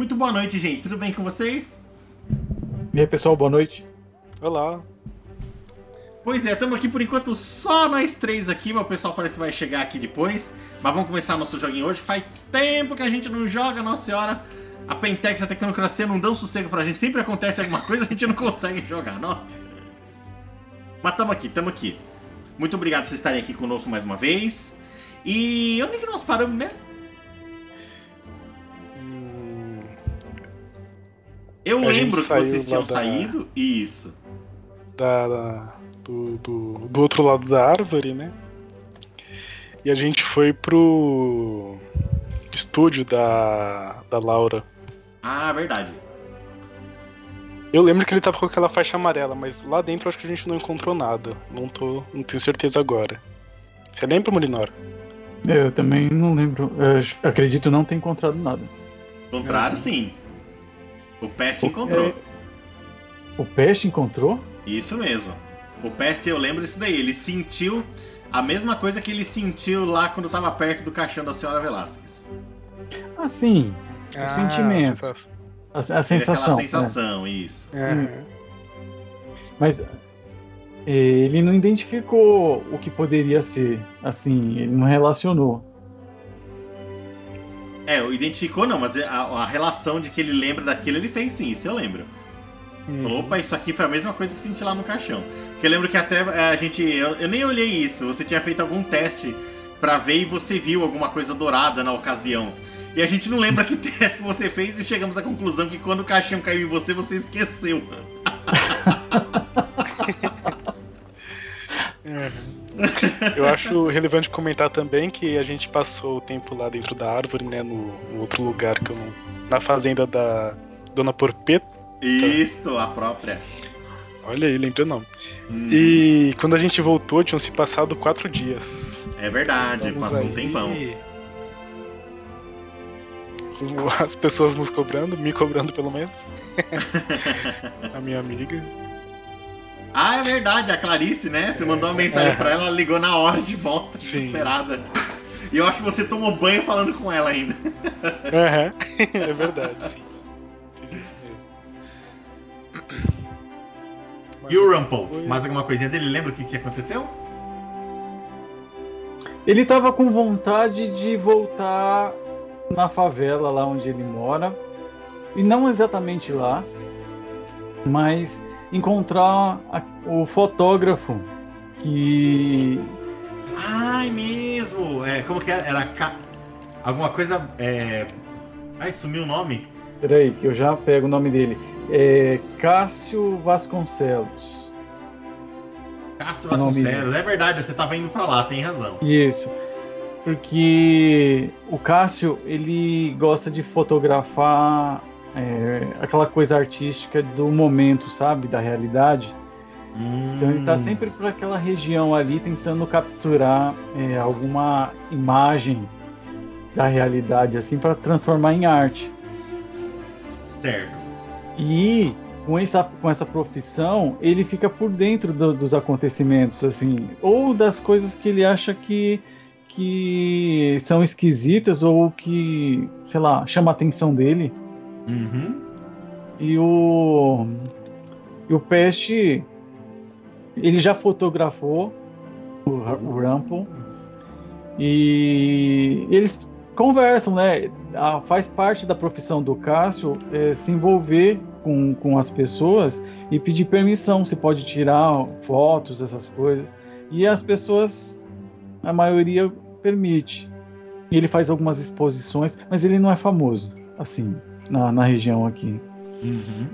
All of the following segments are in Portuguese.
Muito boa noite, gente. Tudo bem com vocês? E aí, pessoal, boa noite. Olá. Pois é, estamos aqui por enquanto só nós três aqui, mas o pessoal parece que vai chegar aqui depois. Mas vamos começar nosso joguinho hoje, que faz tempo que a gente não joga, nossa senhora. A Pentex e a Tecnocracia não dão sossego pra gente, sempre acontece alguma coisa a gente não consegue jogar, nossa. Mas estamos aqui, estamos aqui. Muito obrigado por vocês estarem aqui conosco mais uma vez. E onde é que nós paramos mesmo? Hum, Eu A lembro que vocês tinham da- saído. Isso. da, da- do, do, do outro lado da árvore, né? E a gente foi pro estúdio da, da Laura. Ah, verdade. Eu lembro que ele tava com aquela faixa amarela, mas lá dentro acho que a gente não encontrou nada. Não tô, não tenho certeza agora. Você lembra, Molinor? Eu também não lembro. eu acredito não ter encontrado nada. Contrário, sim. O Pest encontrou. É, O Peste encontrou? Isso mesmo. O Pest, eu lembro disso daí. Ele sentiu a mesma coisa que ele sentiu lá quando tava perto do caixão da senhora Velasquez. Ah, sim. O sentimento. sensação. A, a Teve sensação. aquela né? sensação, isso. Aham. Mas é, ele não identificou o que poderia ser. Assim, ele não relacionou. É, identificou não, mas a, a relação de que ele lembra daquilo ele fez sim, isso eu lembro. Hum. Falou, opa, isso aqui foi a mesma coisa que senti lá no caixão. Porque eu lembro que até é, a gente. Eu, eu nem olhei isso, você tinha feito algum teste pra ver e você viu alguma coisa dourada na ocasião. E a gente não lembra que teste que você fez e chegamos à conclusão que quando o caixão caiu em você, você esqueceu. Eu acho relevante comentar também que a gente passou o tempo lá dentro da árvore, né? No, no outro lugar que eu não. Na fazenda da Dona Porpeta. Isto, a própria. Olha aí, lembrei o nome. Hum, E quando a gente voltou, tinham se passado quatro dias. é verdade, Estamos passou um aí. tempão. Com As pessoas nos cobrando, me cobrando pelo menos. a minha amiga. Ah, é verdade, a Clarice, né? Você mandou uma mensagem É. pra ela, ela ligou na hora de volta, Sim. desesperada. E eu acho que você tomou banho falando com ela ainda. Aham, é verdade, sim. Fiz isso mesmo. E o Rumple? Mais alguma coisinha dele? Lembra o que, que aconteceu? Ele tava com vontade de voltar na favela lá onde ele mora. E não exatamente lá, mas encontrar a- o fotógrafo que Ai, mesmo! É, como que era? Era Ca... alguma coisa. É... Ai, sumiu o nome? Peraí, que eu já pego o nome dele. É Cássio Vasconcelos. Cássio Vasconcelos. É verdade, você tava indo pra lá, tem razão. Isso. Porque o Cássio, ele gosta de fotografar é, aquela coisa artística do momento, sabe? Da realidade. Então ele tá Hum, sempre por aquela região ali tentando capturar é, alguma imagem da realidade, assim, para transformar em arte. Certo. E com essa, com essa profissão, ele fica por dentro do- dos acontecimentos, assim, ou das coisas que ele acha que, que são esquisitas ou que, sei lá, chama a atenção dele. Uhum. E o, e o Peste, ele já fotografou o, o Rumple e eles conversam, né? Faz parte da profissão do Cássio é, se envolver com, com as pessoas e pedir permissão, se pode tirar fotos, essas coisas. E as pessoas, a maioria, permite. Ele faz algumas exposições, mas ele não é famoso, assim, na, na região aqui. Uhum.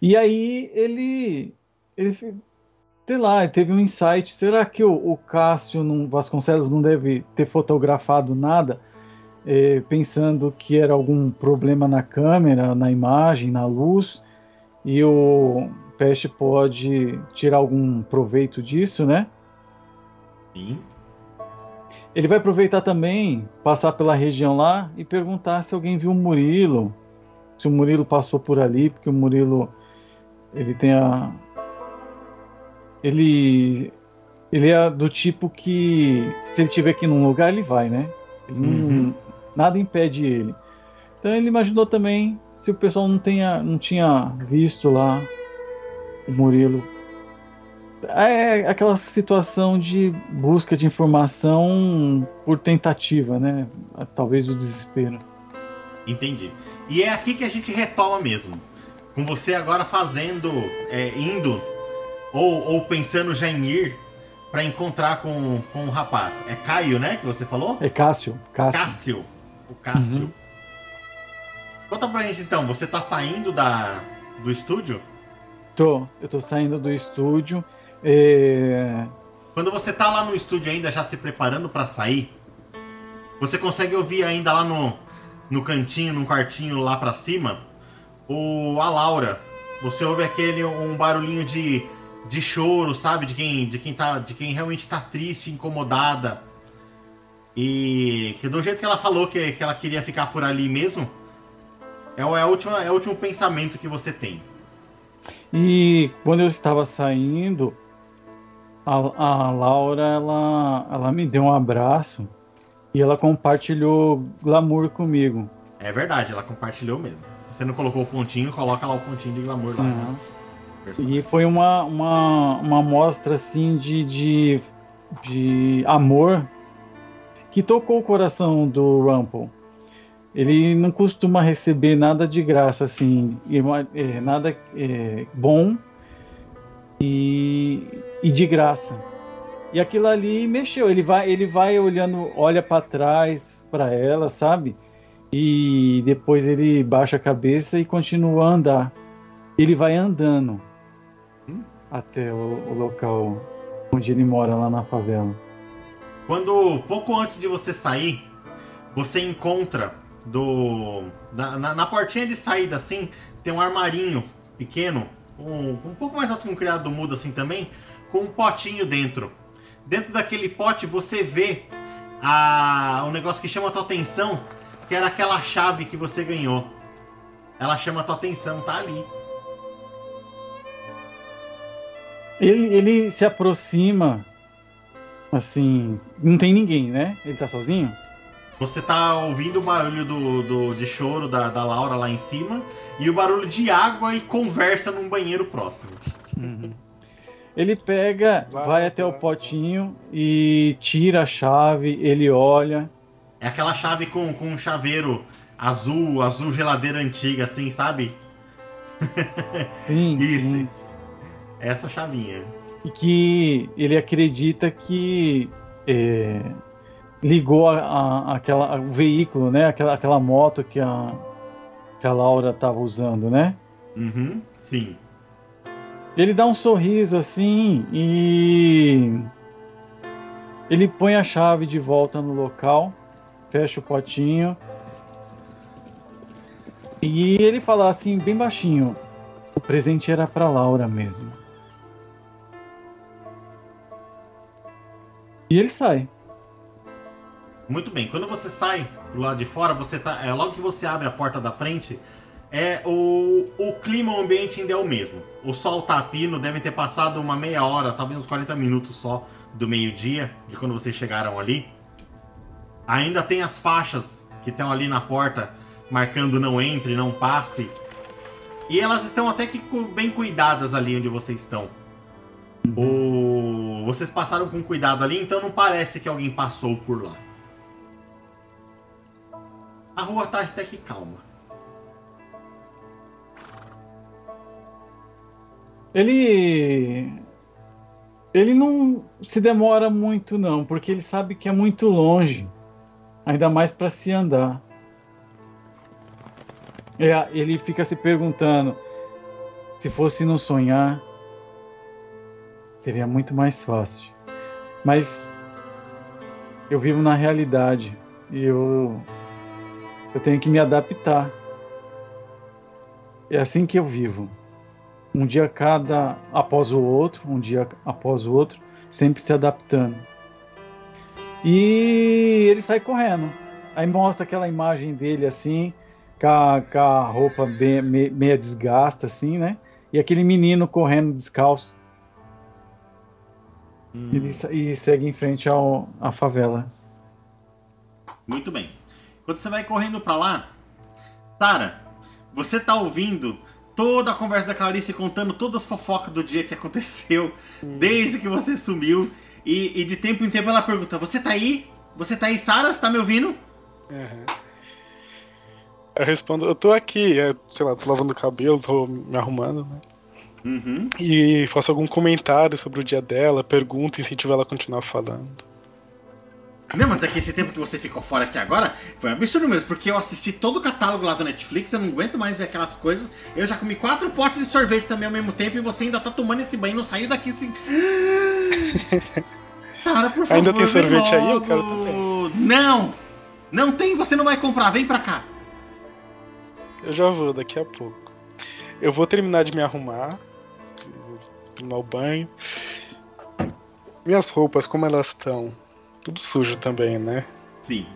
E aí ele, ele sei lá, teve um insight. Será que o, o Cássio não, Vasconcelos não deve ter fotografado nada, eh, pensando que era algum problema na câmera, na imagem, na luz, e o Peste pode tirar algum proveito disso, né? Sim. Ele vai aproveitar também, passar pela região lá e perguntar se alguém viu o Murilo, se o Murilo passou por ali, porque o Murilo ele tem a ele ele é do tipo que se ele tiver aqui num lugar ele vai, né? Ele não- Uhum. nada impede ele. Então ele imaginou também se o pessoal não, tenha, não tinha visto lá o Murilo. É aquela situação de busca de informação por tentativa, né? Talvez o desespero. Entendi. E é aqui que a gente retoma mesmo. Com você agora fazendo, é, indo, ou, ou pensando já em ir para encontrar com, com o rapaz. É Caio, né? Que você falou? É Cássio. Cássio. Cássio. O Cássio. Uhum. Conta pra gente então, você tá saindo da, do estúdio? Tô, eu tô saindo do estúdio. É... Quando você tá lá no estúdio ainda já se preparando para sair, você consegue ouvir ainda lá no, no cantinho, num quartinho lá para cima, o a Laura. Você ouve aquele um barulhinho de, de choro, sabe? De quem, de quem tá, de quem realmente tá triste, incomodada. E que do jeito que ela falou que, que ela queria ficar por ali mesmo, é, é, a última, é o último pensamento que você tem. E quando eu estava saindo, a, a Laura ela, ela me deu um abraço e ela compartilhou glamour comigo. É verdade, ela compartilhou mesmo. Se você não colocou o pontinho, coloca lá o pontinho de glamour lá. Uhum. E foi uma, uma, uma amostra assim de, de, de amor que tocou o coração do Rumple. Ele não costuma receber nada de graça, assim, é, nada é, bom e, e de graça. E aquilo ali mexeu. Ele vai, ele vai olhando, olha para trás para ela, sabe? E depois ele baixa a cabeça e continua a andar. Ele vai andando até o, o local onde ele mora lá na favela. Quando pouco antes de você sair, você encontra do na, na, na, portinha de saída assim tem um armarinho pequeno, um, um pouco mais alto que um criado mudo assim também, com um potinho dentro. Dentro daquele pote você vê a, um negócio que chama a tua atenção, que era aquela chave que você ganhou. Ela chama a tua atenção, tá ali. Ele, ele se aproxima, assim, não tem ninguém, né? Ele tá sozinho? Você tá ouvindo o barulho do, do, de choro da, da Laura lá em cima e o barulho de água e conversa num banheiro próximo. Uhum. Ele pega, vai até o potinho e tira a chave, ele olha. É aquela chave com, com um chaveiro azul, azul geladeira antiga, assim, sabe? Sim. Isso. Sim. Essa chavinha. E que ele acredita que é, ligou a, a, aquela, o veículo, né? Aquela, aquela moto que a, que a Laura estava usando, né? Uhum, sim. Ele dá um sorriso assim e ele põe a chave de volta no local, fecha o potinho e ele fala assim bem baixinho: o presente era para Laura mesmo. E ele sai. Muito bem. Quando você sai do lado de fora, você tá, é, logo que você abre a porta da frente, é o, o clima, o ambiente ainda é o mesmo. O sol tá a pino, devem ter passado uma meia hora, talvez uns 40 minutos só do meio-dia, de quando vocês chegaram ali. Ainda tem as faixas que estão ali na porta, marcando não entre, não passe. E elas estão até que bem cuidadas ali onde vocês estão. O... Vocês passaram com cuidado ali, então não parece que alguém passou por lá. A rua tá até que calma. Ele. Ele não se demora muito, não, porque ele sabe que é muito longe. Ainda mais para se andar. É, ele fica se perguntando: se fosse não sonhar, seria muito mais fácil. Mas eu vivo na realidade e eu, eu tenho que me adaptar. É assim que eu vivo um dia cada após o outro, um dia após o outro, sempre se adaptando. E ele sai correndo. Aí mostra aquela imagem dele assim, com a, com a roupa bem, meia desgasta, assim, né? E aquele menino correndo descalço. Hum. Ele, e segue em frente ao, à favela. Muito bem. Quando você vai correndo para lá, Tara, você tá ouvindo toda a conversa da Clarice contando todas as fofocas do dia que aconteceu, desde que você sumiu. E, e de tempo em tempo ela pergunta: Você tá aí? Você tá aí, Sara? Você tá me ouvindo? Uhum. Eu respondo, eu tô aqui, é, sei lá, tô lavando o cabelo, tô me arrumando, né? Uhum. E faço algum comentário sobre o dia dela, pergunto, incentivo ela a continuar falando. Não, mas é que esse tempo que você ficou fora aqui agora foi um absurdo mesmo, porque eu assisti todo o catálogo lá do Netflix, eu não aguento mais ver aquelas coisas. Eu já comi quatro potes de sorvete também ao mesmo tempo e você ainda tá tomando esse banho, não saiu daqui assim. Cara, por favor. Ainda tem sorvete aí? Eu quero também. Não! Não tem, você não vai comprar, vem pra cá. Eu já vou daqui a pouco. Eu vou terminar de me arrumar, tomar o banho. Minhas roupas, como elas estão? Tudo sujo também, né? Sim.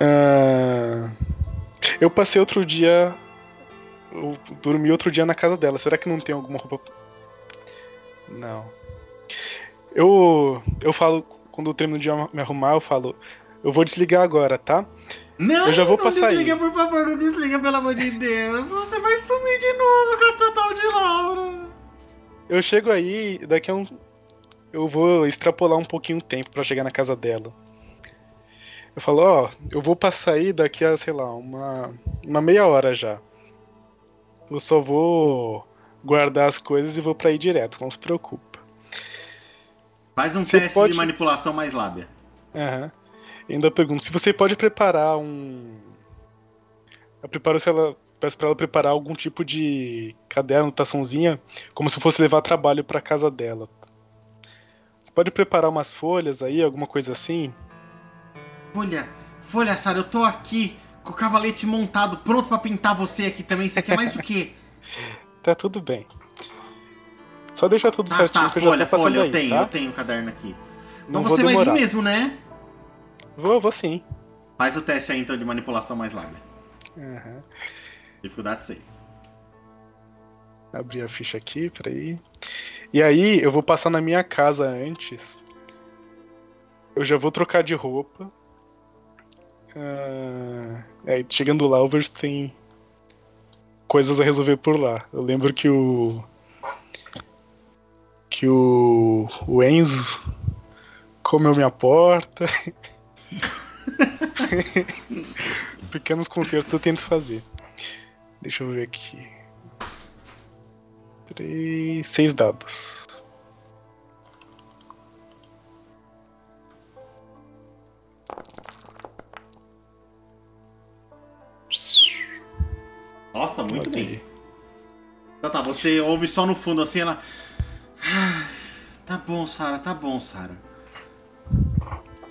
Ah, eu passei outro dia. Eu dormi outro dia na casa dela. Será que não tem alguma roupa. Não. Eu. Eu falo. Quando eu termino de me arrumar, eu falo. Eu vou desligar agora, tá? Não, Eu já vou não passar aí. desliga, por favor, não desliga, pelo amor de Deus. Você vai sumir de novo com essa tal de Laura. Eu chego aí, daqui a um. Eu vou extrapolar um pouquinho o tempo pra chegar na casa dela. Eu falo, ó, eu vou passar aí daqui a, sei lá, uma, uma meia hora já. Eu só vou guardar as coisas e vou pra ir direto, não se preocupa. Faz um Você teste pode- de manipulação mais lábia. Aham. E ainda pergunto se você pode preparar um. Eu preparo se ela. Peço pra ela preparar algum tipo de caderno, anotaçãozinha, como se fosse levar trabalho pra casa dela. Você pode preparar umas folhas aí, alguma coisa assim? Folha, folha, Sara, eu tô aqui com o cavalete montado, pronto pra pintar você aqui também. Você quer mais o quê? Tá tudo bem. Só deixar tudo Ah, certinho tá, que eu já folha, tô passando folha, eu aí, tenho, tá? eu tenho o caderno aqui. Então Não você vai vir mesmo, né? Vou, vou sim. Faz o teste aí então de manipulação mais lábia. Aham. Dificuldade 6. Abrir a ficha aqui, peraí. E aí, eu vou passar na minha casa antes. Eu já vou trocar de roupa. Ah, é, chegando lá, o Vers tem coisas a resolver por lá. Eu lembro que o. Que o. O Enzo comeu minha porta. Pequenos concertos eu tento fazer. Deixa eu ver aqui. Três. Seis dados. Nossa, muito Olha bem. Tá, tá, você ouve só no fundo assim, ela. "Ah, Tá bom, Sara, tá bom, Sara.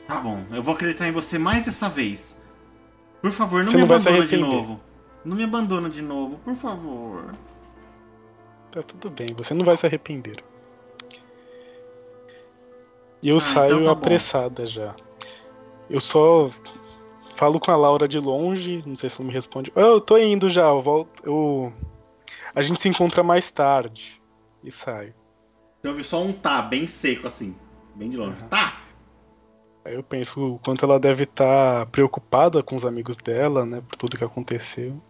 Tá bom, eu vou acreditar em você mais essa vez. Por favor, não Você me não abandona de novo. Não me abandona de novo, por favor. Tá tudo bem, você não vai se arrepender. E eu Ah, saio então tá bom. apressada já. Eu só falo com a Laura de longe, não sei se ela me responde. "Ah, eu tô indo já, eu volto. Eu... A gente se encontra mais tarde. E saio. Você ouve só um tá, bem seco assim. Bem de longe. Tá! Aí eu penso o quanto ela deve estar preocupada com os amigos dela, né, por tudo que aconteceu.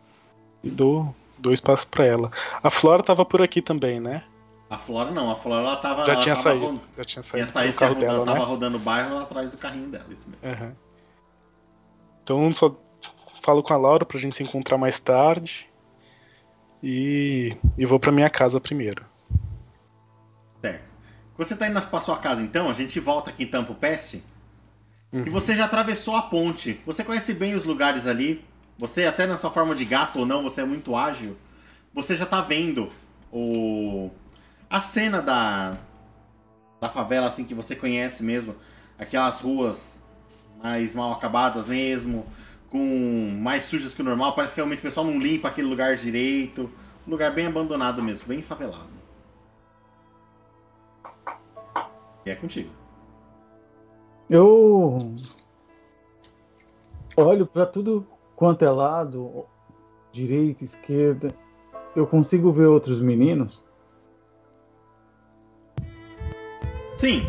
E dou dois passos pra ela. A Flora tava por aqui também, né? A Flora não, a Flora ela tava. Já ela tinha tava saído. Já tinha Tinha saído saído, do carro tinha rodando, dela, tava né? rodando o bairro lá atrás do carrinho dela, isso mesmo. Aham. Então só falo com a Laura pra gente se encontrar mais tarde. E, e vou pra minha casa primeiro. Certo. Quando você tá indo pra sua casa, então, a gente volta aqui em Tampo Peste. Uhum. E você já atravessou a ponte. Você conhece bem os lugares ali. Você, até na sua forma de gato ou não, você é muito ágil. Você já tá vendo o... a cena da... da favela, assim, que você conhece mesmo. Aquelas ruas mais mal acabadas mesmo. Com mais sujas que o normal. Parece que realmente o pessoal não limpa aquele lugar direito. Um lugar bem abandonado mesmo, bem favelado. E é contigo. Eu olho para tudo quanto é lado, direita, esquerda. Eu consigo ver outros meninos. Sim.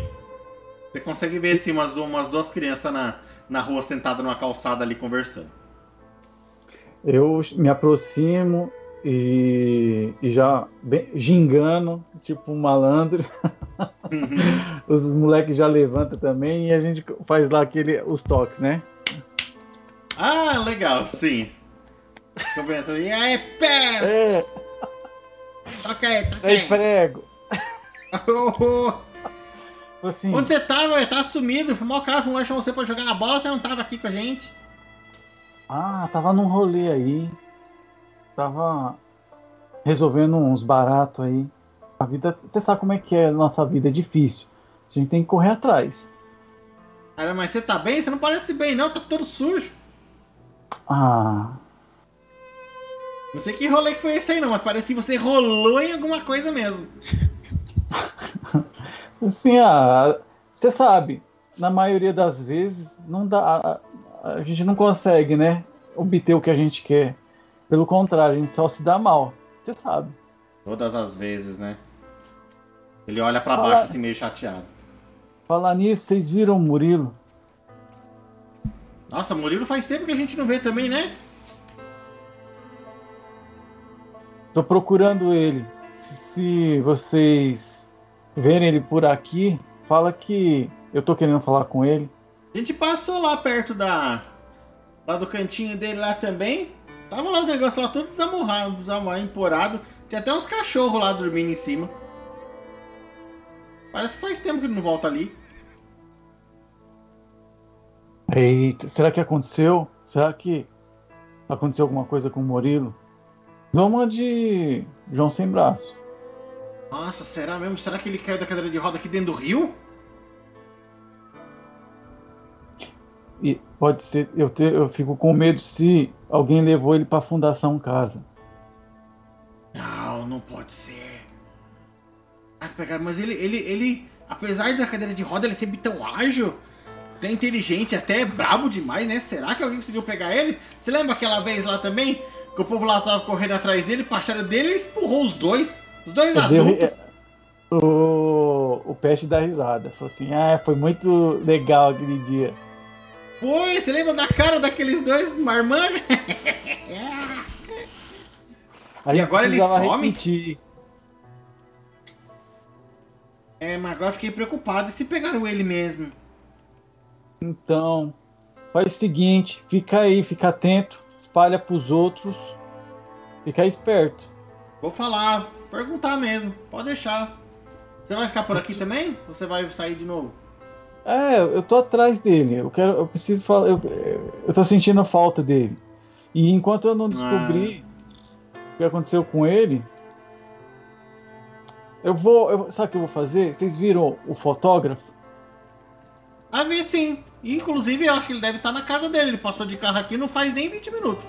Você consegue ver assim, umas, umas duas crianças na, na rua sentada numa calçada ali conversando. Eu me aproximo e, e já bem, gingando, tipo um malandro. Os moleques já levantam também e a gente faz lá aquele, os toques, né? Ah, legal, sim. Começa e aí, pés! É, Toca aí, toca aí prego. Oh, Assim, Onde você tava? Eu tava sumido. Foi mó cara, foi lá chamar você pra jogar a bola, você não tava aqui com a gente. ah, tava num rolê aí. Tava resolvendo uns baratos aí. A vida, você sabe como é que é nossa vida, é difícil. A gente tem que correr atrás. Cara, mas você tá bem? Você não parece bem, não, tá todo sujo. Ah, Não sei que rolê que foi esse aí, não, mas parece que você rolou em alguma coisa mesmo. Assim, ah, você sabe, na maioria das vezes não dá, a, a gente não consegue, né, obter o que a gente quer. Pelo contrário, a gente só se dá mal. Você sabe. Todas as vezes, né? Ele olha pra Fala- baixo assim, meio chateado. Falar nisso, vocês viram o Murilo? Nossa, Murilo faz tempo que a gente não vê também, né? Tô procurando ele. Se, se vocês verem ele por aqui, fala que eu tô querendo falar com ele. A gente passou lá perto da. Lá do cantinho dele lá também. Tava lá os negócios lá todos desamorrados, emporados. Tinha até uns cachorros lá dormindo em cima. Parece que faz tempo que ele não volta ali. Eita, será que aconteceu? Será que aconteceu alguma coisa com o Murilo? Dá uma de João Sem Braço. Nossa, será mesmo? Será que ele caiu da cadeira de roda aqui dentro do rio? E pode ser, eu, te- eu fico com medo se alguém levou ele pra Fundação Casa. Não, não pode ser. Ah, pegaram, mas ele, ele, ele, apesar da cadeira de roda, ele é sempre tão ágil, tão inteligente, até brabo demais, né? Será que alguém conseguiu pegar ele? Você lembra aquela vez lá também? Que o povo lá tava correndo atrás dele, passaram dele e ele empurrou os dois. Os dois Eu adultos. é, o, o Peste dá risada. Falou assim: Ah, foi muito legal aquele dia. Foi, você lembra da cara daqueles dois marmanjos? E agora ele precisava some? repetir. é, mas agora eu fiquei preocupado. E se pegaram ele mesmo? Então, faz o seguinte: fica aí, fica atento, espalha pros outros, fica esperto. Vou falar, perguntar mesmo. Pode deixar. Você vai ficar por aqui também? Ou você vai sair de novo? É, eu tô atrás dele. Eu quero, eu preciso falar. Eu, eu tô sentindo a falta dele. E enquanto eu não descobri o que aconteceu com ele, eu vou. Eu, sabe o que eu vou fazer? Vocês viram o fotógrafo? Ah, vi sim. Inclusive, eu acho que ele deve estar na casa dele. Ele passou de carro aqui não faz nem 20 minutos.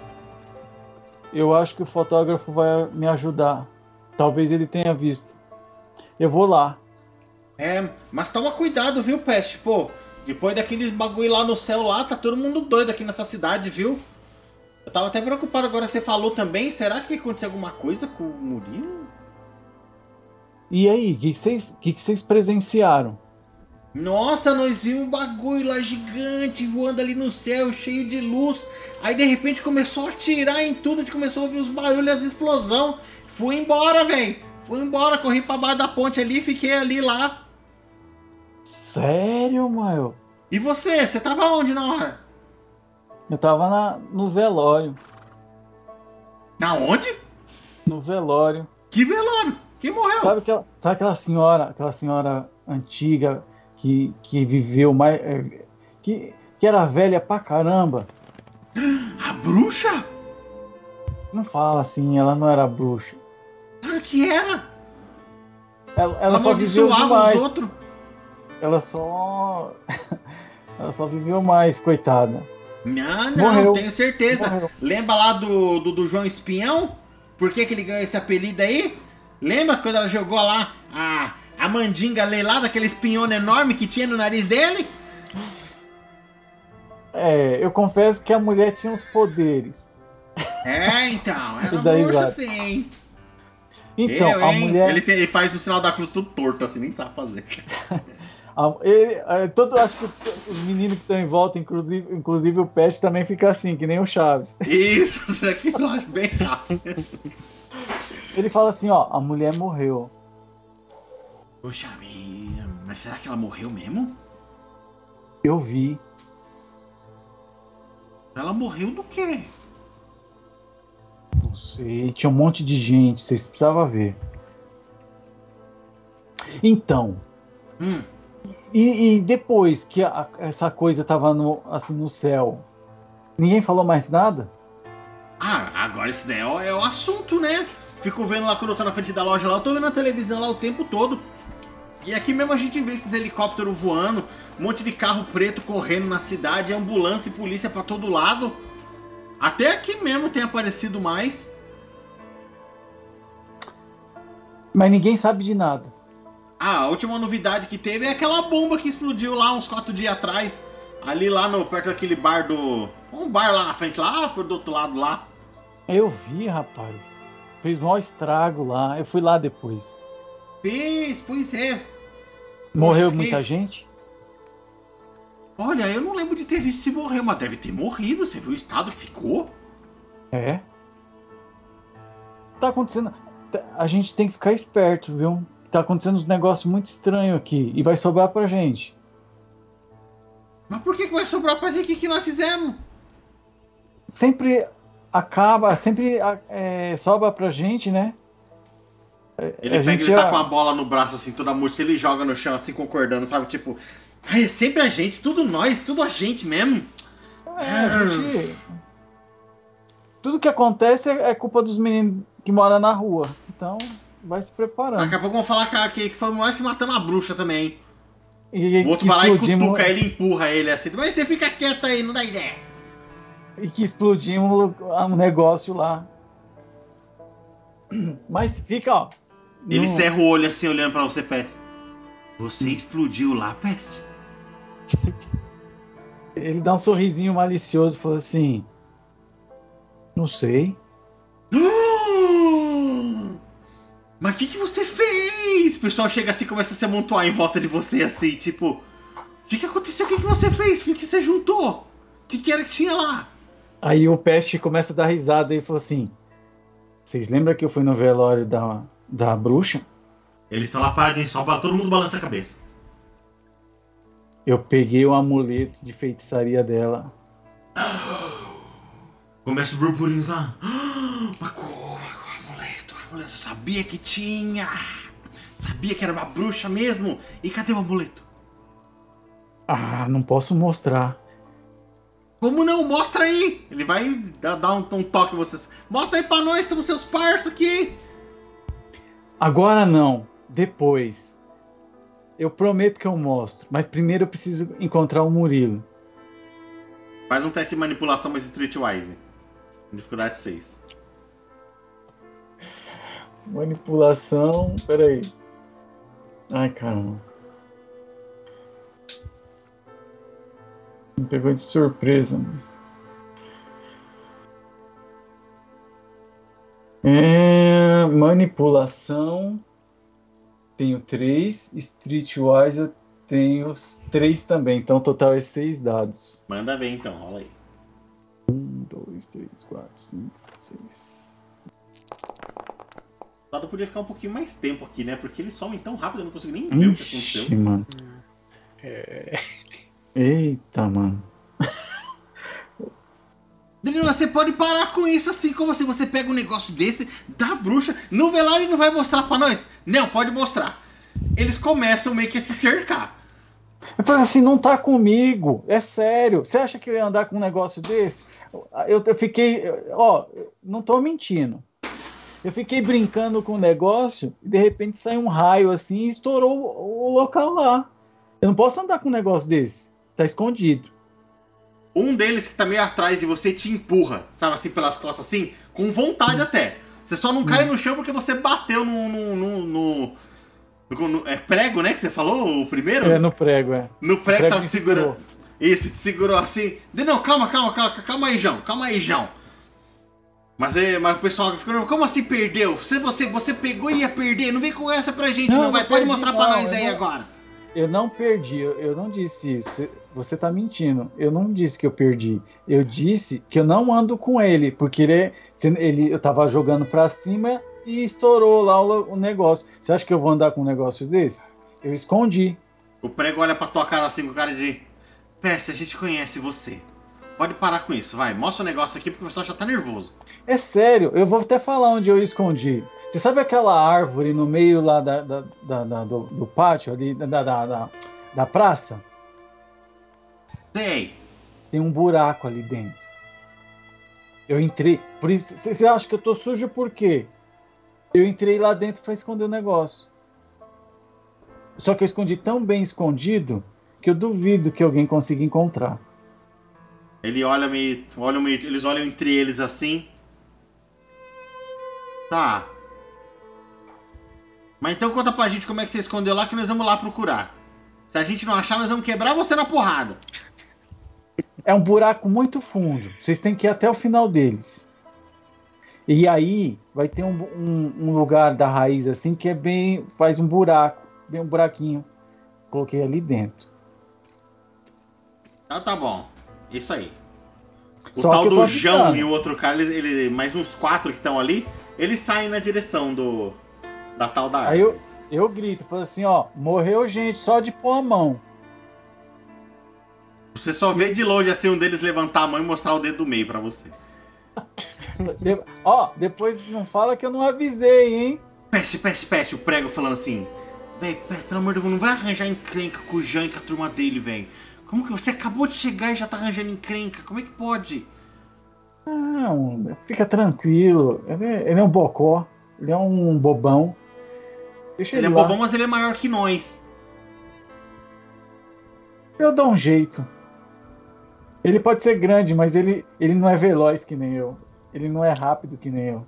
Eu acho que o fotógrafo vai me ajudar. Talvez ele tenha visto. Eu vou lá. É, mas toma cuidado, viu, Peste? Pô, depois daqueles bagulho lá no céu lá, tá todo mundo doido aqui nessa cidade, viu? Eu tava até preocupado agora você falou também. Será que aconteceu alguma coisa com o Murilo? E aí, o que vocês presenciaram? Nossa, nós vimos um bagulho lá gigante voando ali no céu, cheio de luz. Aí de repente começou a atirar em tudo, a gente começou a ouvir os barulhos, as explosão. Fui embora, velho. Fui embora, corri pra baixo da ponte ali, fiquei ali lá. Sério, mano? E você? Você tava onde na hora? Eu tava na, no velório. Na onde? No velório. Que velório? Quem morreu? Sabe aquela, sabe aquela senhora, aquela senhora antiga que, que viveu mais. é, que, que era velha pra caramba? A bruxa? Não fala assim, ela não era bruxa. Claro que era. Ela, Ela só viveu amaldiçoava os outros. Ela só. ela só viveu mais, coitada. Não, não, Morreu. tenho certeza. Morreu. Lembra lá do, do, do João Espião? Por que, que ele ganhou esse apelido aí? Lembra quando ela jogou lá a, a mandinga leilada, aquele espinhão enorme que tinha no nariz dele? É, eu confesso que a mulher tinha uns poderes. É, então, era Daí bruxa vai. sim. Então, Eu, a mulher. Ele, tem- ele faz no sinal da cruz tudo torto, assim, nem sabe fazer. Ele- é, todo, acho que os meninos que estão em volta, inclusive, inclusive o Peste, também fica assim, que nem o Chaves. Isso, isso aqui eu acho bem rápido. Ele fala assim, ó, a mulher morreu. Poxa mas será que ela morreu mesmo? Eu vi. Ela morreu do quê? Não sei, tinha um monte de gente, vocês precisavam ver. Então, Hum, e, e depois que a- essa coisa tava no, assim, no céu, ninguém falou mais nada? Ah, agora isso daí é o, é o assunto, né? Fico vendo lá quando eu tô na frente da loja lá, eu tô vendo a televisão lá o tempo todo. E aqui mesmo a gente vê esses helicópteros voando, um monte de carro preto correndo na cidade, ambulância e polícia pra todo lado. Até aqui mesmo tem aparecido mais. Mas ninguém sabe de nada. Ah, a última novidade que teve é aquela bomba que explodiu lá uns quatro dias atrás. Ali lá no perto daquele bar do. Um bar lá na frente, lá pro do outro lado lá. Eu vi, rapaz. Fez maior estrago lá. Eu fui lá depois. Fez, pois é. Morreu fiquei- muita gente? Olha, eu não lembro de ter visto se morreu, mas deve ter morrido. Você viu o estado que ficou? É. Tá acontecendo. tá- A gente tem que ficar esperto, viu? Tá acontecendo uns negócios muito estranhos aqui. E vai sobrar pra gente. Mas por que, que vai sobrar pra gente o que, que nós fizemos? Sempre acaba, sempre é, sobra pra gente, né? Ele A pega, ele tá já- com a bola no braço assim, toda murcha, ele joga no chão assim, concordando, sabe? Tipo, "Ai, é sempre a gente, tudo nós, tudo a gente mesmo. É, a gente- Tudo que acontece é é culpa dos meninos que moram na rua. Então, vai se preparando. Daqui a pouco vão falar que, que foi nós que matamos a bruxa também. E, O outro vai lá e explodimos- cutuca ele, empurra ele assim. Mas você fica quieto aí, não dá ideia. e que explodimos um negócio lá. Mas fica, ó. Ele no- cerra o olho assim, olhando pra você, Peste. Você explodiu lá, Peste? Ele dá um sorrisinho malicioso e fala assim: Não sei. Mas o que, que você fez? O pessoal chega assim e começa a se amontoar em volta de você, assim, tipo... O que, que aconteceu? O que, que você fez? O que, que você juntou? O que, que era que tinha lá? Aí o Peste começa a dar risada e fala assim: Vocês lembram que eu fui no velório da, da bruxa? Eles estão lá paradinhos, só pra todo mundo balança a cabeça. Eu peguei o amuleto de feitiçaria dela. Começa o burburinho lá. Mas como? O amuleto, amuleto. Eu sabia que tinha. Sabia que era uma bruxa mesmo. E cadê o amuleto? Ah, não posso mostrar. Como não? Mostra aí! Ele vai dar, um, um toque em vocês. Mostra aí pra nós, somos seus parça aqui! Agora não, depois. Eu prometo que eu mostro, mas primeiro eu preciso encontrar o Murilo. Faz um teste de manipulação mais streetwise. Dificuldade 6. Manipulação. Peraí. Ai, caramba. Me pegou de surpresa, mas. É, manipulação. Tenho três. Streetwise eu tenho os três também. Então o total é seis dados. Manda ver então, rola aí. Um, dois, três, quatro, cinco, seis. O dado podia ficar um pouquinho mais tempo aqui, né? Porque eles somem tão rápido, eu não consigo nem ver o que Ixi, aconteceu. mano. É, Eita, mano. Danilo, você pode parar com isso assim, como assim? Você pega um negócio desse, da bruxa, no velário e não vai mostrar pra nós? Não, pode mostrar. Eles começam meio que a te cercar. Eu falei assim, não tá comigo, é sério. Você acha que eu ia andar com um negócio desse? Eu, eu fiquei, ó, não tô mentindo. Eu fiquei brincando com o negócio e de repente saiu um raio assim e estourou o, o local lá. Eu não posso andar com um negócio desse. Tá escondido. Um deles que tá meio atrás de você te empurra, sabe assim, pelas costas assim, com vontade até. Você só não cai no chão porque você bateu no. no, no, no- no- é prego, né? Que você falou? O primeiro? É no prego, é. No prego, prego tava me te segurando. segurou. Isso, te segurou assim. De- Não, calma, calma, calma, calma aí, João. Calma aí, João. Mas, é, mas o pessoal ficou, como assim perdeu? Você, você, você pegou e ia perder. Não vem com essa pra gente, não, Não, vai. Pode perdi, mostrar pra não, nós eu aí não- agora. Eu não perdi, eu, eu não disse isso. Você- tá mentindo. Eu não disse que eu perdi. Eu disse que eu não ando com ele, porque ele, é- ele eu tava jogando pra cima e estourou lá o, o negócio. Você acha que eu vou andar com um negócio desse? Eu escondi. O prego olha pra tua cara assim com cara de. Peste, a gente conhece você. Pode parar com isso, vai. Mostra o negócio aqui porque o pessoal já tá nervoso. É sério, eu vou até falar onde eu escondi. Você sabe aquela árvore no meio lá da, da- da- da- do, do pátio, ali, da, da, da praça? Sei. Tem um buraco ali dentro. Eu entrei. Por isso, você você acha que eu tô sujo por quê? Eu entrei lá dentro para esconder o negócio. Só que eu escondi tão bem escondido que eu duvido que alguém consiga encontrar. Ele olha meio. Olha meio. Eles olham entre eles assim. Tá. Mas então conta pra gente como é que você escondeu lá que nós vamos lá procurar. Se a gente não achar, nós vamos quebrar você na porrada. É um buraco muito fundo. Vocês têm que ir até o final deles. E aí vai ter um, um- um lugar da raiz assim que é bem. faz um buraco, bem um buraquinho. Coloquei ali dentro. Tá, tá bom. Isso aí. O Só tal do João e o outro cara, eles, ele- mais uns quatro que estão ali, eles saem na direção do. Da tal da. Aí eu, eu grito, falo assim, ó, morreu gente só de pôr a mão. Você só vê de longe assim um deles levantar a mão e mostrar o dedo do meio pra você. De- ó, depois não fala que eu não avisei, hein? Peste, peste, peste, o prego falando assim. Véi, pe- pelo amor de Deus, não vai arranjar encrenca com o Jean e com a turma dele, velho. Como que você acabou de chegar e já tá arranjando encrenca? Como é que pode? Não, fica tranquilo. Ele é, ele é um bocó, ele é um bobão. Deixa Ele ele, é lá. bobão, mas ele é maior que nós. Eu dou um jeito. Ele pode ser grande, mas ele, ele não é veloz que nem eu. Ele não é rápido que nem eu.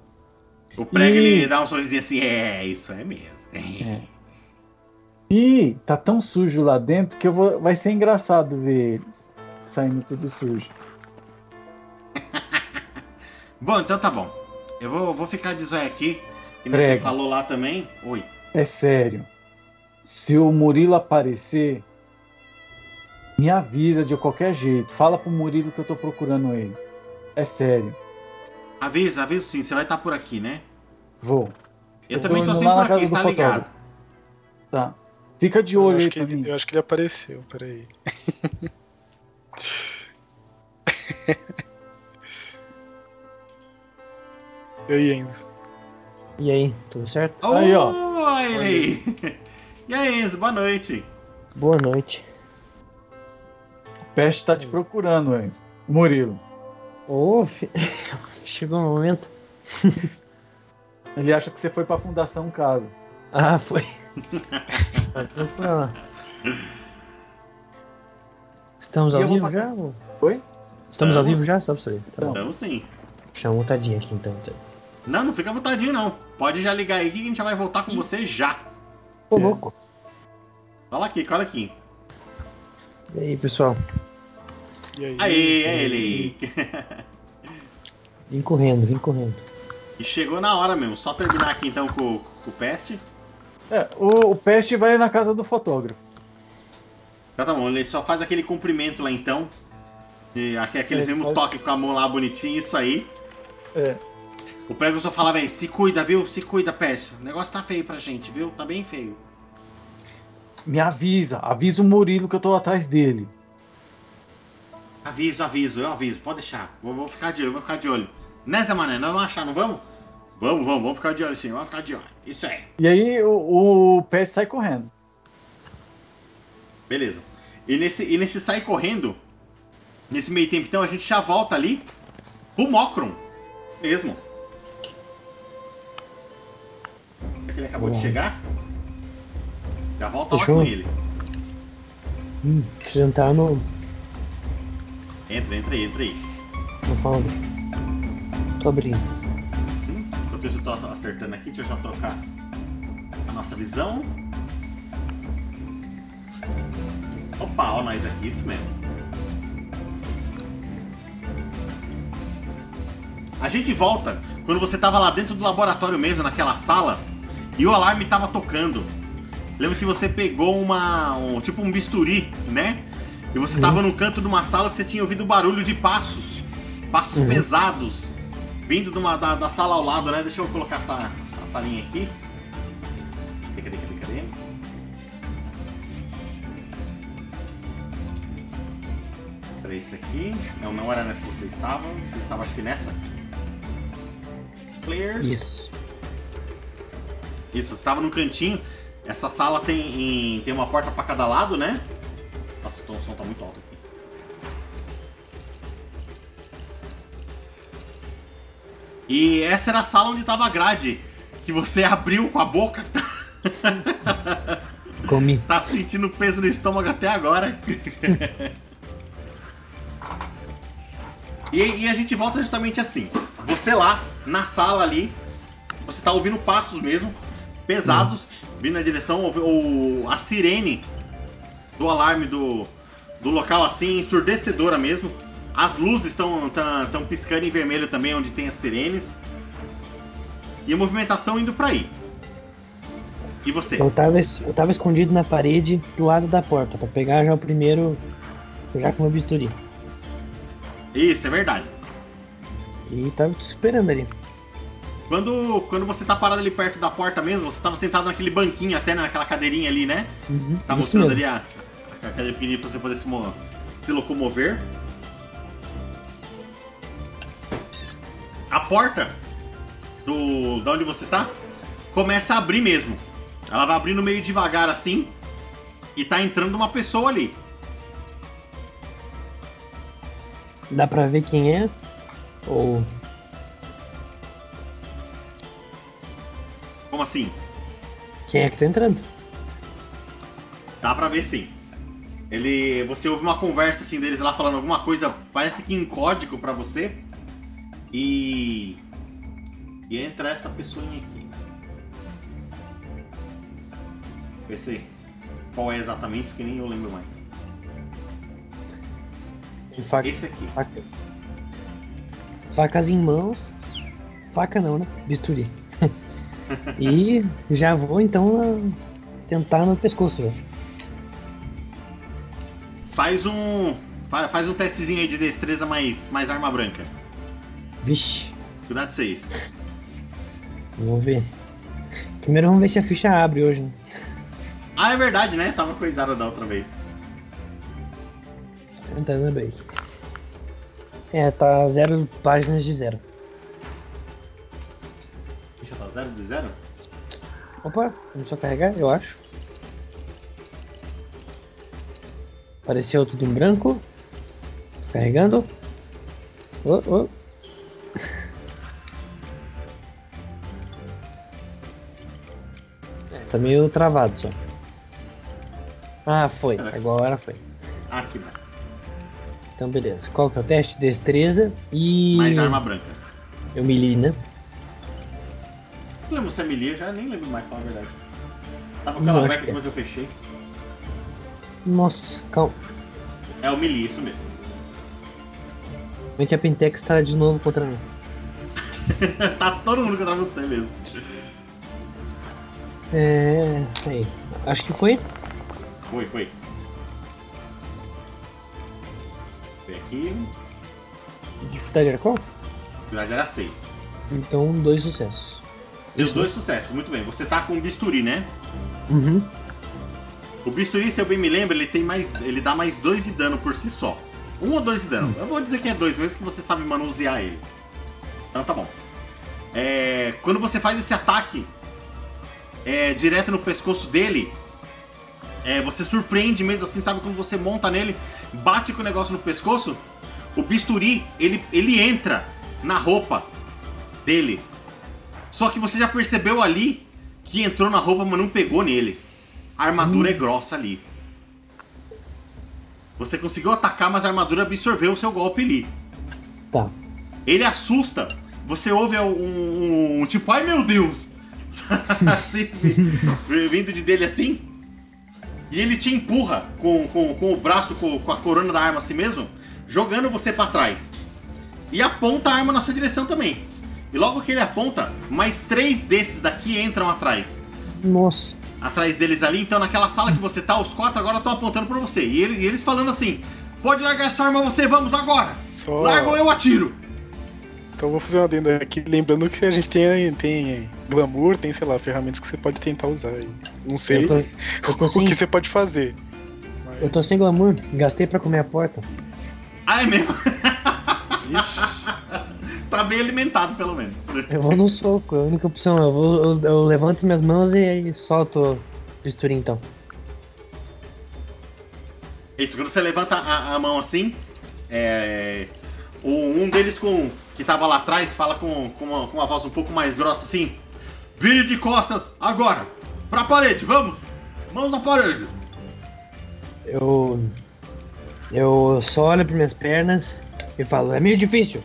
O prego E- ele dá um sorrisinho assim, é, isso é mesmo. É. E tá tão sujo lá dentro que eu vou, vai ser engraçado ver eles saindo tudo sujo. Bom, então tá bom. Eu vou, vou ficar de zóio aqui. E você falou lá também. Oi. É sério. Se o Murilo aparecer, me avisa de qualquer jeito. Fala pro Murilo que eu tô procurando ele. É sério. Avisa, avisa sim, você vai estar por aqui, né? Vou. Eu, Eu também tô tô sempre por aqui, está ligado? Tá. Fica de Eu olho aí acho, que pra mim. ele, eu acho que ele apareceu, peraí. e aí, Enzo? E aí, tudo certo? Aí, ó. Oi. E aí, Enzo, boa noite. Boa noite. O Peste tá te procurando, Enzo. Murilo. Ô, fi- chegou o momento. Ele acha que você foi pra Fundação Casa. Ah, foi. Tá. Estamos ao vivo já? ou- Oi? Estamos ao Estamos. vivo já? Só pra saber. Tá bom. Então sim. Deixa uma montadinha aqui então. Não, não fica botadinho não. Pode já ligar aí que a gente já vai voltar com você já. Ô, louco. Cola aqui, cola aqui. E aí, pessoal? E aí? Aí, é ele. Vim correndo, vim correndo. E chegou na hora mesmo. Só terminar aqui então com, com o Peste. É, o, o Peste vai na casa do fotógrafo. Tá, tá bom, ele só faz aquele cumprimento lá então. E aque- aquele É, mesmo faz- toque com a mão lá bonitinho, isso aí. É. O prego só fala, velho, se cuida, viu? Se cuida, Peste. O negócio tá feio pra gente, viu? Tá bem feio. Me avisa, avisa o Murilo que eu tô atrás dele. Aviso, aviso, eu aviso, pode deixar. Vou, vou ficar de olho, vou ficar de olho. Zé Mané? Nós vamos achar, não vamos? Vamos, vamos, vamos ficar de olho sim, vamos ficar de olho. Isso aí. E aí o, o Peste sai correndo. Beleza. E nesse, e nesse sair correndo, nesse meio tempo, então, a gente já volta ali pro Mocron. Mesmo. Que ele acabou de Bom. chegar. Já volta Fechou? lá com ele. Hum, entrar no. Entra, entra aí, entra aí. fundo. Tô abrindo. Hum, Enquanto eu tô acertando aqui, deixa eu já trocar a nossa visão. Opa, ó nós aqui, isso mesmo. A gente volta quando você tava lá dentro do laboratório mesmo, naquela sala, e o alarme tava tocando. lembra que você pegou uma. Um, tipo um bisturi, né? E você tava no canto de uma sala que você tinha ouvido barulho de passos. Passos Uhum. pesados. Vindo de uma, da, da sala ao lado, né? Deixa eu colocar essa, a salinha aqui. Cadê, cadê, cadê, cadê? Esse aqui? Não, não era nessa que você estava. Você estava acho que nessa. Players. Isso. Isso, você tava no cantinho. Essa sala tem, em- tem uma porta pra cada lado, né? Nossa, o som tá muito alto aqui. E essa era a sala onde tava a grade. Que você abriu com a boca. Comi. Tá sentindo peso no estômago até agora. e, e a gente volta justamente assim. Você lá, na sala ali, você tá ouvindo passos mesmo, pesados, vindo na direção, ouve- o, a sirene do alarme do, do local assim, ensurdecedora mesmo. As luzes estão tão piscando em vermelho também, onde tem as sirenes. E a movimentação indo pra aí. E você? Eu tava, eu tava escondido na parede do lado da porta, pra pegar já o primeiro. Já com o meu bisturi. Isso, é verdade. E tava te esperando ali. Quando, quando você tá parado ali perto da porta mesmo, você tava sentado naquele banquinho, até naquela cadeirinha ali, né? Uhum, Tá mostrando mesmo. ali a, a cadeira pequenininha pra você poder se, se locomover. A porta do da onde você tá começa a abrir mesmo. Ela vai abrindo meio devagar assim e tá entrando uma pessoa ali. Dá pra ver quem é? Ou. Como assim? Quem é que tá entrando? Dá pra ver sim. Ele, você ouve uma conversa assim deles lá falando alguma coisa, parece que em código pra você. E e entra essa pessoinha aqui. Vê se qual é exatamente, porque nem eu lembro mais. Faca, Esse aqui. faca. Facas em mãos. Faca não, né? Bisturi. e já vou então tentar no pescoço já. Faz um fa- faz um testezinho aí de destreza mais mais arma branca. Vixe, Cuidado de seis. vamos ver. Primeiro vamos ver se a ficha abre hoje, né? Ah, é verdade, né? Tava coisada da outra vez. Tentando abrir. É, tá zero páginas de zero. Eu dar zero de zero. Opa, começou a carregar, eu acho. Apareceu tudo em branco. Carregando. Oh, oh. É, tá meio travado só. Ah, foi. Agora foi. Ah, que bom. Então, beleza. Qual que é o teste? Destreza e. Mais arma branca. Eu me li, né? Não lembro se é melee, já nem lembro mais, falar a verdade. Tava com aquela beca que é. que eu fechei. Nossa, calma. É o melee, isso mesmo. Que a Pentex tá de novo contra mim? tá todo mundo contra você mesmo. É. Aí. Acho que foi. Foi, foi. Foi aqui. Dificuldade era qual? Verdade era 6. Então, dois sucessos. Deu dois sucessos, muito bem. Você tá com bisturi, né? Uhum. O bisturi, se eu bem me lembro, ele tem mais. ele dá mais dois de dano por si só. Um ou dois de dano. Eu vou dizer que é dois, mesmo que você sabe manusear ele. Então tá bom. É, quando você faz esse ataque é, direto no pescoço dele, é, você surpreende mesmo assim, sabe? Quando você monta nele, bate com o negócio no pescoço, o bisturi, ele, ele entra na roupa dele. Só que você já percebeu ali que entrou na roupa, mas não pegou nele. A armadura é grossa ali. Você conseguiu atacar, mas a armadura absorveu o seu golpe ali. Tá. Ele assusta. Você ouve um, um- um tipo, ai meu Deus! assim, vi- vindo de dele assim. E ele te empurra com, com, com o braço, com, com a corona da arma assim mesmo, jogando você pra trás. E aponta a arma na sua direção também. E logo que ele aponta, mais três desses daqui entram atrás. Nossa. Atrás deles ali. Então, naquela sala que você tá, os quatro agora estão apontando pra você. E, ele- e eles falando assim: Pode largar essa arma você, vamos agora! Só, Larga ou eu atiro! só vou fazer uma adendo aqui, lembrando que a gente tem, tem glamour, tem, sei lá, ferramentas que você pode tentar usar. aí. Não sei Eu tô, eu tô o sem, que você pode fazer. eu tô sem glamour, gastei pra comer a porta. Ah, é mesmo? Ixi, tá bem alimentado, pelo menos. Eu vou no soco, é a única opção. Eu, vou, eu, eu levanto minhas mãos e aí solto o bisturi então. Isso, quando você levanta a, a mão assim, é, o- um deles com que tava lá atrás fala com, com, uma, com uma voz um pouco mais grossa assim: Vire de costas agora! Pra parede, vamos! Mãos na parede! Eu. Eu só olho para minhas pernas e falo, é meio difícil.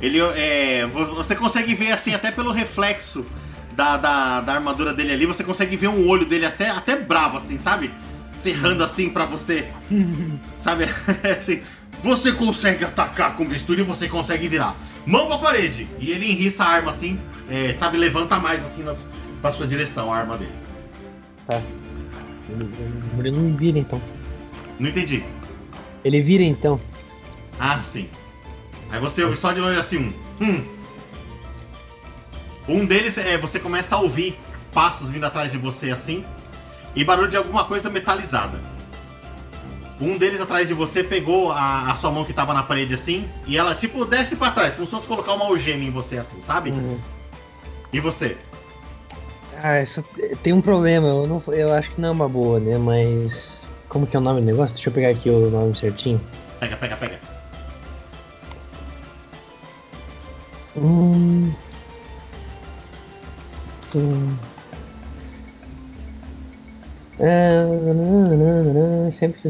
Ele é. vo- Você consegue ver assim, até pelo reflexo da, da, da armadura dele ali, você consegue ver um olho dele até, até bravo, assim, sabe? Cerrando assim pra você. sabe? assim. Você consegue atacar com bisturi e você consegue virar. Mão pra parede! E ele enriça a arma assim, é, sabe? Levanta mais assim na, pra sua direção a arma dele. Tá. Ele não vira então. Não entendi. Ele vira então. Ah, sim. Aí você ouve só de longe assim um. Hum. Um deles é você começa a ouvir passos vindo atrás de você assim e barulho de alguma coisa metalizada. Um deles atrás de você pegou a, a sua mão que tava na parede assim e ela tipo desce pra trás, como se fosse colocar uma algema em você assim, sabe? Uhum. E você? Ah, isso tem um problema. Eu, não, eu acho que não é uma boa, né? Mas. Como que é o nome do negócio? Deixa eu pegar aqui o nome certinho. Pega, pega, pega. Hum. Hum. Ah, sempre que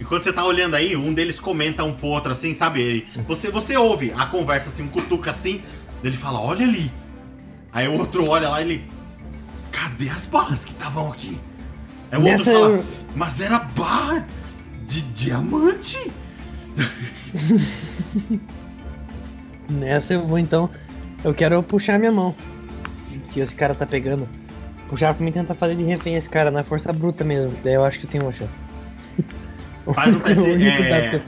E quando você tá olhando aí, um deles comenta um pro outro assim, sabe? Você, você ouve a conversa assim, um cutuca assim, ele fala, olha ali. Aí o outro olha lá e ele. Cadê as barras que estavam aqui? Aí o outro Nessa fala, mas era barra de diamante? Nessa eu vou então. Eu quero puxar minha mão. Que esse cara tá pegando. Puxar pra mim tentar fazer de refém esse cara na força bruta mesmo. Daí eu acho que eu tenho uma chance. Faz um é-.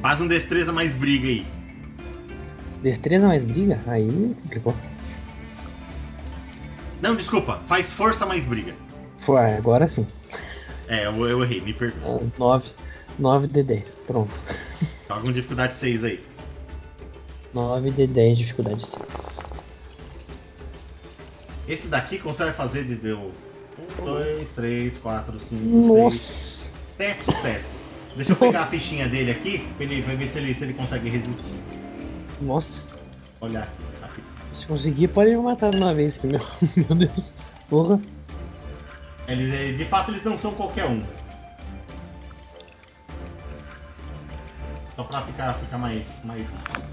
Faz um destreza mais briga aí. Destreza mais briga? Aí complicou. Não, desculpa, faz força mais briga. Foi, agora sim. É, eu, eu errei, me perdoa. 9, 9 de 10. Pronto. Joga um dificuldade 6 aí. 9 de 10 dificuldade 6. Esse daqui, como você vai fazer, de deu 1, 2, 3, 4, 5, 6, Nossa! Sete sucessos. Deixa eu pegar a fichinha dele aqui, pra ele pra ver se ele, se ele consegue resistir. Nossa! Olhar aqui. Se conseguir, pode me matar de uma vez. Que meu, meu Deus. Porra. Eles, eh, de fato, eles não são qualquer um. Só pra ficar, ficar mais, mais justo.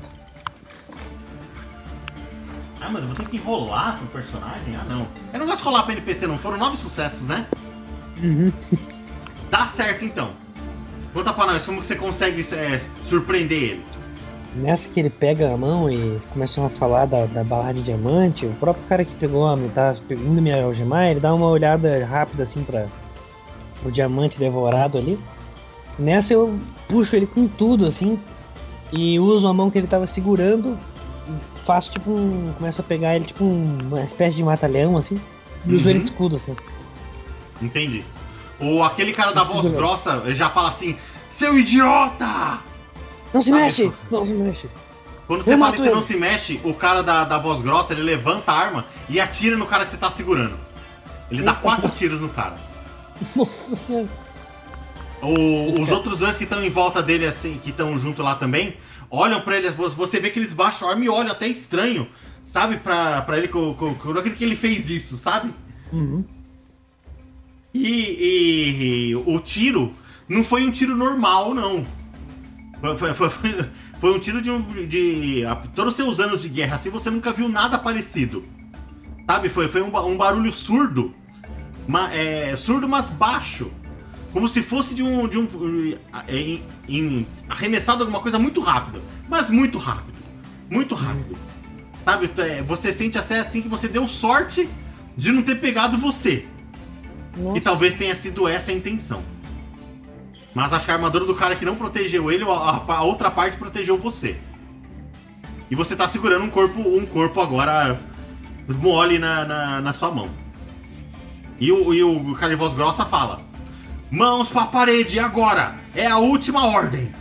Ah, mas eu vou ter que enrolar pro personagem? Ah, não. Eu não gosto de rolar pra NPC, não. Foram nove sucessos, né? Uhum. Dá certo, então. Conta pra nós, como que você consegue eh, surpreender ele? Nessa que ele pega a mão e começam a falar da, da barra de diamante, o próprio cara que pegou a tá indo me algemar, ele dá uma olhada rápida assim para o diamante devorado ali. Nessa eu puxo ele com tudo assim e uso a mão que ele tava segurando, faço tipo um. começo a pegar ele tipo um- uma espécie de mata-leão assim e uso Uhum. ele de escudo assim. Entendi. Ou aquele cara da voz bem. grossa ele já fala assim: Seu idiota! Não se mexe! isso. Não se mexe! Quando você Eu fala que você não se mexe, o cara da, da voz grossa ele levanta a arma e atira no cara que você tá segurando. Ele dá quatro tiros no cara. Nossa senhora! O- os outros dois que estão em volta dele, assim, que estão junto lá também, olham pra ele, você vê que eles baixam a arma e olham até estranho, sabe? Pra, pra ele, que ele fez isso, sabe? Uhum. E, e- e o tiro não foi um tiro normal, não. Foi, foi- foi- foi- um tiro de, um, de. a- Todos os seus anos de guerra, assim, você nunca viu nada parecido. Sabe? Foi, foi um, um barulho surdo. ma- é, surdo, mas baixo. Como se fosse de um. De um é, em- em- arremessado alguma coisa muito rápido. Mas muito rápido. Muito rápido. Sabe? É, você sente até assim que você deu sorte de não ter pegado você. Nossa. E talvez tenha sido essa a intenção. Mas acho que a armadura do cara que não protegeu ele, a, a- a outra parte protegeu você. E você tá segurando um corpo, um corpo agora mole na, na, na sua mão. E o, e o cara de voz grossa fala: Mãos pra parede, agora! É a última ordem!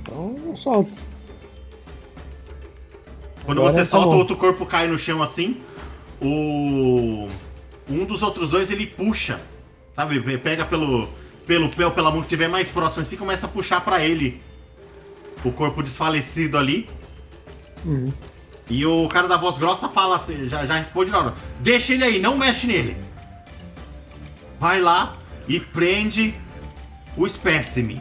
Então eu solto. Quando Agora você tá solta, o outro corpo cai no chão assim. O. Um dos outros dois ele puxa. Sabe? Pega pelo. Pelo pé ou pela mão que estiver mais próximo assim e começa a puxar pra ele. O corpo desfalecido ali. Uhum. E o cara da voz grossa fala assim, já, já responde na hora. Deixa ele aí, não mexe nele. Vai lá e prende o espécime.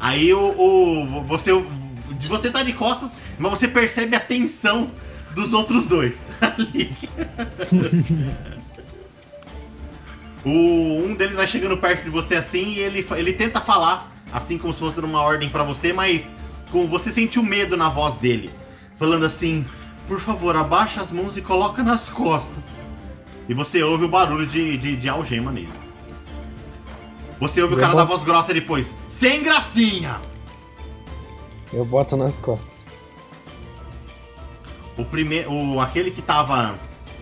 Aí o, o- você você tá de costas, mas você percebe a tensão dos outros dois ali. o, um deles vai chegando perto de você assim e ele, ele tenta falar, assim como se fosse uma ordem pra você, mas com, você sente o medo na voz dele. Falando assim, por favor, abaixa as mãos e coloca nas costas. E você ouve o barulho de, de, de algema nele. Você ouve o cara da voz grossa depois, sem gracinha! Eu boto nas costas. O primeiro. O, aquele que tava.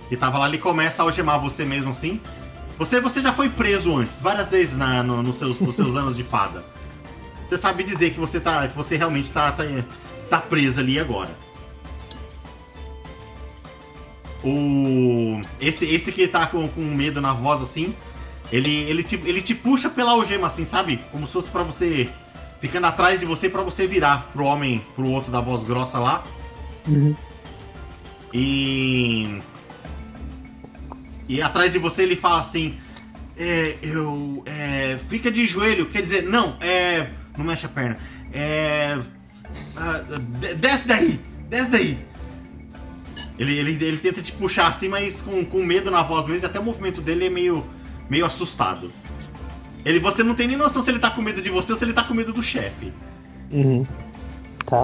Que tava lá, ele começa a algemar você mesmo assim. Você, você já foi preso antes, várias vezes na, no- nos, seus, nos seus anos de fada. Você sabe dizer que você tá. que você realmente tá, tá, tá preso ali agora. O. Esse, esse que tá com, com medo na voz assim. Ele, ele, te, ele te puxa pela algema assim, sabe? Como se fosse pra você. Ficando atrás de você pra você virar pro homem, pro outro da voz grossa lá. Uhum. E. E atrás de você ele fala assim: é, Eu. É, fica de joelho, quer dizer, não, é. Não mexe a perna. É. ah, de- desce daí! Desce daí! Ele, ele, ele tenta te puxar assim, mas com, com medo na voz mesmo, e até o movimento dele é meio, meio assustado. Ele, você não tem nem noção se ele tá com medo de você ou se ele tá com medo do chefe. Uhum. Tá.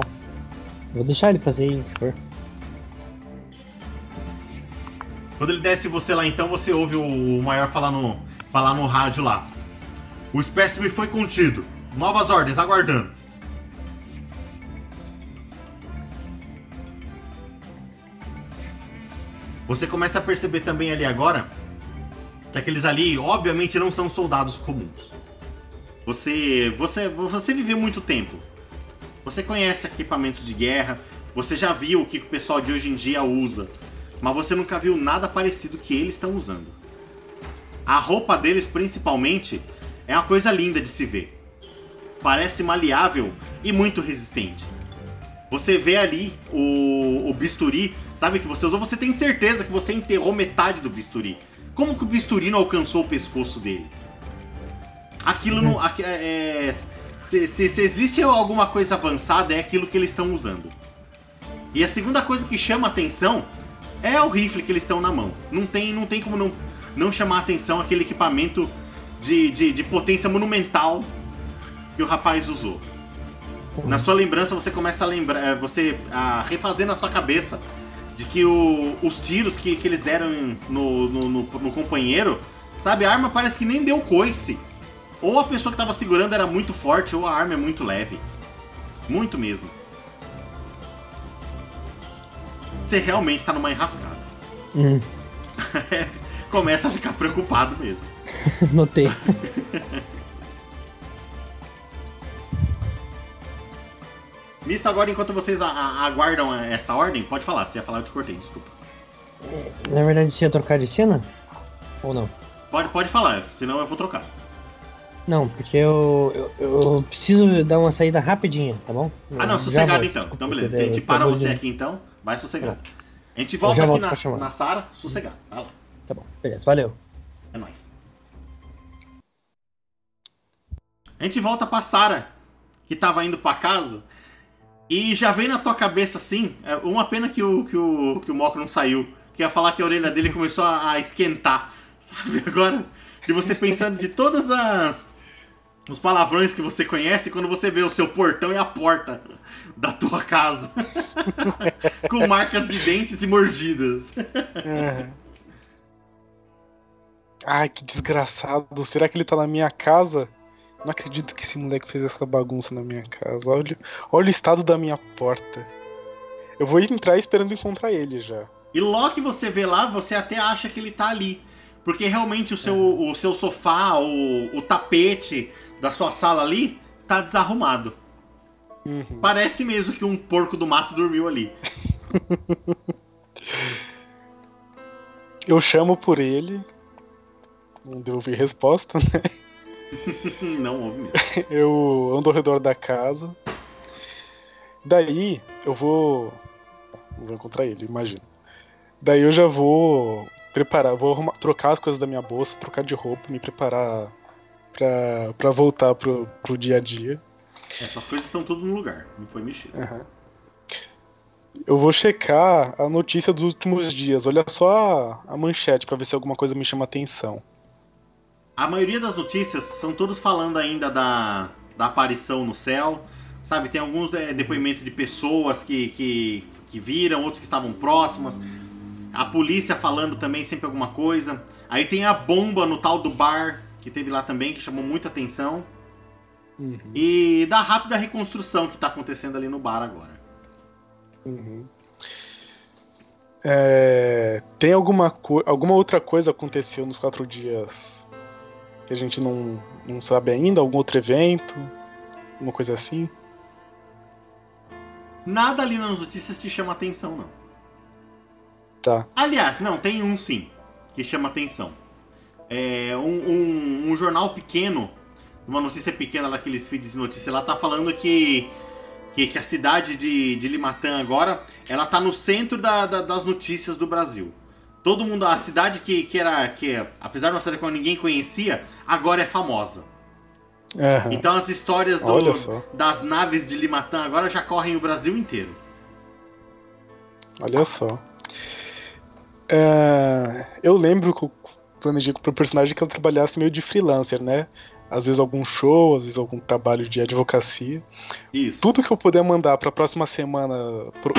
Vou deixar ele fazer aí, o que for. Quando ele desce você lá, então você ouve o maior falar no, falar no rádio lá. O espécime foi contido. Novas ordens, aguardando. Você começa a perceber também ali agora que aqueles ali, obviamente, não são soldados comuns. Você, você, você viveu muito tempo. Você conhece equipamentos de guerra. Você já viu o que o pessoal de hoje em dia usa mas você nunca viu nada parecido que eles estão usando. A roupa deles, principalmente, é uma coisa linda de se ver. Parece maleável e muito resistente. Você vê ali o, o bisturi, sabe que você usou, você tem certeza que você enterrou metade do bisturi. Como que o bisturi não alcançou o pescoço dele? Aquilo não. aqui- é, é, se, se- se existe alguma coisa avançada, é aquilo que eles estão usando. E a segunda coisa que chama atenção é o rifle que eles estão na mão. Não tem, não tem como não, não chamar atenção aquele equipamento de, de, de potência monumental que o rapaz usou. Na sua lembrança você começa a lembrar, eh, você a refazer na sua cabeça de que o- os tiros que, que eles deram no, no, no- no companheiro, sabe, a arma parece que nem deu coice. Ou a pessoa que estava segurando era muito forte, ou a arma é muito leve. Muito mesmo. Você realmente tá numa enrascada. Uhum. Começa a ficar preocupado mesmo. Notei. Nisso agora, enquanto vocês a- a- aguardam essa ordem, pode falar. Você ia falar, eu te cortei, desculpa. Na verdade, você ia trocar de cena? Ou não? Pode, pode falar, senão eu vou trocar. Não, porque eu, eu, eu preciso dar uma saída rapidinha, tá bom? Ah, não, sossegado então. Então, beleza. A eu- gente para você aqui então, vai sossegado. A gente volta aqui na, na Sara, sossegado. Vai lá. Tá bom, beleza, valeu. É nóis. A gente volta pra Sara, que tava indo pra casa, e já vem na tua cabeça assim, é uma pena que o, que o, que o Moco não saiu, que ia falar que a orelha dele começou a, a esquentar, sabe? Agora, de você pensando de todas as Os palavrões que você conhece quando você vê o seu portão e a porta da tua casa. Com marcas de dentes e mordidas. É. Ai, que desgraçado. Será que ele tá na minha casa? Não acredito que esse moleque fez essa bagunça na minha casa. Olha, olha o estado da minha porta. Eu vou entrar esperando encontrar ele já. E logo que você vê lá, você até acha que ele tá ali. Porque realmente o seu, o seu sofá, o, o tapete da sua sala ali, tá desarrumado. Uhum. Parece mesmo que um porco do mato dormiu ali. Eu chamo por ele. Não deu ouvir resposta, né? Não houve mesmo. Eu ando ao redor da casa. Daí eu vou. Vou encontrar ele, imagino. Daí eu já vou preparar, vou arrumar, trocar as coisas da minha bolsa, trocar de roupa, me preparar pra, pra voltar pro, pro dia a dia. Essas coisas estão tudo no lugar, não foi mexido. Aham. Eu vou checar a notícia dos últimos dias. Olha só a, a manchete pra ver se alguma coisa me chama atenção. A maioria das notícias são todos falando ainda da, da aparição no céu. Sabe, tem alguns é, depoimentos de pessoas que, que, que viram, outros que estavam próximas. A polícia falando também sempre alguma coisa. Aí tem a bomba no tal do bar, que teve lá também, que chamou muita atenção. Uhum. E da rápida reconstrução que tá acontecendo ali no bar agora. Uhum. É, tem alguma, alguma outra coisa aconteceu nos quatro dias que a gente não, não sabe ainda? Algum outro evento? Alguma coisa assim? Nada ali nas notícias te chama atenção, não. Tá. Aliás, não, tem um sim, que chama atenção. É um, um- um jornal pequeno, uma notícia pequena daqueles feeds de notícia lá, tá falando que, que, que a cidade de, de Limatã agora, ela tá no centro da- da- das notícias do Brasil. Todo mundo, a cidade que, que era, que apesar de uma cidade que ninguém conhecia, agora é famosa. Então as histórias do- das naves de Limatã agora já correm o Brasil inteiro. Olha só. É, eu lembro que eu planejei pro personagem que eu trabalhasse meio de freelancer, né? Às vezes algum show, às vezes algum trabalho de advocacia. Isso. Tudo que eu puder mandar pra próxima semana pro,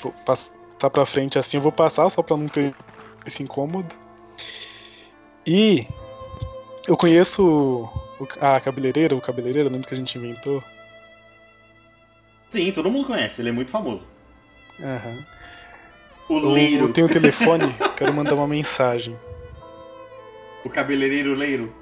pro- passar pra frente assim, eu vou passar só pra não ter esse incômodo. E eu conheço o, a cabeleireira, o cabeleireiro, lembra que a gente inventou? Sim, todo mundo conhece, ele é muito famoso. Aham. O Eu, Leiro, eu tenho o telefone, quero mandar uma mensagem. o cabeleireiro Leiro.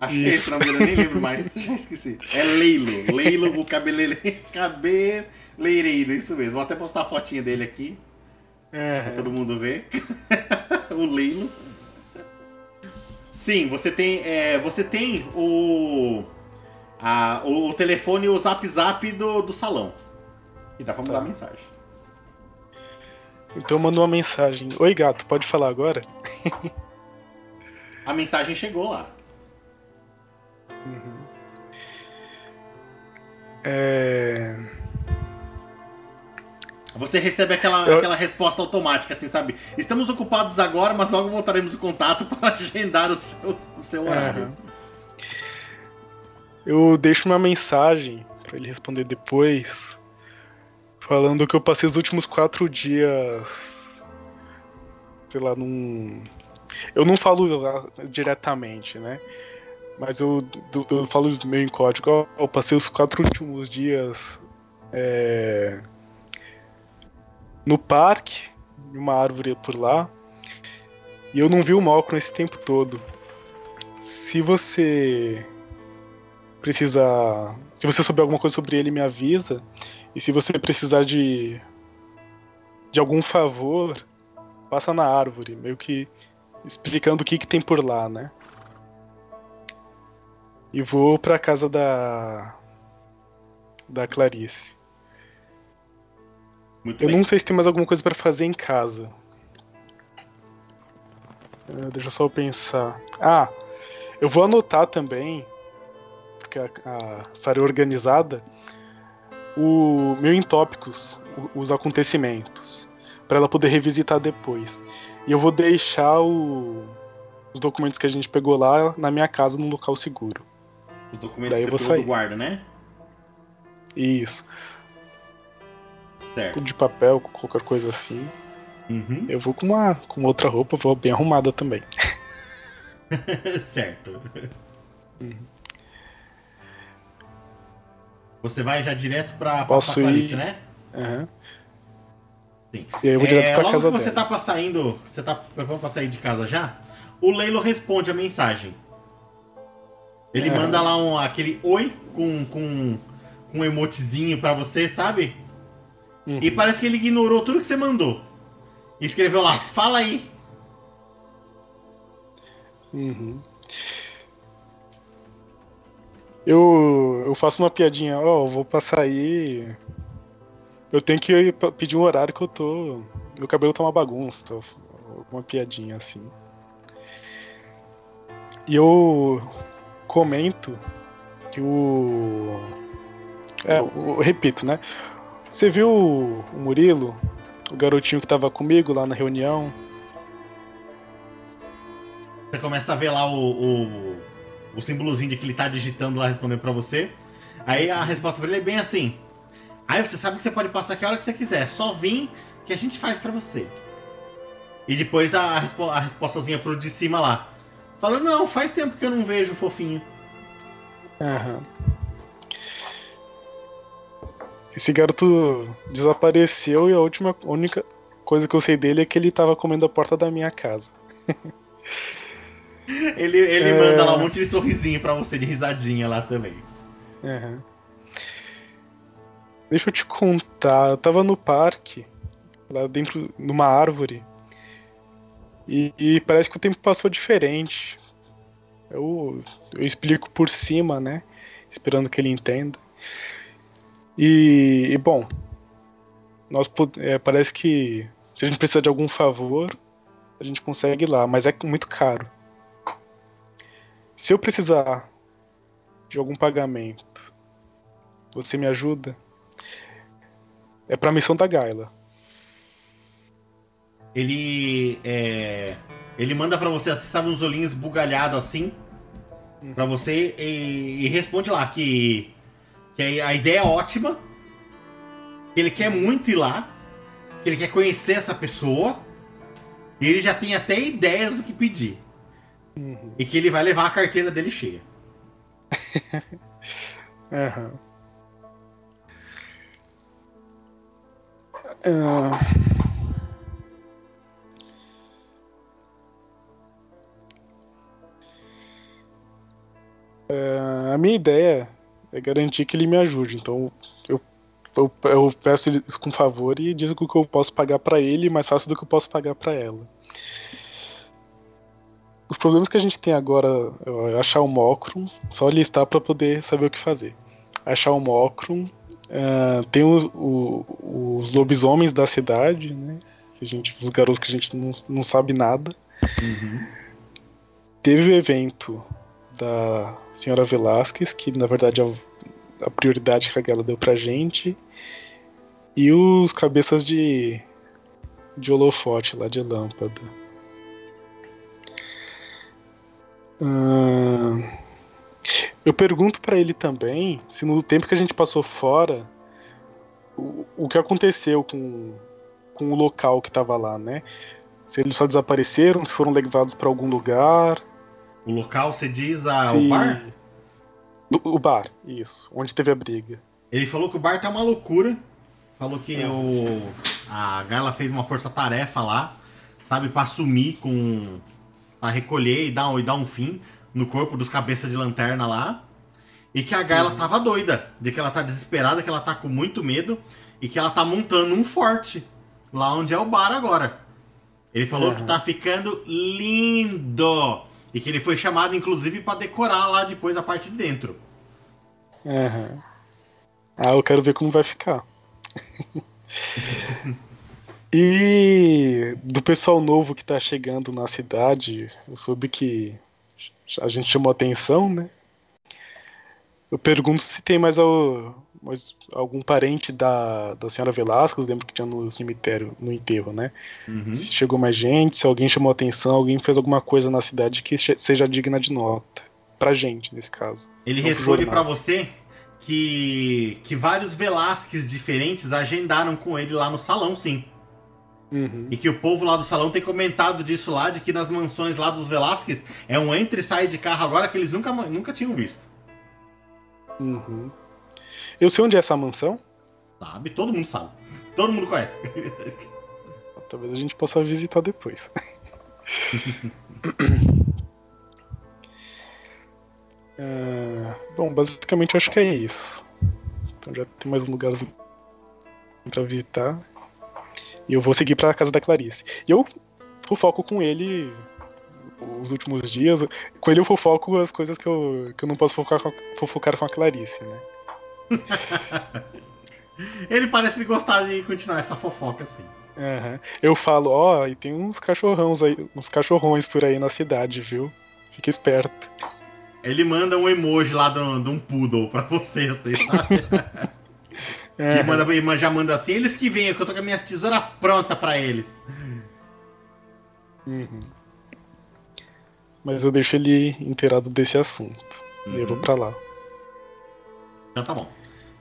Acho que é esse Isso. o nome eu nem lembro mais, já esqueci. É Leilo, Leilo, o cabeleireiro, cabeleireiro, isso mesmo. Vou até postar a fotinha dele aqui, pra Aham. todo mundo ver. o Leilo. Sim, você tem, é, você tem o, a- o telefone e o zap zap do, do salão. E dá pra mandar Tá. mensagem. Então eu mando uma mensagem. Oi gato, pode falar agora? A mensagem chegou lá. É... Você recebe aquela, Eu- aquela resposta automática, assim, sabe? Estamos ocupados agora, mas logo voltaremos o contato para agendar o seu, o seu horário. Eu deixo uma mensagem pra ele responder depois, falando que eu passei os últimos quatro dias, sei lá, num. Eu não falo diretamente, né? Mas eu, eu falo meio em código. Eu passei os quatro últimos dias é, no parque, em uma árvore por lá, e eu não vi o Malcolm esse tempo todo. Se você precisar. Se você souber alguma coisa sobre ele, me avisa. E se você precisar de. de algum favor, passa na árvore, meio que explicando o que, que tem por lá, né? E vou pra casa da. da Clarice. Muito Eu bem. não sei se tem mais alguma coisa pra fazer em casa. Ah, deixa eu só pensar. Ah, eu vou anotar também, porque a, a Sara é organizada, o meu em tópicos, o- os acontecimentos, pra ela poder revisitar depois. E eu vou deixar o- os documentos que a gente pegou lá na minha casa, num local seguro. Os documentos Daí que você pegou do guarda, né? Isso. Certo. Tudo de papel, qualquer coisa assim. Uhum. Eu vou com uma, com outra roupa, vou bem arrumada também. certo. Uhum. Você vai já direto pra, Posso pra Clarice, ir- né? Aham. Sim. E aí eu vou direto É, pra logo casa que você dela. tá pra saindo, você tá pra sair de casa já, o Leilo responde a mensagem. Ele É. manda lá um, aquele oi com, com, com um emotezinho pra você, sabe? Uhum. E parece que ele ignorou tudo que você mandou. E escreveu lá, fala aí. Uhum. Eu, eu faço uma piadinha, ó, eu vou passar aí. Eu tenho que pedir um horário que eu tô. Meu cabelo tá uma bagunça. Tô, alguma piadinha assim. E eu comento que o. É, eu repito, né? Você viu o Murilo, o garotinho que tava comigo lá na reunião? Você começa a ver lá o, o, o símbolozinho de que ele tá digitando lá respondendo pra você. Aí a resposta pra ele é bem assim. Aí você sabe que você pode passar aqui a hora que você quiser. Só vim que a gente faz pra você. E depois a, a, respo- a respostazinha pro de cima lá. Fala, não, faz tempo que eu não vejo o fofinho. Aham. Esse garoto desapareceu e a última única coisa que eu sei dele é que ele tava comendo a porta da minha casa. Ele, ele É. manda lá um monte de sorrisinho pra você, de risadinha lá também. Aham. Deixa eu te contar, eu tava no parque, lá dentro, numa árvore, e, e parece que o tempo passou diferente. Eu, eu explico por cima, né? Esperando que ele entenda. E, e, bom, nós é, parece que se a gente precisar de algum favor, a gente consegue ir lá, mas é muito caro. Se eu precisar de algum pagamento, você me ajuda? É pra missão da Gaila. Ele é, ele manda pra você, assim, sabe, uns olhinhos bugalhados assim, pra você e, e responde lá que, que a ideia é ótima, que ele quer muito ir lá, que ele quer conhecer essa pessoa e ele já tem até ideias do que pedir e que ele vai levar a carteira dele cheia. Ah. Ah, a minha ideia é garantir que ele me ajude, então eu, eu, eu peço isso com favor e digo que eu posso pagar pra ele mais fácil do que eu posso pagar pra ela. Os problemas que a gente tem agora é achar o Mocrum, só listar pra poder saber o que fazer. Achar o Mocrum, ah, tem os, o- os lobisomens da cidade, né? A gente, os garotos que a gente não, não sabe nada. Teve o evento da senhora Velasquez, que na verdade é a, prioridade que a Gala deu pra gente. E os cabeças de, de holofote lá de lâmpada. Ahn, eu pergunto pra ele também se no tempo que a gente passou fora, o, o que aconteceu com, com o local que tava lá, né? Se eles só desapareceram, se foram levados pra algum lugar. O local, você diz a, o bar? O, o bar, isso. Onde teve a briga. Ele falou que o bar tá uma loucura. Falou que É. o, a Gala fez uma força-tarefa lá, sabe, pra sumir com. pra recolher e dar, um- e dar um fim no corpo dos cabeças de lanterna lá. E que a Gala tava doida, de que ela tá desesperada, que ela tá com muito medo e que ela tá montando um forte lá onde é o bar agora. Ele falou que Uhum. tá ficando lindo! E que ele foi chamado, inclusive, pra decorar lá depois a parte de dentro. Aham. Ah, eu quero ver como vai ficar. e do pessoal novo que tá chegando na cidade, eu soube que a gente chamou atenção, né? Eu pergunto se tem mais, mais algum parente da, da senhora Velasquez, lembro que tinha no cemitério, no enterro, né? Uhum. Se chegou mais gente, se alguém chamou atenção, alguém fez alguma coisa na cidade que seja digna de nota. pra gente, nesse caso. Ele responde pra você que, que vários Velasquez diferentes agendaram com ele lá no salão, sim. Uhum. E que o povo lá do salão tem comentado disso lá, de que nas mansões lá dos Velasquez é um entra e sai de carro agora que eles nunca, nunca tinham visto. Uhum. Eu sei onde é essa mansão. Sabe? Todo mundo sabe. Todo mundo conhece. Talvez a gente possa visitar depois. Ah, bom, basicamente eu acho que é isso. Então já tem mais lugares pra visitar. E eu vou seguir pra casa da Clarice. E eu fofoco com ele os últimos dias. Com ele eu fofoco as coisas que eu, que eu não posso fofocar com, fofocar com a Clarice, né? Ele parece gostar de continuar essa fofoca assim. Aham. Eu falo, ó, e tem uns cachorrões aí, uns cachorrões por aí na cidade, viu? Fica esperto. Ele manda um emoji lá de um, poodle pra você, assim, sabe? E manda, já manda assim, eles que vêm, que eu tô com as minhas tesouras prontas pra eles. Uhum. Mas eu deixo ele inteirado desse assunto. E eu vou Uhum. pra lá. Então tá bom.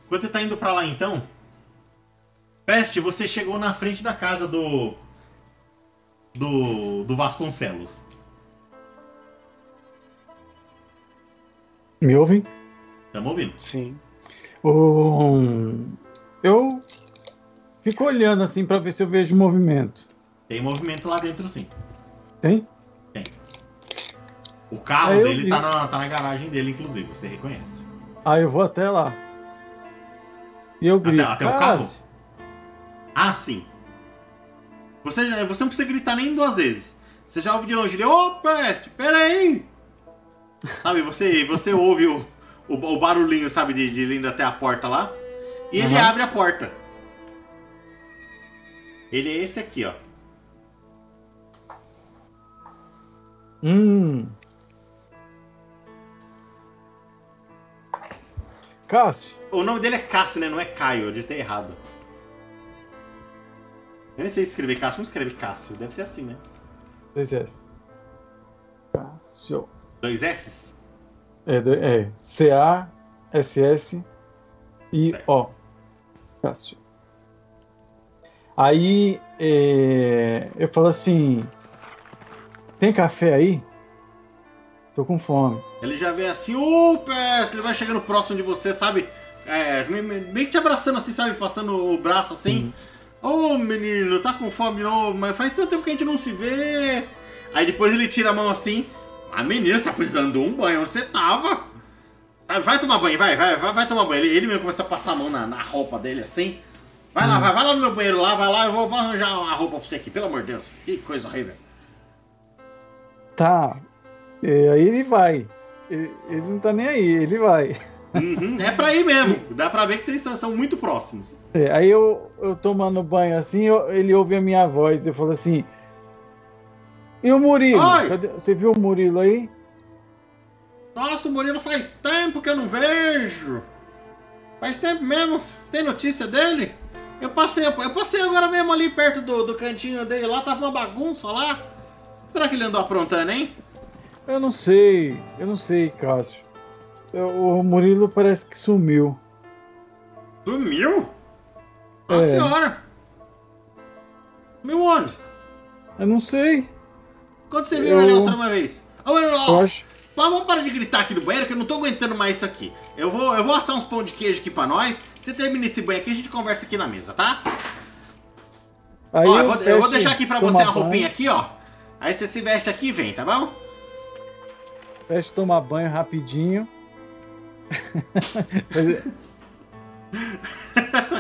Quando você tá indo pra lá então, Peste, você chegou na frente da casa do. do. do Vasconcelos. Me ouvem? Tamo ouvindo. Sim. Um, eu fico olhando assim pra ver se eu vejo movimento. Tem movimento lá dentro sim. Tem? O carro eu dele tá na, tá na garagem dele, inclusive, você reconhece. Aí eu vou até lá. E eu grito. até o carro? Ah, sim. Você, já- você não precisa gritar nem duas vezes. Você já ouve de longe ele, ô peste, peraí! Sabe, você, você ouve o, o, o barulhinho, sabe, de, de indo até a porta lá. E ele Aham. abre a porta. Ele é esse aqui, ó. Hum. Cássio, O nome dele é Cássio, né? Não é Caio, eu digitei errado. Eu nem sei escrever Cássio, não escreve Cássio. Deve ser assim, né? dois S. Cássio. Dois S's? É, do- é C-A-S-S-I-O. Cássio. Aí é, eu falo assim: tem café aí? Tô com fome. Ele já vem assim, ô peste, ele vai chegando próximo de você, sabe? É, me- me- meio que te abraçando assim, sabe? Passando o braço assim. Ô menino, tá com fome novo, mas faz tanto tempo que a gente não se vê. Aí depois ele tira a mão assim. Ah, menino, você tá precisando de um banho, onde você tava? Sabe, vai tomar banho, vai, vai, vai, vai tomar banho. Ele, ele mesmo começa a passar a mão na, na roupa dele assim. Vai lá, vai, vai lá no meu banheiro lá, vai lá, eu vou, vou arranjar uma roupa pra você aqui, pelo amor de Deus. Que coisa horrível. Tá. É, aí ele vai. Ele, ele não tá nem aí, ele vai. Uhum, é pra ir mesmo. Dá pra ver que vocês são- muito próximos. É, aí eu, eu tomando banho assim, eu- ele ouve a minha voz. Eu falo assim: E o Murilo? Cadê- Você viu o Murilo aí? Nossa, o Murilo faz tempo que eu não vejo. Faz tempo mesmo. Você tem notícia dele? Eu passei, eu passei agora mesmo ali perto do, do cantinho dele lá, tava uma bagunça lá. Será que ele andou aprontando, hein? Eu não sei, eu não sei, Cássio. O Murilo parece que sumiu. Sumiu? Nossa É. senhora! Sumiu onde? Eu não sei. Quando você viu Eu- ele outra uma vez? Ó, Eu acho. Vamos parar de gritar aqui no banheiro que eu não tô aguentando mais isso aqui. Eu vou, eu vou assar uns pão de queijo aqui pra nós. Você termina esse banho aqui e a gente conversa aqui na mesa, tá? Aí ó, eu vou, eu vou deixar aqui pra você a roupinha aqui, ó. Aí você se veste aqui e vem, tá bom? Fecho tomar banho rapidinho. Mas,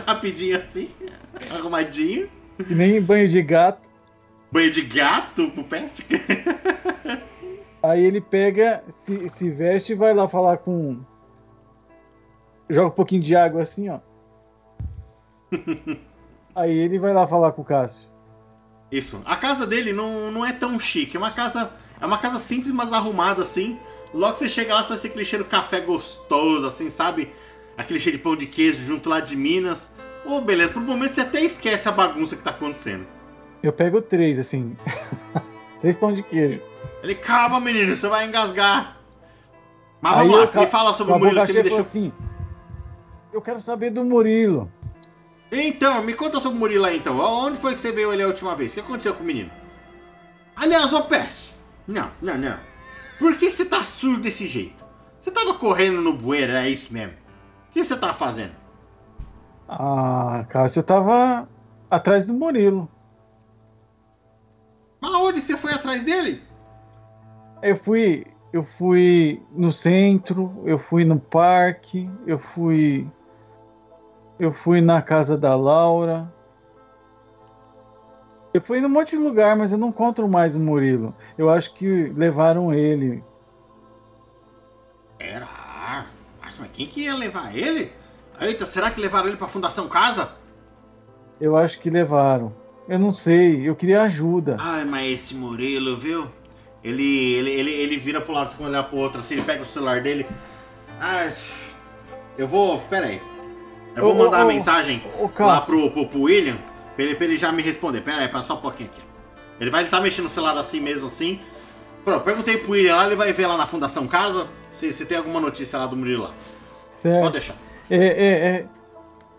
Rapidinho assim, arrumadinho. que nem banho de gato. Banho de gato pro peste. Aí ele pega, se, se veste e vai lá falar com. Joga um pouquinho de água assim, ó. Aí ele vai lá falar com o Cássio. Isso. A casa dele não, não é tão chique. É uma casa. É uma casa simples, mas arrumada assim. Logo que você chega lá, você vai ser aquele cheiro café gostoso, assim, sabe? Aquele cheiro de pão de queijo junto lá de Minas. Ô, beleza, por um momento você até esquece a bagunça que tá acontecendo. Eu pego três, assim. três pão de queijo. Ele, calma, menino, você vai engasgar. Mas Aí vamos lá, ca- me fala sobre o Murilo que você me deixou. assim: Eu quero saber do Murilo. Então, me conta sobre o Murilo aí então. Onde foi que você veio ele a última vez? O que aconteceu com o menino? Aliás, ô Peste. Não, não, não. Por que, que você tá sujo desse jeito? Você tava correndo no bueiro, é isso mesmo? O que você tava fazendo? Ah, Cássio, eu tava atrás do Murilo. Mas onde você foi atrás dele? Eu fui, eu fui no centro, eu fui no parque, eu fui, eu fui na casa da Laura. Eu fui num monte de lugar, mas eu não encontro mais o Murilo. Eu acho que levaram ele. Era. Mas, mas quem que ia levar ele? Eita, será que levaram ele pra Fundação Casa? Eu acho que levaram. Eu não sei, eu queria ajuda. Ai, mas esse Murilo, viu? Ele, ele, ele, ele vira pro lado, olhar pro outro, assim, ele pega o celular dele. Ai, eu vou. Pera aí. Eu vou mandar ô, uma mensagem ô, lá pro, pro, pro William pra ele, pra ele já me responder. Pera aí, pera só um pouquinho aqui. Ele vai estar mexendo no celular assim mesmo, assim. Pronto, perguntei pro William lá, ele vai ver lá na Fundação Casa se, se tem alguma notícia lá do Murilo lá. Pode Certo. deixar. É, é, é.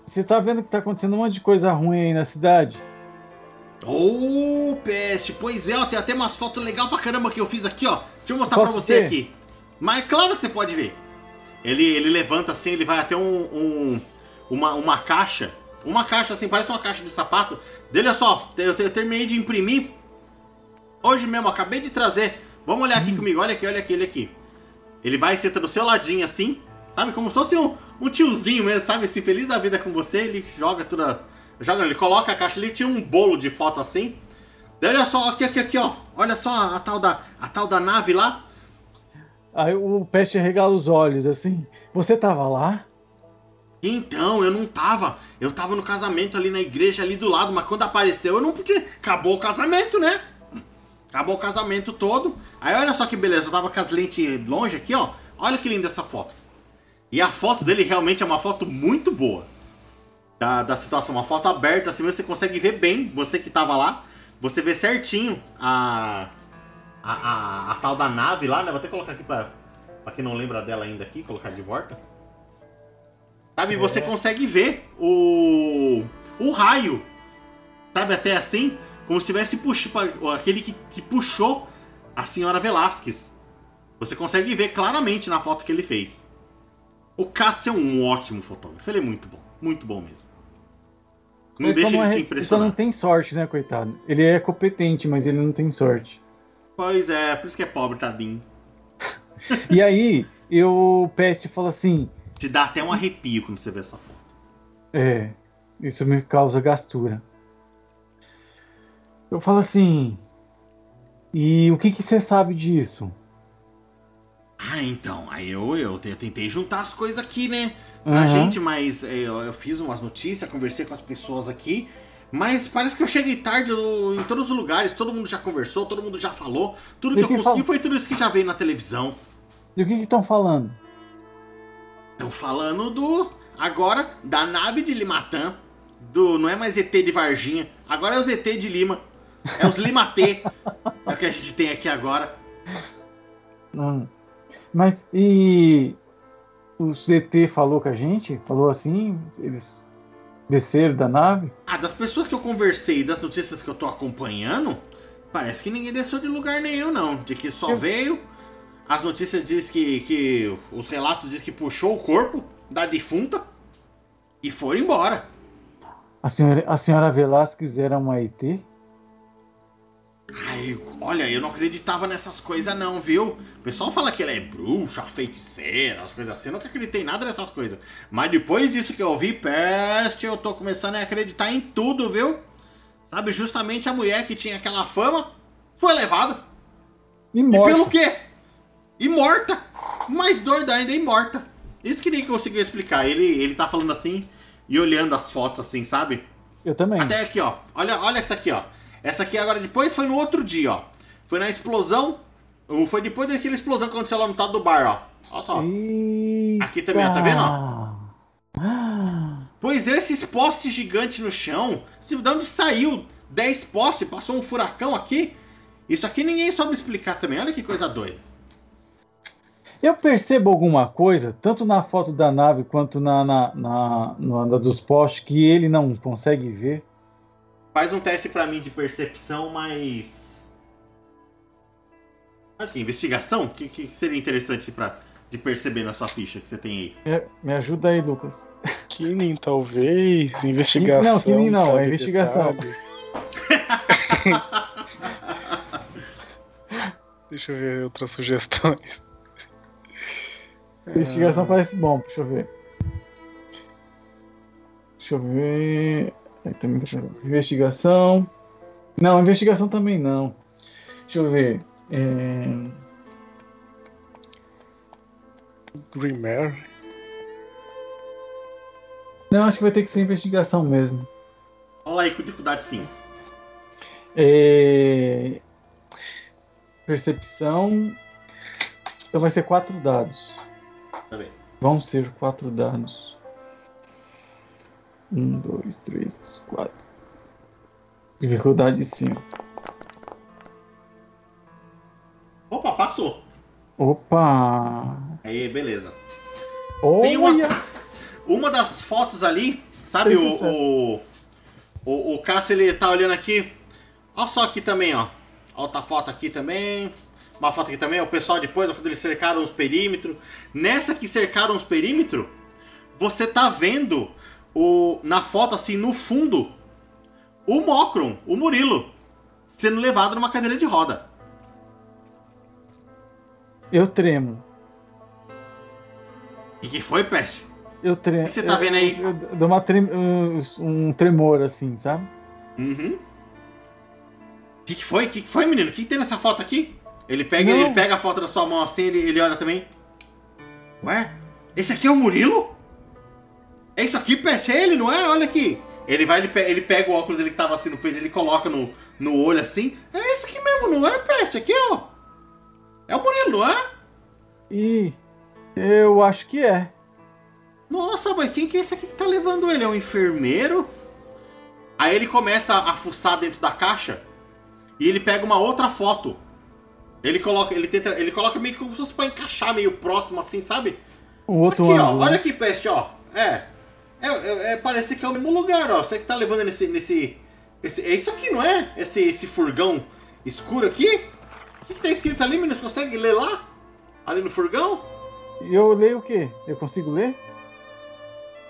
Você tá vendo que tá acontecendo um monte de coisa ruim aí na cidade? Ô, peste! Pois é, ó, tem até umas fotos legais pra caramba que eu fiz aqui, ó. Deixa eu mostrar Posso pra você ver? aqui. Mas claro que você pode ver. Ele, ele levanta assim, ele vai até um, um- uma, uma caixa. Uma caixa assim, parece uma caixa de sapato. Dele, olha só, eu, eu terminei de imprimir. Hoje mesmo, acabei de trazer. Vamos olhar aqui comigo, olha aqui, olha aqui, olha aqui. Ele vai e senta do seu ladinho assim, sabe? Como se fosse um, um tiozinho mesmo, sabe? Assim, feliz da vida com você, ele joga tudo. a- Joga, ele coloca a caixa ali, tinha um bolo de foto assim. Daí olha só, aqui, aqui, aqui, ó. Olha só a, a tal, da, a tal da nave lá. Aí o Peste regala os olhos assim. Você tava lá? Então, eu não tava. Eu tava no casamento ali na igreja ali do lado, mas quando apareceu eu não podia. Acabou o casamento, né? Acabou o casamento todo. Aí olha só que beleza, eu tava com as lentes longe aqui, ó. Olha que linda essa foto. E a foto dele realmente é uma foto muito boa. Da, da situação, uma foto aberta, assim você consegue ver bem, você que tava lá. Você vê certinho a. A, a, a tal da nave lá, né? Vou até colocar aqui pra, pra quem não lembra dela ainda aqui, colocar de volta. Sabe, você consegue ver o. o raio. Sabe, até assim, como se tivesse puxado. aquele que, que puxou a senhora Velasquez. Você consegue ver claramente na foto que ele fez. O Cássio é um ótimo fotógrafo. Ele é muito bom. Muito bom mesmo. Não Ele deixa ele é- te Ele só impressionar. não tem sorte, né, coitado? Ele é competente, mas ele não tem sorte. Pois é, por isso que é pobre, tadinho. E aí, eu, o Peste fala assim: Te dá até um arrepio quando você vê essa foto. É, isso me causa gastura. Eu falo assim. E o que que você sabe disso? Ah, então, aí eu, eu, eu tentei juntar as coisas aqui, né? Pra Aham. gente, mas é, eu, eu fiz umas notícias, conversei com as pessoas aqui. Mas parece que eu cheguei tarde eu- em todos os lugares, todo mundo já conversou, todo mundo já falou. Tudo que E eu consegui fala- foi tudo isso que já veio na televisão. E o que que estão falando? Estão falando do. Agora, da nave de Limatã. Do, não é mais ET de Varginha. Agora é os ET de Lima. É os Limatê. é o que a gente tem aqui agora. Hum. Mas e o CT falou com a gente? Falou assim? Eles desceram da nave? Ah, das pessoas que eu conversei e das notícias que eu tô acompanhando, parece que ninguém desceu de lugar nenhum, não. De que só Eu- veio. As notícias diz que, que. Os relatos diz que puxou o corpo da defunta e foram embora. A senhora, a senhora Velasquez era uma ET? Ai, olha, eu não acreditava nessas coisas, não, viu? O pessoal fala que ela é bruxa, feiticeira, as coisas assim. Eu nunca acreditei em nada dessas coisas. Mas depois disso que eu vi, peste, eu tô começando a acreditar em tudo, viu? Sabe, justamente a mulher que tinha aquela fama foi levada. E E pelo quê? E morta. Mais doida ainda, e morta. Isso que nem conseguiu explicar. Ele, ele tá falando assim e olhando as fotos assim, sabe? Eu também. Até aqui, ó. Olha, olha essa aqui, ó. Essa aqui agora depois foi no outro dia, ó. Foi na explosão. ou Foi depois daquela explosão que aconteceu lá no tal do bar, ó. Olha só. Eita. Aqui também, ó, tá vendo, Ah, Pois é, esses postes gigantes no chão. Se de onde saiu 10 postes, passou um furacão aqui. Isso aqui ninguém soube explicar também. Olha que coisa doida. Eu percebo alguma coisa, tanto na foto da nave quanto na, na, na, na dos postes, que ele não consegue ver. Faz um teste pra mim de percepção, mas. Mas que? Investigação? O que, que seria interessante pra, de perceber na sua ficha que você tem aí? Me, me ajuda aí, Lucas. Killing, talvez. Investigação. Não, Killing não, é investigação. Deixa eu ver outras sugestões. Investigação parece bom, deixa eu ver. Deixa eu ver. Aí também deixa eu ver. Investigação. Não, investigação também não. Deixa eu ver. É... Grimmer. Não, acho que vai ter que ser investigação mesmo. Olha aí com dificuldade 5. É... Percepção. Então vai ser quatro dados. Tá bem. Vão ser quatro dados. Um, dois, três, quatro. Dificuldade 5. Opa, passou. Opa! Aí, beleza. Olha. Tem uma, uma das fotos ali, sabe o, o, o, o Cássio, ele tá olhando aqui. Olha só aqui também, ó. Outra foto aqui também. Uma foto aqui também, o pessoal depois, quando eles cercaram os perímetros. Nessa que cercaram os perímetros, você tá vendo o, na foto, assim, no fundo, o Mocron, o Murilo, sendo levado numa cadeira de roda. Eu tremo. O que, que foi, Peste? Eu tremo. O que você tá eu, vendo aí? Eu, eu dou uma trem, um, um, tremor, assim, sabe? Uhum. O que, que foi? O que, que foi, menino? O que, que tem nessa foto aqui? Ele pega, ele pega a foto da sua mão assim, ele, ele olha também. Ué? Esse aqui é o Murilo? É isso aqui, peste? É ele, não é? Olha aqui. Ele vai, ele, ele pega o óculos dele que tava assim no peito, ele coloca no, no olho assim. É isso aqui mesmo, não é, peste? Aqui, ó. É o Murilo, não é? Ih, eu acho que é. Nossa, mas quem que é esse aqui que tá levando ele? É um enfermeiro? Aí ele começa a fuçar dentro da caixa e ele pega uma outra foto ele coloca, ele tenta, ele coloca meio que como se fosse pra encaixar meio próximo assim, sabe? Um outro aqui, ângulo, ó, olha aqui, peste, ó. É. É, é, é, parece que é o mesmo lugar, ó. Você que tá levando nesse. nesse esse, é isso aqui, não é? Esse, esse furgão escuro aqui? O que, que tá escrito ali, menino? Você consegue ler lá? Ali no furgão? Eu leio o quê? Eu consigo ler?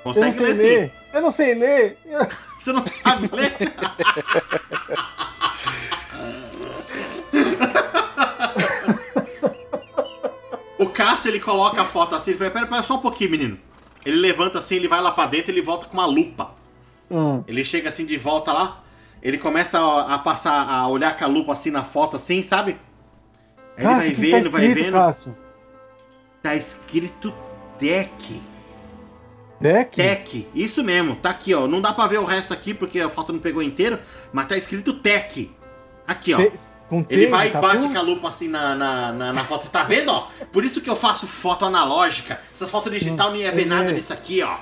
Consegue eu ler, ler sim. Eu não sei ler. Você não sabe ler? O Cássio, ele coloca a foto assim, ele fala, pera, pera só um pouquinho, menino. Ele levanta assim, ele vai lá pra dentro, ele volta com uma lupa. Hum. Ele chega assim de volta lá, ele começa a, a, passar, a olhar com a lupa assim na foto assim, sabe? Aí Cássio, ele vai vendo, tá vai escrito, vendo. Cássio? Tá escrito Deck. Deck? Tech, isso mesmo, tá aqui, ó. Não dá pra ver o resto aqui porque a foto não pegou inteiro, mas tá escrito Tech. Aqui, ó. Te... Com Ele T, vai e tá bate com a lupa assim na, na, na, na foto. Você tá vendo, ó? Por isso que eu faço foto analógica. Essas fotos digital não ia ver é. nada disso aqui, ó.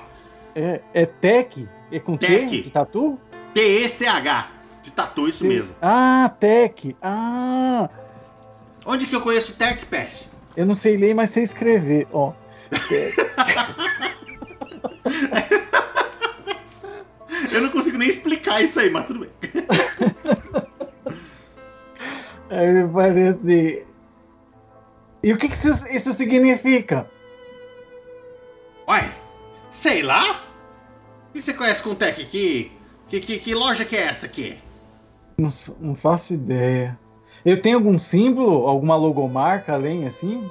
É, é Tech? É com Tech. T? De tatu? T-E-C-H. De tatu, isso mesmo. Ah, Tech. Ah, Onde que eu conheço Tech, Pest? eu não sei ler, mas sei escrever. Ó. Eu não consigo nem explicar isso aí, mas tudo bem. Aí me parece. E o que, que isso, isso significa? Uai, sei lá. O que você conhece com Tech? Que, que, que, que loja que é essa aqui? Não, não faço ideia. Eu tenho algum símbolo, alguma logomarca além assim?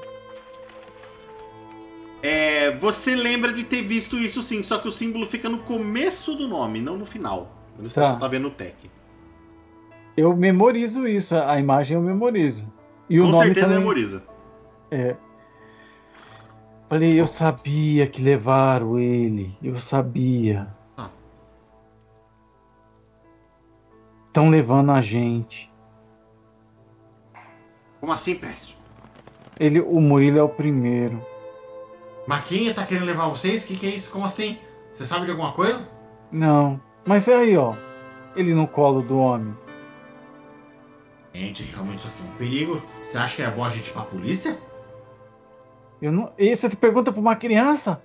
É, você lembra de ter visto isso sim, só que o símbolo fica no começo do nome, não no final. Você Tá. só tá vendo o Tech. Eu memorizo isso, a imagem eu memorizo. E o Com nome certeza também. memoriza. Falei, eu sabia que levaram ele. Eu sabia. Ah. Estão levando a gente. Como assim, Pest? Ele, o Murilo é o primeiro. Quem tá querendo levar vocês? O que, que é isso? Como assim? Você sabe de alguma coisa? Não. Mas aí, ó. Ele no colo do homem. Gente, realmente isso aqui é um perigo. Você acha que é bom a gente ir pra polícia? Eu não... E você pergunta pra uma criança?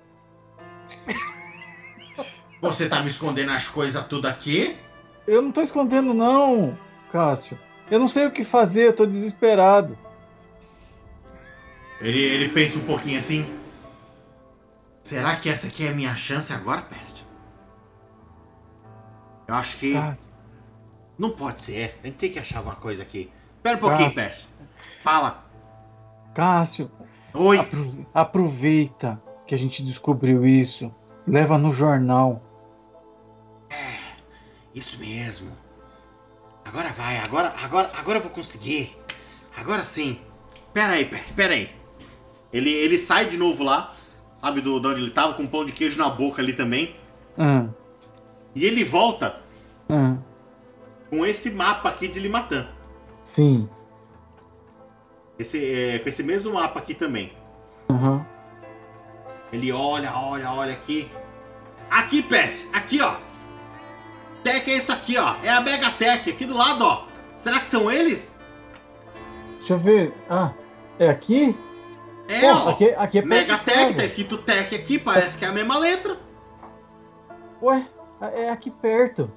Você tá me escondendo as coisas tudo aqui? Eu não tô escondendo, não, Cássio. Eu não sei o que fazer, eu tô desesperado. Ele, ele pensa um pouquinho assim. Será que essa aqui é a minha chance agora, Peste? Eu acho que. Cássio, Não pode ser. A gente tem que achar alguma coisa aqui. Espera um pouquinho, Cássio. Fala. Cássio Oi. apro- aproveita que a gente descobriu isso. Leva no jornal. Isso mesmo. Agora vai, agora, agora, agora eu vou conseguir. Agora sim. Pera aí, Peste, pera aí. Ele, ele sai de novo lá, sabe, do, de onde ele tava, com um pão de queijo na boca ali também. Ah, E ele volta ah, com esse mapa aqui de Limatã. sim. Esse, é, com esse mesmo mapa aqui também. Aham. Ele olha, olha, olha aqui. Aqui, Peste, aqui, ó. Tech é esse aqui, ó. É a Megatech, aqui do lado, ó. Será que são eles? Deixa eu ver. Ah, é aqui? É, Pô, ó. aqui, aqui é Megatech, tá escrito Tech aqui, parece que é a mesma letra. Ué, é aqui perto.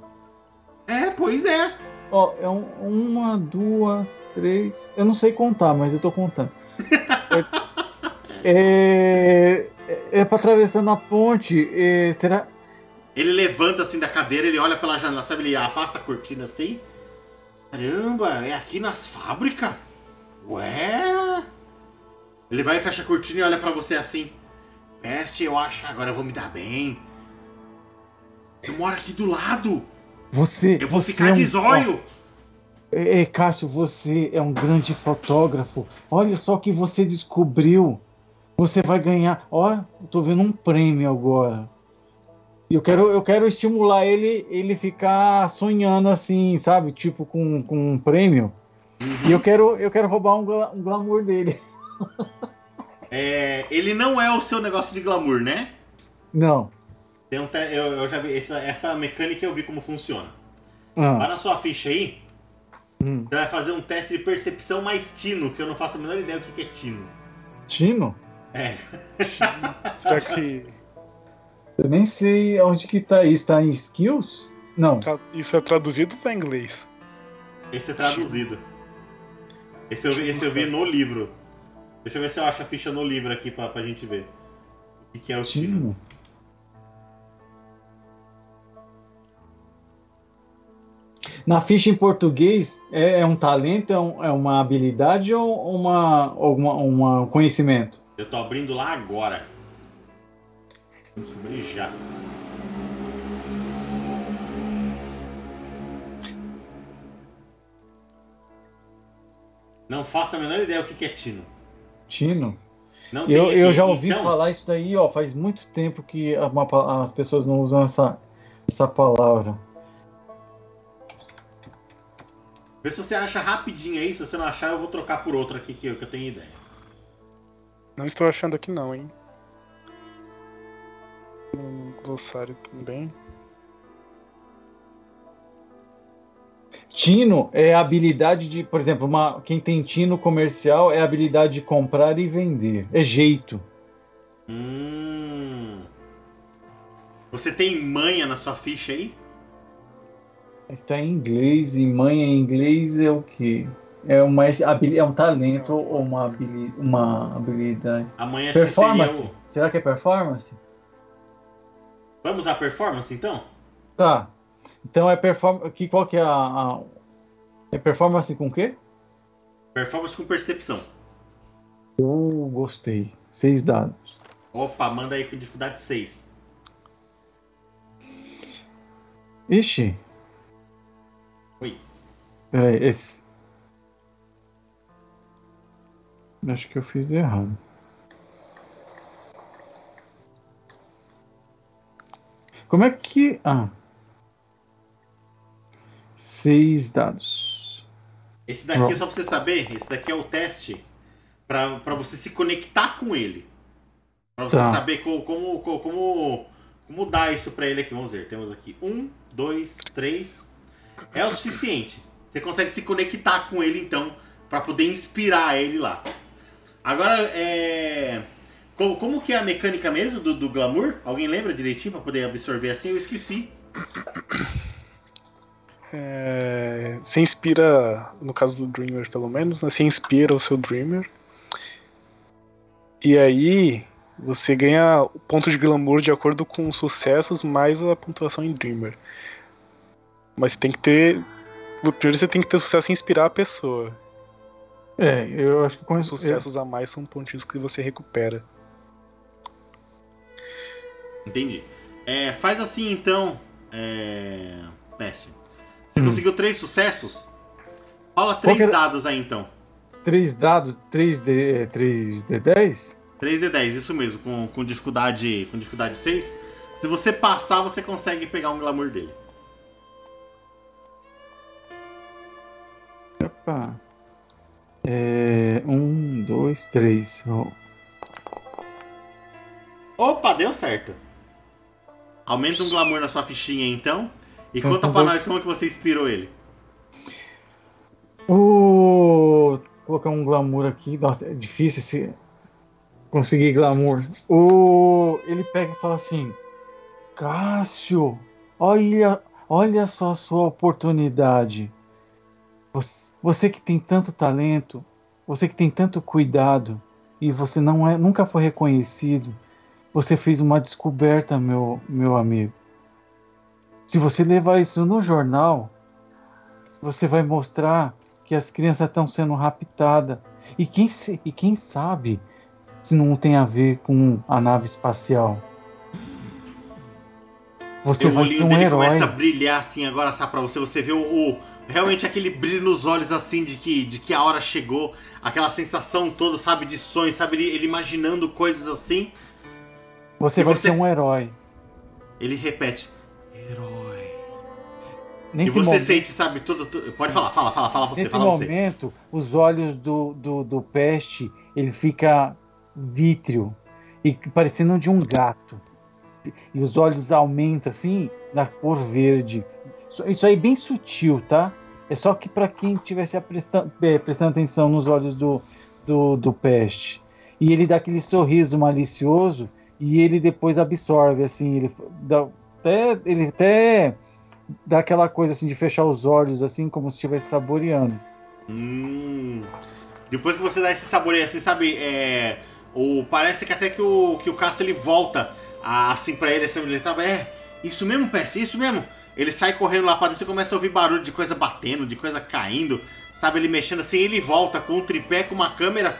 É, pois é. Ó, é um- uma, duas, três. Eu não sei contar, mas eu tô contando. é, é, é pra atravessar na ponte. é, será? Ele levanta assim da cadeira, ele olha pela janela, sabe? Ele afasta a cortina assim. Caramba, é aqui nas fábricas? Ué? Ele vai e fecha a cortina e olha pra você assim. Peste, eu acho que agora eu vou me dar bem. Eu moro aqui do lado. Você. Eu vou você ficar é um- de zóio. é, Cássio, você é um grande fotógrafo. Olha só o que você descobriu. Você vai ganhar. Ó, tô vendo um prêmio agora. Eu quero, eu quero estimular ele, ele ficar sonhando assim, sabe? Tipo com, com um prêmio. E eu quero, eu quero roubar um, um glamour dele. É, ele não é o seu negócio de glamour, né? Não. Tem um te- eu, eu já vi essa, essa mecânica eu vi como funciona. Ah, Vai na sua ficha aí, hum. você vai fazer um teste de percepção mais tino, que eu não faço a menor ideia do que que é tino. Tino? É, Será que Eu nem sei onde que tá isso. Tá em skills? Não. isso é traduzido ou tá em inglês? esse é traduzido. Esse eu, vi- esse eu vi no livro. Deixa eu ver se eu acho a ficha no livro aqui pra, pra gente ver. O que, que é o tino. Na ficha em português, é, é um talento, é, um- é uma habilidade ou uma, alguma, uma conhecimento? Eu tô abrindo lá agora. Vamos abrir já. Não faço a menor ideia o que, que é tino. Tino? Não Eu, eu já ouvi Então, falar isso daí, ó, faz muito tempo que a- as pessoas não usam essa, essa palavra. Vê se você acha rapidinho aí. Se você não achar, eu vou trocar por outro aqui que eu, que eu tenho ideia. Não estou achando aqui não, hein? No glossário também. Tino é a habilidade de, por exemplo, uma, quem tem tino comercial é a habilidade de comprar e vender. É jeito. Hum. Você tem manha na sua ficha aí? É tá em inglês e mãe em inglês é o quê? É, uma, é um talento ou uma, habili- uma habilidade? Que Performance? seria o... Será que é performance? Vamos usar performance então? Tá. Então é performance. Que, qual que é a, a- É performance com o quê? Performance com percepção. Eu gostei. Seis dados. Opa, manda aí com dificuldade 6. Ixi. É, esse. Acho que eu fiz errado. Como é que. Ah. Seis dados. Esse daqui, Pronto. só pra você saber, esse daqui é o teste pra, pra você se conectar com ele. Pra você Tá. saber co- como, co- como, como dar isso pra ele aqui. Vamos ver, temos aqui um, dois, três. É o suficiente. Você consegue se conectar com ele então, pra poder inspirar ele lá. Agora, é... Como, como que é a mecânica mesmo do, do glamour? Alguém lembra direitinho pra poder absorver assim? Eu esqueci. É, você inspira, no caso do Dreamer pelo menos, né, você inspira o seu Dreamer. E aí você ganha ponto de glamour de acordo com os sucessos mais a pontuação em Dreamer. Mas tem que ter. Primeiro você tem que ter sucesso em inspirar a pessoa. É, eu acho que com Os sucessos a mais são pontinhos que você recupera. Entendi. É, faz assim então. É. Peste. Você Hum. conseguiu três sucessos? Rola três dados aí então. Três dados, 3D, 3D10? 3d10, isso mesmo, com, com dificuldade. Com dificuldade 6. Se você passar, você consegue pegar um glamour dele. Opa. É, um, dois, três. Ó, Opa, deu certo. Aumenta um glamour na sua fichinha então. E Então, conta então pra vou- nós como que você inspirou ele. O... Vou colocar um glamour aqui. Nossa, é difícil esse... conseguir glamour. O... Ele pega e fala assim: Cássio, olha, olha só a sua oportunidade. Você, você que tem tanto talento, você que tem tanto cuidado e você não é, nunca foi reconhecido. Você fez uma descoberta, meu, meu amigo. Se você levar isso no jornal, você vai mostrar que as crianças estão sendo raptadas. E quem, e quem sabe se não tem a ver com a nave espacial? Você o vai ser um dele herói. começa a brilhar assim agora, sabe, pra você. Você vê o, o- realmente aquele brilho nos olhos assim de que, de que a hora chegou. Aquela sensação toda, sabe, de sonho, sabe, ele, ele imaginando coisas assim. Você e vai você- ser um herói. Ele repete, herói. Nesse e você momento, sente, sabe, tudo, tudo- Pode falar, fala, fala, fala você, nesse fala você. momento os olhos do, do, do peste ele fica vítreo e parecendo de um gato. E os olhos aumentam assim na cor verde. Isso, aí é bem sutil, tá? É só que para quem estivesse prestando, eh, prestando atenção nos olhos do, do, do peste. E ele dá aquele sorriso malicioso e ele depois absorve, assim, ele dá, até, ele até dá aquela coisa assim de fechar os olhos, assim, como se estivesse saboreando. Hum. Depois que você dá esse sabor aí, assim, sabe? É, o, parece que até que o, que o Cássio ele volta a- assim pra ele, assim, ele tava. É, isso mesmo, PS, isso mesmo. Ele sai correndo lá pra dentro e começa a ouvir barulho de coisa batendo, de coisa caindo, sabe? Ele mexendo assim, ele volta com um tripé, com uma câmera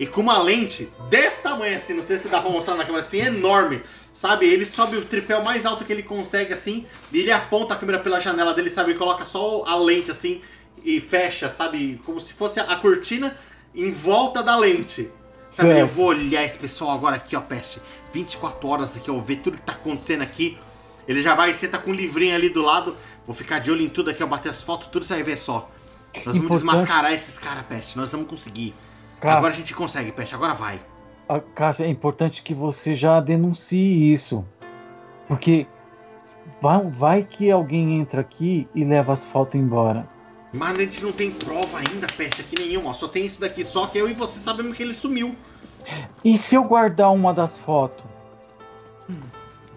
e com uma lente desse tamanho assim, não sei se dá pra mostrar na câmera assim, enorme. Sabe, ele sobe o tripé o mais alto que ele consegue, assim, e ele aponta a câmera pela janela dele, sabe? Ele coloca só a lente, assim, e fecha, sabe? Como se fosse a cortina em volta da lente. Sabe, Certo. eu vou olhar esse pessoal agora aqui, ó, peste. 24 horas aqui, ó, ver tudo que tá acontecendo aqui. Ele já vai e senta com um livrinho ali do lado. Vou ficar de olho em tudo aqui, ó, bater as fotos, tudo você vai ver só. Nós vamos desmascarar esses caras, peste. Nós vamos conseguir. Agora a gente consegue, peste. Agora vai. a- Cássio, é importante que você já denuncie isso. Porque vai, vai que alguém entra aqui e leva as fotos embora. Mas a gente não tem prova ainda, peste, aqui nenhuma. Só tem isso daqui. Só que eu e você sabemos que ele sumiu. E se eu guardar uma das fotos?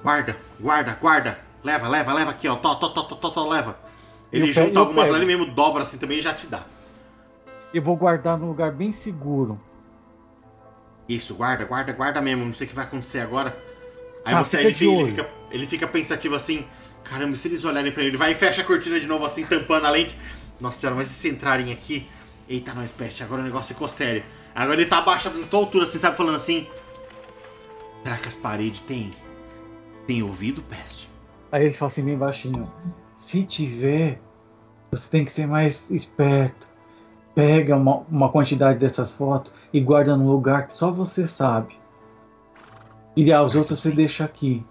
Guarda, guarda, guarda. Leva, leva, leva aqui, ó. Tó, tó, tó, tó, tó, leva. Ele junta algumas lá, ele mesmo dobra assim também e já te dá. Eu vou guardar num lugar bem seguro. Isso, guarda, guarda, guarda mesmo. Não sei o que vai acontecer agora. Aí Ah, você, fica ele, de fi- ele fica, ele fica pensativo assim. Caramba, se eles olharem pra ele, ele vai e fecha a cortina de novo assim, tampando a lente. Nossa senhora, mas se entrarem aqui? Eita, nós, peste, agora o negócio ficou sério. Agora ele tá abaixado na tua altura, assim, sabe, falando assim. Será que as paredes têm. Têm ouvido, peste? Aí ele fala assim bem baixinho. Se tiver, você tem que ser mais esperto. Pega uma, uma quantidade dessas fotos e guarda num lugar que só você sabe. E as outras você deixa aqui.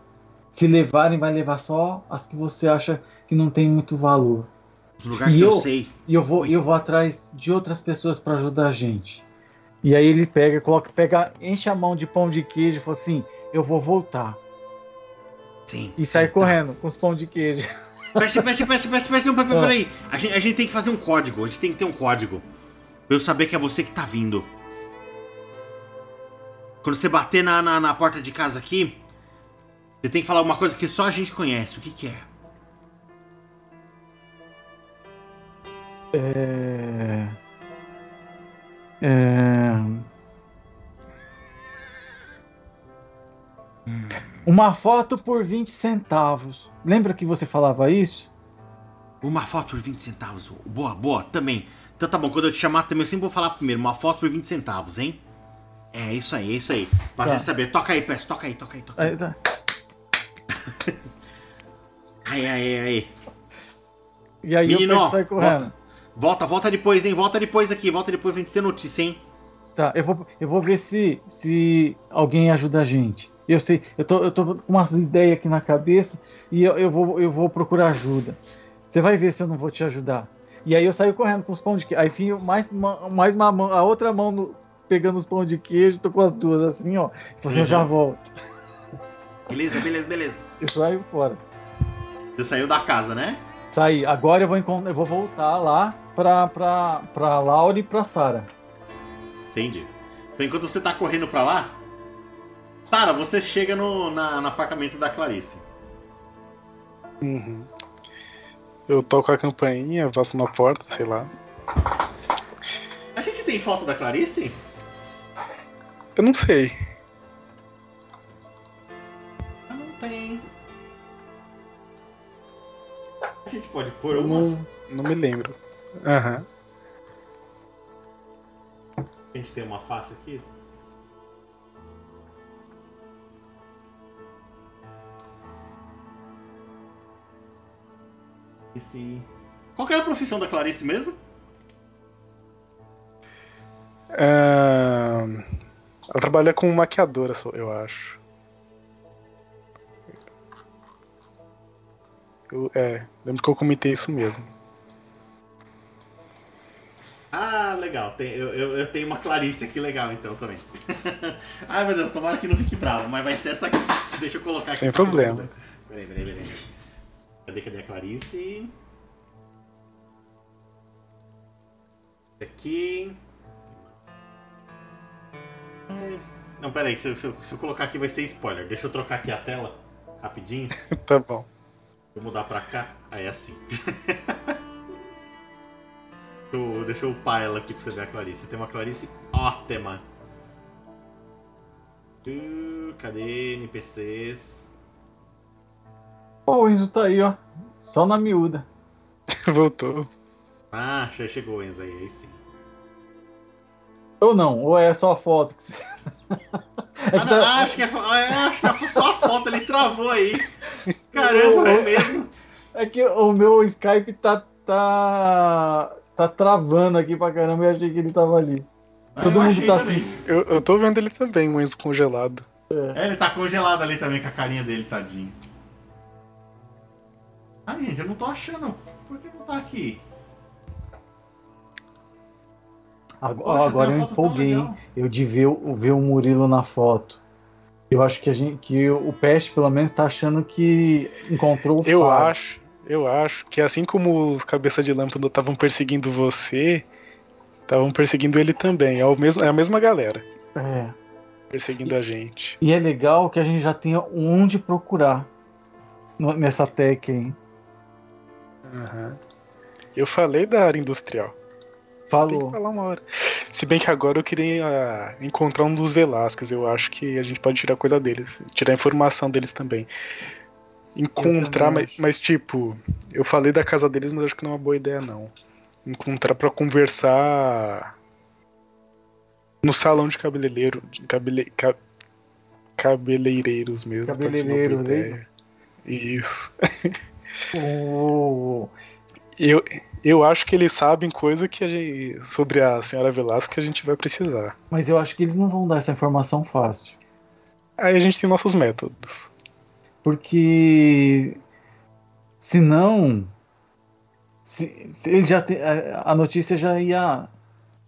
Se levarem, vai levar só as que você acha que não tem muito valor. Os lugares E que eu, eu- sei. E eu vou, Oi. eu vou atrás de outras pessoas para ajudar a gente. E aí ele pega, coloca, pega, enche a mão de pão de queijo e fala assim: Eu vou voltar. Sim. E sim, sai tá. correndo com os pão de queijo. Peste, peste, peste, peste, peste, não, peraí, peraí. A gente, a gente tem que fazer um código, a gente tem que ter um código. Pra eu saber que é você que tá vindo. Quando você bater na, na, na porta de casa aqui, você tem que falar uma coisa que só a gente conhece. O que, que é? É... É... Uma foto por 20 centavos. Lembra que você falava isso? Uma foto por 20 centavos. Boa, boa, também. Então tá bom, quando eu te chamar também eu sempre vou falar primeiro. Uma foto por 20 centavos, hein? É isso aí, é isso aí. Pra Tá. gente saber. Toca aí, peço, toca aí, toca aí, toca aí. Aí, tá. Aí, aí, aí. E aí Menino, ó, sai correndo. volta, volta, volta depois, hein? Volta depois aqui, volta depois pra gente ter notícia, hein? Tá, eu vou, eu vou ver se, se alguém ajuda a gente. Eu sei, eu tô, eu tô com umas ideias aqui na cabeça e eu, eu, vou, eu vou procurar ajuda. Você vai ver se eu não vou te ajudar. E aí eu saio correndo com os pão de queijo. Aí enfio mais, uma- mais uma mão, a outra mão no- pegando os pão de queijo, tô com as duas assim, ó. Assim, eu já volto. Beleza, beleza, beleza. Eu saio fora. Você saiu da casa, né? Saí. Agora eu vou, eu vou voltar lá pra, pra, pra Laura e pra Sara. Entendi. Então enquanto você tá correndo pra lá, Tara, você chega no, na- no apartamento da Clarice. Uhum. Eu toco a campainha, passo na porta, sei lá. A gente tem foto da Clarice? Eu não sei. Ah, não tem. A gente pode pôr Eu uma. não, não me lembro. Aham. A gente tem uma face aqui. E sim. Qual que era a profissão da Clarice mesmo? É, Ela trabalha como maquiadora, eu acho. Eu, é, lembro que eu comentei isso mesmo. Ah, legal. Tem- eu, eu, eu tenho uma Clarice aqui legal então também. Ai meu Deus, tomara que não fique bravo, mas vai ser essa aqui. Deixa eu colocar aqui. Sem problema. Peraí, peraí, peraí. Cadê, cadê a Clarice? Aqui. Hum, Não, peraí, se eu, se, eu, se eu colocar aqui vai ser spoiler. Deixa eu trocar aqui a tela rapidinho. tá bom. Vou mudar pra cá. Aí é assim. deixa, eu, deixa eu upar ela aqui pra você ver a Clarice. Tem uma Clarice ótima. Uh, cadê NPCs? Pô, o Enzo tá aí, ó. Só na miúda. Voltou. Ah, já chegou o Enzo aí, aí sim. Ou não, ou é só a foto que você. É Ah, não, tá- acho, que é, ah, acho que é só a foto, ele travou aí. Caramba, é mesmo? É que o meu Skype tá, tá, tá travando aqui pra caramba e eu achei que ele tava ali. Ah, Todo mundo tá também. Eu, eu tô vendo ele também, mas congelado. É, ele tá congelado ali também com a carinha dele, tadinho. Ah, gente, eu não tô achando. Por que não tá aqui? Agora, Poxa, agora eu empolguei, hein? Eu de ver, o- ver o Murilo na foto. Eu acho que, a gente, que o Peste, pelo menos, tá achando que encontrou o Eu Fábio. acho, eu acho que assim como os cabeças de lâmpada estavam perseguindo você, estavam perseguindo ele também. É, o mesmo, é a mesma galera É. perseguindo a gente. E é legal que a gente já tenha onde procurar nessa tech aí. Aham. Eu falei da área industrial. Tem que Falou. falar uma hora. Se bem que agora eu queria ah, encontrar um dos Velasquez. Eu acho que a gente pode tirar coisa deles. Tirar informação deles também. Encontrar, mas, mas, tipo, eu falei da casa deles, mas acho que não é uma boa ideia, não. Encontrar pra conversar no salão de cabeleireiro. De cabele, ca- cabeleireiros mesmo. Cabeleireiro, né? Isso. O- Eu, eu acho que eles sabem coisa que a gente, sobre a senhora Velasco que a gente vai precisar. Mas eu acho que eles não vão dar essa informação fácil. Aí a gente tem nossos métodos. Porque senão se, se ele já te- a a notícia já ia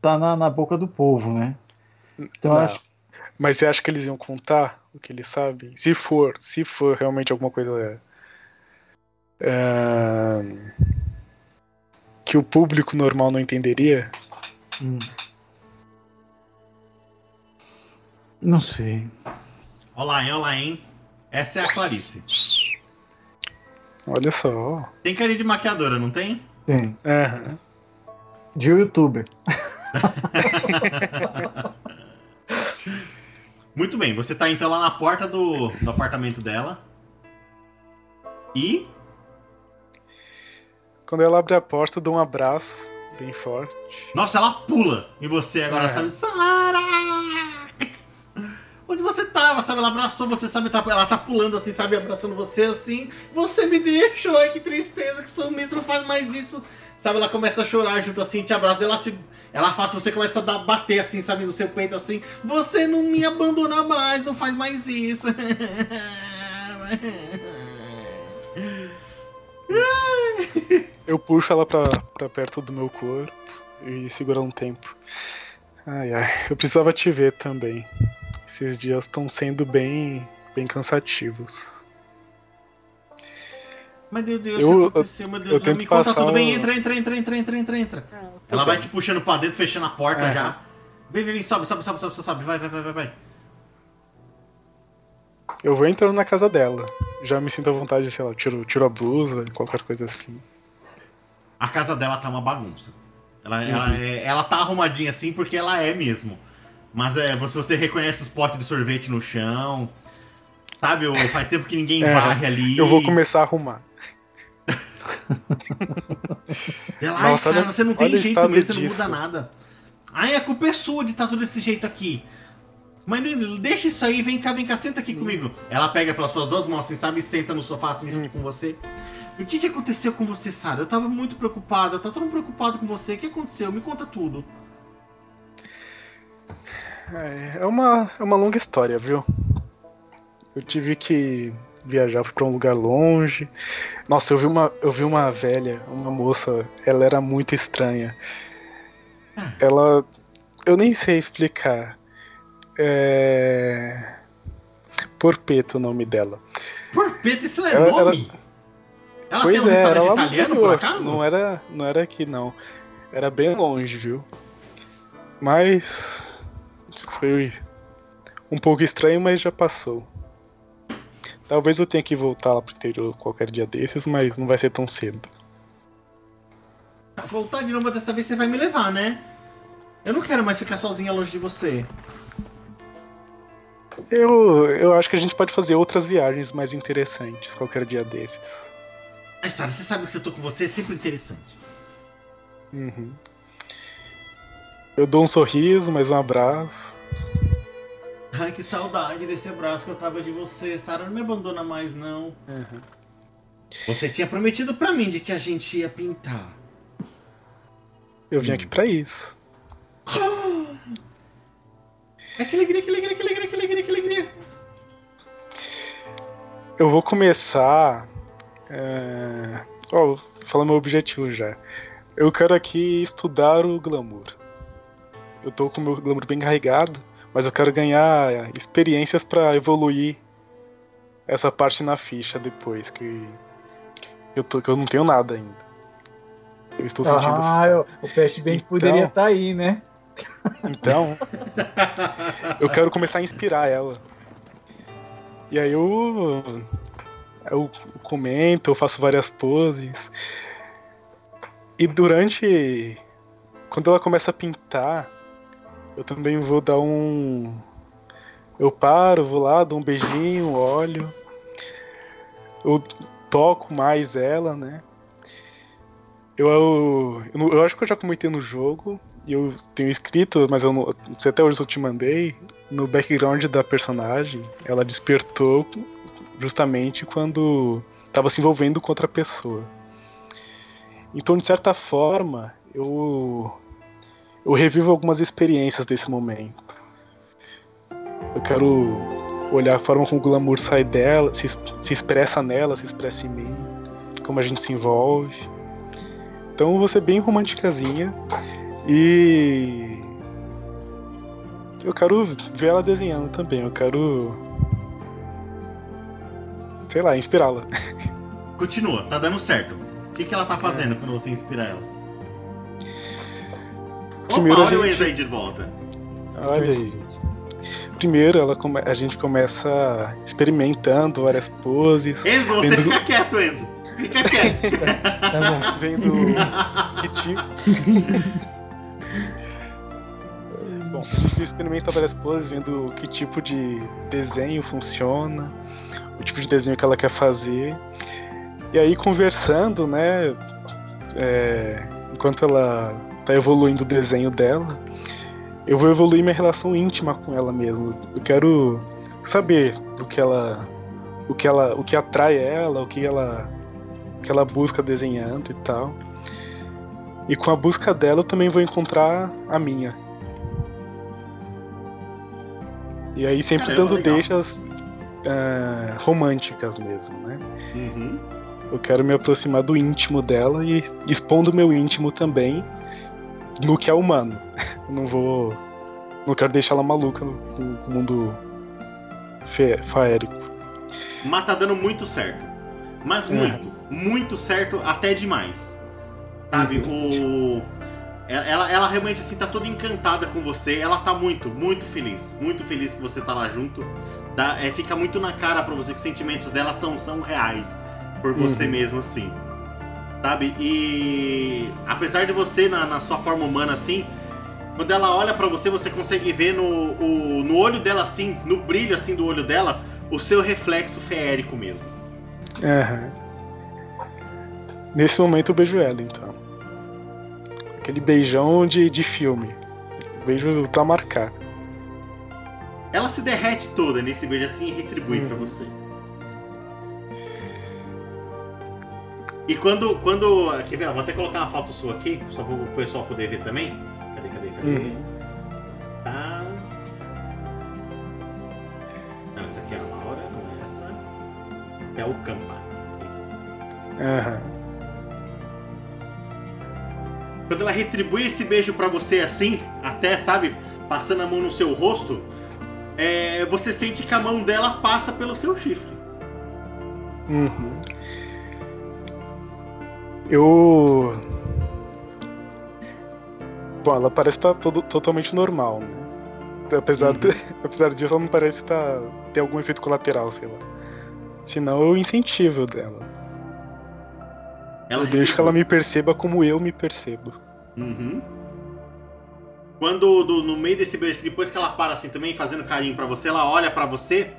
tá na, na boca do povo, né? Então Não. acho Mas você acha que eles iam contar o que eles sabem? Se for, se for realmente alguma coisa é, que o público normal não entenderia, hum, Não sei. Olá, hein, olá, hein. Essa é a Clarice. Olha só. Tem carinha de maquiadora, não tem? Tem. Aham. De youtuber. Muito bem, você tá então lá na porta do, do apartamento dela. E. Quando ela abre a porta, eu dou um abraço bem forte. Nossa, ela pula em você agora, É. sabe? Sara! Onde você tava, sabe? Ela abraçou você, sabe? Tá- ela tá pulando assim, sabe? Abraçando você assim. Você me deixou, ai que tristeza, que sumiço, não faz mais isso. Sabe? Ela começa a chorar junto assim, te abraça. Ela, te, ela faz, você começa a dar, bater assim, sabe? No seu peito assim. Você não me abandona mais, não faz mais isso. Eu puxo ela pra, pra perto do meu corpo e seguro um tempo. Ai, ai. Eu precisava te ver também. Esses dias estão sendo bem, bem cansativos. Mas meu Deus, Eu- o que aconteceu? Meu Deus, eu tento me conta passar tudo. Vem, o- entra, entra, entra, entra, entra, entra, entra. Ela vai te puxando pra dentro, fechando a porta Aham. já. Vem, vem, vem, sobe, sobe, sobe, sobe, sobe. Vai, vai, vai, vai, vai. Eu vou entrando na casa dela. Já me sinto à vontade, sei lá, tiro, tiro a blusa, qualquer coisa assim. A casa dela tá uma bagunça. Ela, Uhum. ela, é- ela tá arrumadinha assim porque ela é mesmo. Mas é, você, você reconhece os potes de sorvete no chão. Sabe, faz tempo que ninguém É, varre ali. Eu vou começar a arrumar. Ela, ai, Nossa, Sara, olha- você não tem jeito mesmo, você não muda nada. Ai, a culpa é sua de estar tudo desse jeito aqui. Mas não- deixa isso aí, vem cá, vem cá, senta aqui comigo. Ela pega pelas suas duas mãos assim, sabe, e senta no sofá assim junto com você. O que, que aconteceu com você, Sara? Eu tava muito preocupada, eu tava todo mundo preocupado com você. O que aconteceu? Me conta tudo. É, é uma, é uma longa história, viu? Eu tive que viajar fui pra um lugar longe. Nossa, eu vi uma, eu vi uma velha, uma moça, ela era muito estranha. Ela. Eu nem sei explicar. É. Porpeto o nome dela. Porpeta, esse é Ela- nome? Ela, pois tem um é, era lá italiano, por acaso? Não era, não era aqui, não. Era bem longe, viu? Mas. Foi um pouco estranho, mas já passou. Talvez eu tenha que voltar lá pro interior qualquer dia desses, mas não vai ser tão cedo. Voltar de novo dessa vez você vai me levar, né? Eu não quero mais ficar sozinha longe de você. Eu, eu acho que a gente pode fazer outras viagens mais interessantes qualquer dia desses. Ai, Sara, você sabe que eu tô com você é sempre interessante. Uhum. Eu dou um sorriso, mais um abraço. Ai, que saudade desse abraço que eu tava de você. Sara, não me abandona mais, não. Uhum. Você tinha prometido pra mim de que a gente ia pintar. Eu vim aqui pra isso. É que alegria, que alegria, que alegria, que alegria, que alegria. Eu vou começar. É... Ó, falando meu objetivo já. Eu quero aqui estudar o glamour. Eu tô com o meu glamour bem carregado, mas eu quero ganhar experiências pra evoluir essa parte na ficha depois, que, que eu, tô, que eu não tenho nada ainda. Eu estou sentindo. Ah, o Pest Bank Então- poderia estar aí, né? Então, eu quero começar a inspirar ela. E aí eu, eu comento, eu faço várias poses. E durante. Quando ela começa a pintar, eu também vou dar um. Eu paro, vou lá, dou um beijinho, olho. Eu toco mais ela, né? Eu, eu, eu, acho que eu já comentei no jogo, eu tenho escrito, mas eu não, sei até hoje eu te mandei, no background da personagem, ela despertou justamente quando estava se envolvendo com outra pessoa. Então, de certa forma, eu, eu revivo algumas experiências desse momento. Eu quero olhar a forma como o glamour sai dela, se, se expressa nela, se expressa em mim, como a gente se envolve. Então, eu vou ser bem romanticazinha. E eu quero ver ela desenhando também. Eu quero, sei lá, inspirá-la. Continua, tá dando certo. O que, que ela tá fazendo quando você inspira ela? Primeiro Opa, a olha o gente- Enzo aí de volta. Olha aí. Primeiro, ela come- a gente começa experimentando várias poses, Enzo, você Vendo- fica quieto, Enzo. Fica quieto. Tá vendo que tipo. Bom, experimenta várias poses, vendo que tipo de desenho funciona, o tipo de desenho que ela quer fazer. E aí conversando, né? é, enquanto ela tá evoluindo o desenho dela, eu vou evoluir minha relação íntima com ela mesmo. Eu quero saber do que ela. O que ela. O que atrai ela, o que ela. O que ela busca desenhando e tal. E com a busca dela eu também vou encontrar a minha. E aí sempre Caramba, dando legal. deixas ah, românticas mesmo, né? Uhum. Eu quero me aproximar do íntimo dela e expondo o meu íntimo também no que é humano. Não vou. Não quero deixar ela maluca no, no mundo fe, faérico. Mas tá dando muito certo. Mas É. muito. Muito certo, até demais. Sabe? O. Ela, ela realmente assim tá toda encantada com você. Ela tá muito, muito feliz. Muito feliz que você tá lá junto. Dá, é, fica muito na cara pra você que os sentimentos dela são, são reais. Por você Uhum. mesmo, assim. Sabe? E apesar de você, na, na sua forma humana, assim, quando ela olha pra você, você consegue ver no, o- no olho dela, assim, no brilho assim do olho dela, o seu reflexo feérico mesmo. Aham. Nesse momento eu beijo ela, então. Aquele beijão de, de filme. Beijo pra marcar. Ela se derrete toda nesse beijo assim e retribui Uhum. pra você. E quando. quando quer ver? Vou até colocar uma foto sua aqui, só para o pessoal poder ver também. Cadê, cadê, cadê? Uhum. Tá. Não, essa aqui é a Laura, não é essa. É o Campa. Isso. Aham. Quando ela retribui esse beijo pra você assim, até, sabe, passando a mão no seu rosto, é, você sente que a mão dela passa pelo seu chifre. Uhum. Eu. Bom, ela parece estar todo, totalmente normal, né? Apesar, de- apesar disso, ela não parece tá, ter algum efeito colateral, sei lá. Senão eu incentivo dela. Ela eu deixo que ela me perceba como eu me percebo. Uhum. Quando do- no meio desse beijo, depois que ela para assim também, fazendo carinho pra você, ela olha pra você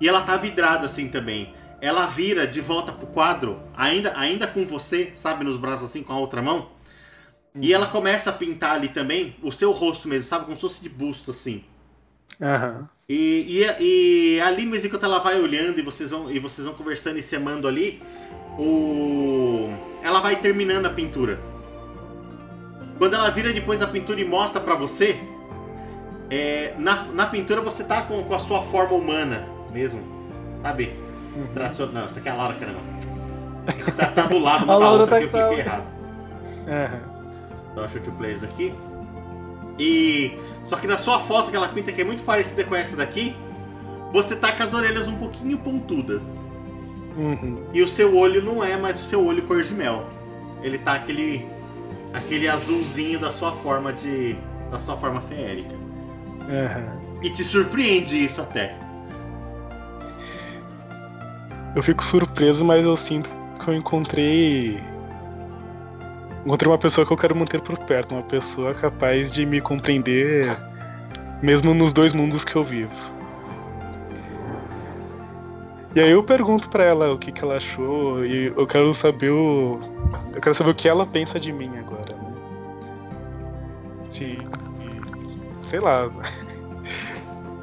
e ela tá vidrada assim também. Ela vira de volta pro quadro, ainda, ainda com você, sabe, nos braços assim, com a outra mão. E ela começa a pintar ali também o seu rosto mesmo, sabe, como se fosse de busto assim. Aham. E, e, e ali mesmo enquanto ela vai olhando e vocês vão, e vocês vão conversando e se amando ali, o... ela vai terminando a pintura. Quando ela vira depois a pintura e mostra pra você, é, na, na pintura você tá com, com a sua forma humana mesmo, sabe? Uhum. Não, essa aqui é a Laura, caramba. Tá tabulado A uma da Laura outra tá eu cliquei tá- errado. Então eu chute players aqui. E. Só que na sua foto que ela pinta, que é muito parecida com essa daqui, você tá com as orelhas um pouquinho pontudas. Uhum. E o seu olho não é mais o seu olho cor de mel. Ele tá aquele. aquele azulzinho da sua forma de. da sua forma feérica. Aham. E te surpreende isso até. Eu fico surpreso, mas eu sinto que eu encontrei. Encontrei uma pessoa que eu quero manter por perto, uma pessoa capaz de me compreender, mesmo nos dois mundos que eu vivo. E aí eu pergunto pra ela o que, que ela achou e eu quero saber o. Eu quero saber o que ela pensa de mim agora, né? Se. Sei lá.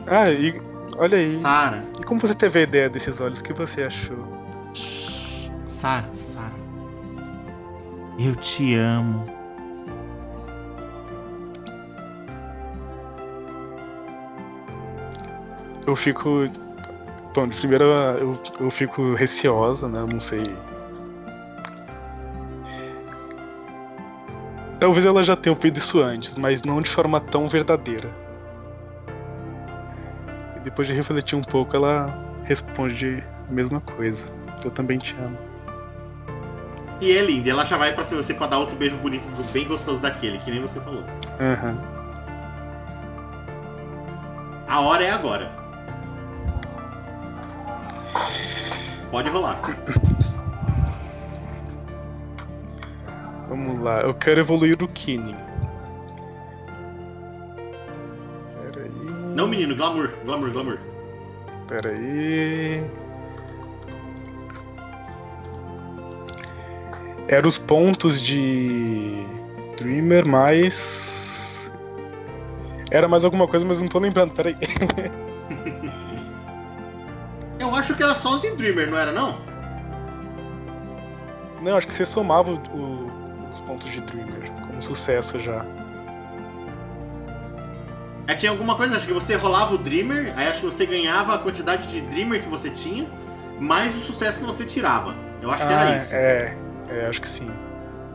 Ah, e olha aí. Sara. E como você teve a ideia desses olhos? O que você achou? Sara, Sara. Eu te amo. Eu fico. Bom, de primeira eu, eu fico receosa, né? Eu não sei. Talvez ela já tenha ouvido isso antes, mas não de forma tão verdadeira. E depois de refletir um pouco, ela responde a mesma coisa. Eu também te amo. E é linda. Ela já vai pra você pra dar outro beijo bonito, bem gostoso daquele, que nem você falou. Aham. A hora é agora. Pode rolar. Vamos lá, eu quero evoluir o Kine. Pera aí. Não, menino, glamour, glamour, glamour. Pera aí. Era os pontos de Dreamer mais. Era mais alguma coisa, mas não tô lembrando, pera aí. Eu acho que era só os Dreamer, não era não? Não, acho que você somava o- o- os pontos de Dreamer como sucesso já. É, tinha alguma coisa, acho que você rolava o Dreamer, aí acho que você ganhava a quantidade de Dreamer que você tinha, mais o sucesso que você tirava. Eu acho que era isso. É, é, acho que sim.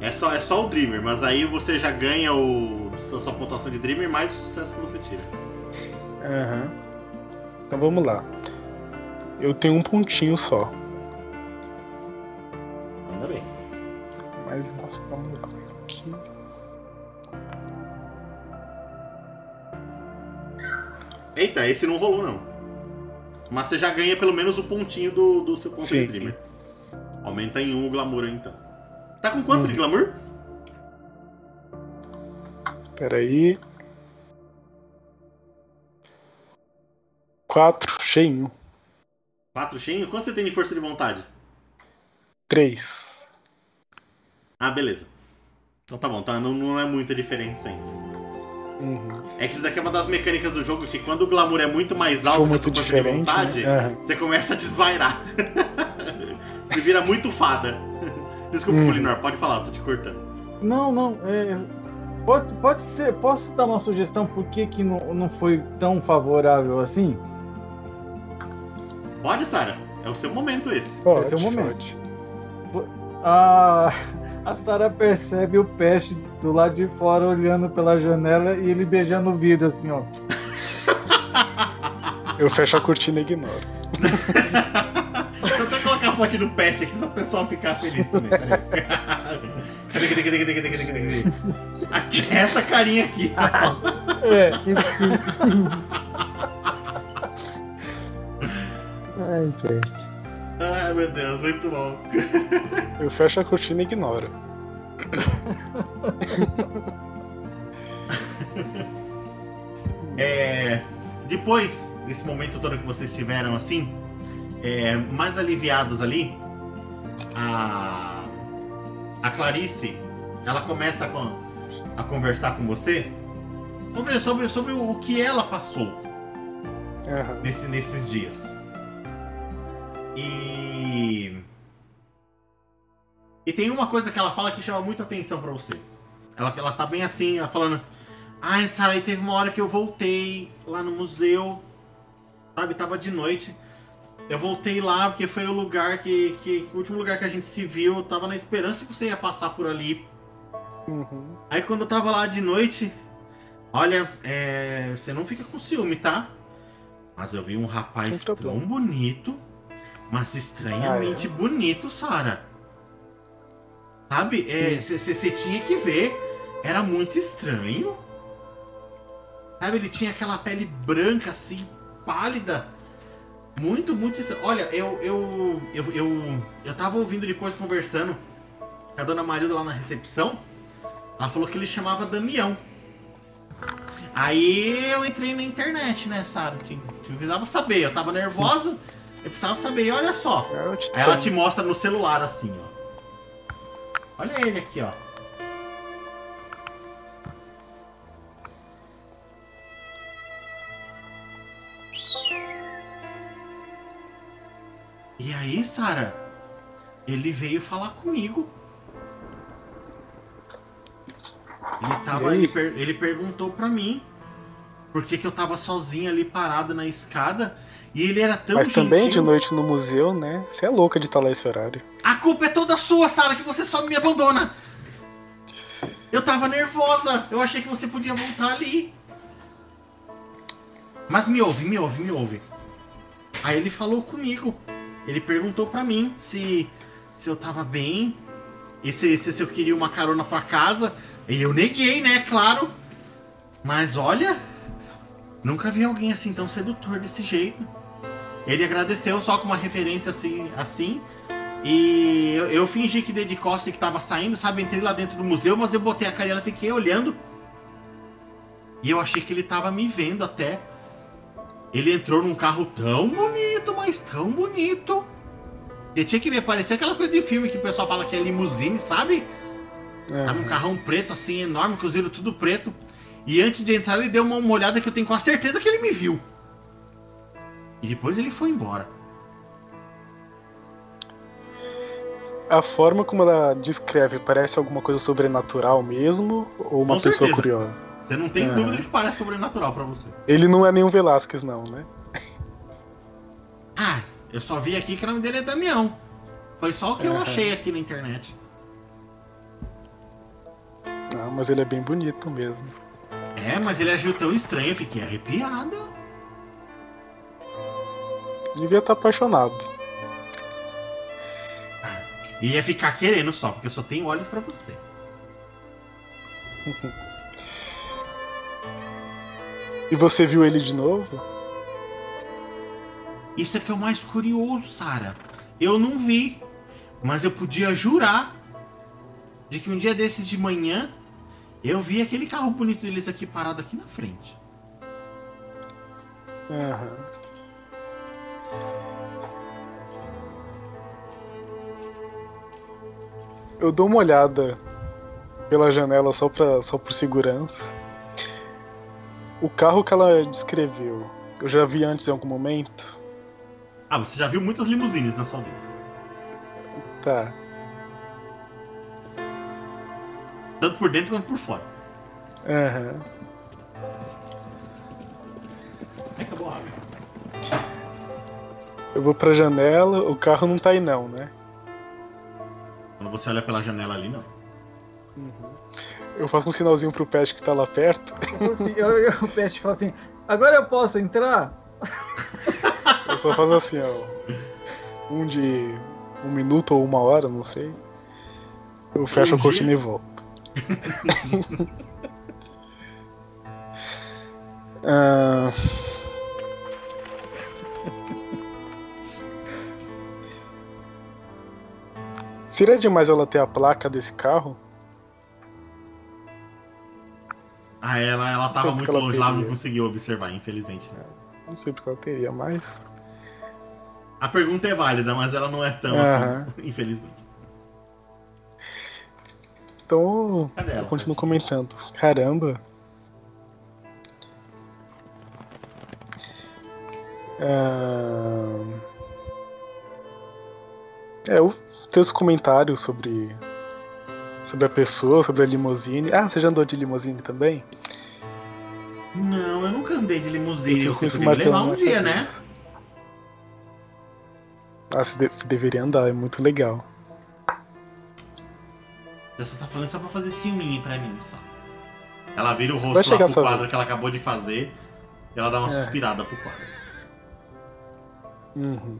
É só, é só o Dreamer, mas aí você já ganha o, sua, sua pontuação de Dreamer mais o sucesso que você tira. Aham. Então vamos lá. Eu tenho um pontinho só. Anda bem. Mas vamos lá. Aqui. Eita, esse não rolou não. Mas você já ganha pelo menos o pontinho do, do seu ponto Sim. de Dreamer. Aumenta em um o Glamour aí, então. Tá com quanto Hum. de Glamour? Pera aí. Quatro, cheinho. Quatro cheinho? Quanto você tem de força de vontade? Três. Ah, beleza. Então tá bom, tá, não, não é muita diferença ainda. Uhum. É que isso daqui é uma das mecânicas do jogo, que quando o glamour é muito mais alto que a sua força de vontade, Né? Você começa a desvairar. você vira muito fada. Desculpa, Uhum. Polinor, pode falar, tô te cortando. Não, não. é, pode, pode ser. Posso dar uma sugestão por que, que não, não foi tão favorável assim? Pode, Sara? É o seu momento esse. Pode, é o momento. pode. A, a Sarah percebe o Peste do lado de fora olhando pela janela e ele beijando o vidro assim, ó. Eu fecho a cortina e ignoro. Eu até colocar a foto do peste aqui só o pessoal ficar feliz também. Aqui, essa carinha aqui. É, Ai, peste. Ai, meu Deus, muito bom. Eu fecho a cortina e ignoro. É, depois desse momento todo que vocês tiveram assim, é, mais aliviados ali, a, a Clarice, ela começa a, a conversar com você sobre, sobre, sobre o que ela passou Aham. nesse, nesses dias. E. E tem uma coisa que ela fala que chama muita atenção pra você. Ela, ela tá bem assim, ela falando. Ai, Sara, aí teve uma hora que eu voltei lá no museu. Sabe, tava de noite. Eu voltei lá porque foi o lugar que, que. O último lugar que a gente se viu. Eu tava na esperança que você ia passar por ali. Uhum. Aí quando eu tava lá de noite, olha, é, você não fica com ciúme, tá? Mas eu vi um rapaz tão bonito, mas estranhamente bonito, Sara. Sabe? Você tinha que ver, era muito estranho. Sabe, ele tinha aquela pele branca assim, pálida. Muito, muito estranho. Olha, eu, eu, eu, eu, eu tava ouvindo depois conversando com a dona Marilda lá na recepção. Ela falou que ele chamava Damião. Aí eu entrei na internet, né, Sara? Eu precisava saber. Eu tava nervosa, eu precisava saber. E olha só. Te Aí ela te mostra no celular assim, ó. Olha ele aqui, ó. E aí, Sara? Ele veio falar comigo. Ele tava, ele, per- ele perguntou pra mim por que, que eu tava sozinha ali parada na escada. E ele era tão Mas também de gentil. noite no museu, né? Você é louca de estar lá esse horário. A culpa é toda sua, Sara, que você só me abandona. Eu tava nervosa. Eu achei que você podia voltar ali. Mas me ouve, me ouve, me ouve. Aí ele falou comigo. Ele perguntou pra mim se se eu tava bem e se, se, se eu queria uma carona pra casa. E eu neguei, né? Claro. Mas olha, Nunca vi alguém assim tão sedutor desse jeito. Ele agradeceu só com uma referência assim, assim. E eu, eu fingi que dei de costa que tava saindo, sabe? Entrei lá dentro do museu, mas eu botei a cara e fiquei olhando. E eu achei que ele tava me vendo até. Ele entrou num carro tão bonito, mas tão bonito. Eu tinha que ver, parecia aquela coisa de filme que o pessoal fala que é limusine, sabe? É. Tava um carrão preto assim, enorme, vidros tudo preto. E antes de entrar, ele deu uma, uma olhada que eu tenho com a certeza que ele me viu. E depois ele foi embora. A forma como ela descreve parece alguma coisa sobrenatural mesmo? Ou uma Com pessoa certeza. curiosa? Você não tem É. dúvida que parece sobrenatural pra você. Ele não é nenhum Velasquez, não, né? Ah, eu só vi aqui que o nome dele é Damião. Foi só o que eu Aham. achei aqui na internet. Não, mas ele é bem bonito mesmo. É, mas ele agiu tão estranho, eu fiquei arrepiada. Devia estar apaixonado. E ia ficar querendo só, porque eu só tenho olhos pra você. E você viu ele de novo? Isso é que é o mais curioso, Sara. Eu não vi, mas eu podia jurar de que um dia desses de manhã eu vi aquele carro bonito deles aqui parado aqui na frente. Aham. Eu dou uma olhada pela janela só, pra, só por segurança. O carro que ela descreveu, eu já vi antes em algum momento. Ah, você já viu muitas limusines na sua vida. Tá. Tanto por dentro quanto por fora. Aham. Ai, acabou a água. Eu vou pra janela, o carro não tá aí não, né? Quando você olha pela janela ali, não. Eu faço um sinalzinho pro pet que tá lá perto. Assim, eu, eu, o Pet fala assim, agora eu posso entrar? Eu só faço assim, ó. Um de um minuto ou uma hora, não sei. Eu fecho a cortina e volto. Ah, Seria demais ela ter a placa desse carro? Ah, ela, ela tava muito ela longe lá, não teria. conseguiu observar, infelizmente. Não sei porque ela teria, mas. A pergunta é válida, mas ela não é tão Aham. assim, infelizmente. Então, Cadê ela? eu continuo comentando. Caramba. Ah, É, eu os comentários sobre sobre a pessoa, sobre a limusine. Ah, você já andou de limusine também? Não, eu nunca andei de limusine. Eu Você podia levar um dia, né? cabeça. Ah, você, de- você deveria andar, é muito legal. Você tá falando só pra fazer ciúminho pra mim, só. Ela vira o rosto Vai lá pro quadro vez. que ela acabou de fazer. E ela dá uma É. suspirada pro quadro. Uhum.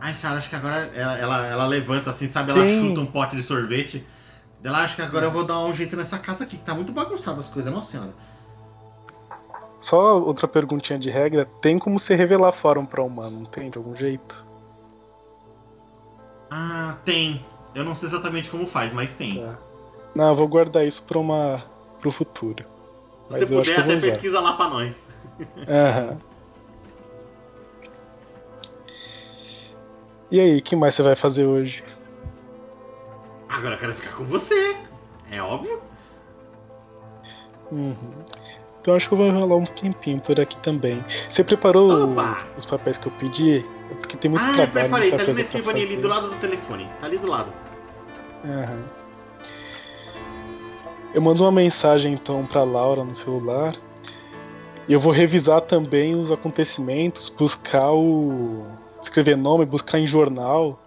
Ai, Sarah, acho que agora ela, ela, ela levanta assim, sabe? Ela Sim. chuta um pote de sorvete. Ela acha que agora eu vou dar um jeito nessa casa aqui, que tá muito bagunçada as coisas, nossa senhora. Só outra perguntinha de regra, tem como você revelar fórum pra humano, não tem de algum jeito? Ah, tem. Eu não sei exatamente como faz, mas tem. Tá. Não, eu vou guardar isso pra uma pro futuro. Se Mas você eu acho puder, até pesquisa lá pra nós. Aham. E aí, o que mais você vai fazer hoje? Agora eu quero ficar com você. É óbvio. Uhum. Então acho que eu vou rolar um tempinho por aqui também. Você preparou Opa! os papéis que eu pedi? É porque tem muito ah, trabalho, preparei. muita Tá ali na escrivaninha ali do lado do telefone. Tá ali do lado. Aham. Eu mando uma mensagem então pra Laura no celular. E eu vou revisar também os acontecimentos, buscar o. escrever nome, buscar em jornal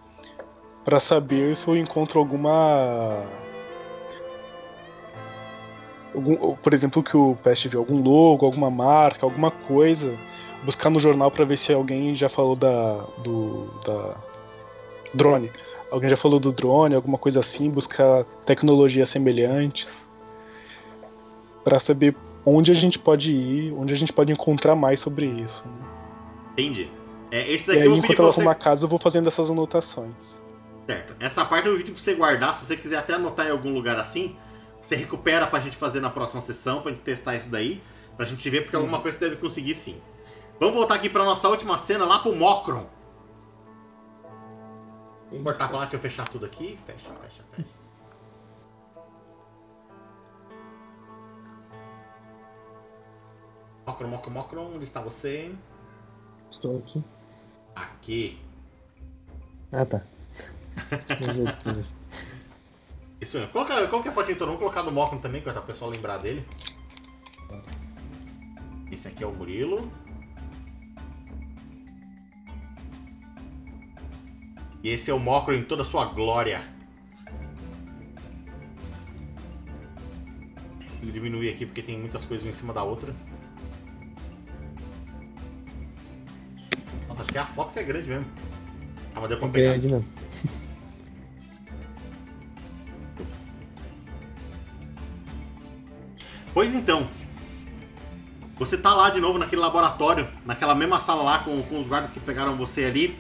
pra saber se eu encontro alguma. Algum, por exemplo, que o Pest viu, algum logo, alguma marca, alguma coisa. Buscar no jornal pra ver se alguém já falou da. do. da. drone. Alguém já falou do drone, alguma coisa assim, buscar tecnologias semelhantes. Pra saber onde a gente pode ir, onde a gente pode encontrar mais sobre isso. né? Entendi. É, esse E daqui aí, eu vou enquanto ela você. arruma a casa, eu vou fazendo essas anotações. Certo. Essa parte eu pedir pra você guardar. Se você quiser até anotar em algum lugar assim, você recupera pra gente fazer na próxima sessão, pra gente testar isso daí. Pra gente ver, porque alguma coisa você deve conseguir sim. Vamos voltar aqui pra nossa última cena, lá pro Mocron. Vou cortar pra lá, deixa eu fechar tudo aqui. Fecha, fecha, fecha. Mocron, Mocron, Mocron, onde está você? Estou aqui. Aqui. Ah, tá. Isso mesmo. Coloca, coloca a fotinha então, vamos colocar no Mocron também, para o pessoal lembrar dele. Esse aqui é o Murilo. E esse é o Mocron em toda a sua glória. Vou diminuir aqui porque tem muitas coisas uma em cima da outra. Que é a foto que é grande mesmo. Ah, mas deu pra pegar. Grande não. Pois então. Você tá lá de novo naquele laboratório, naquela mesma sala lá com, com os guardas que pegaram você ali.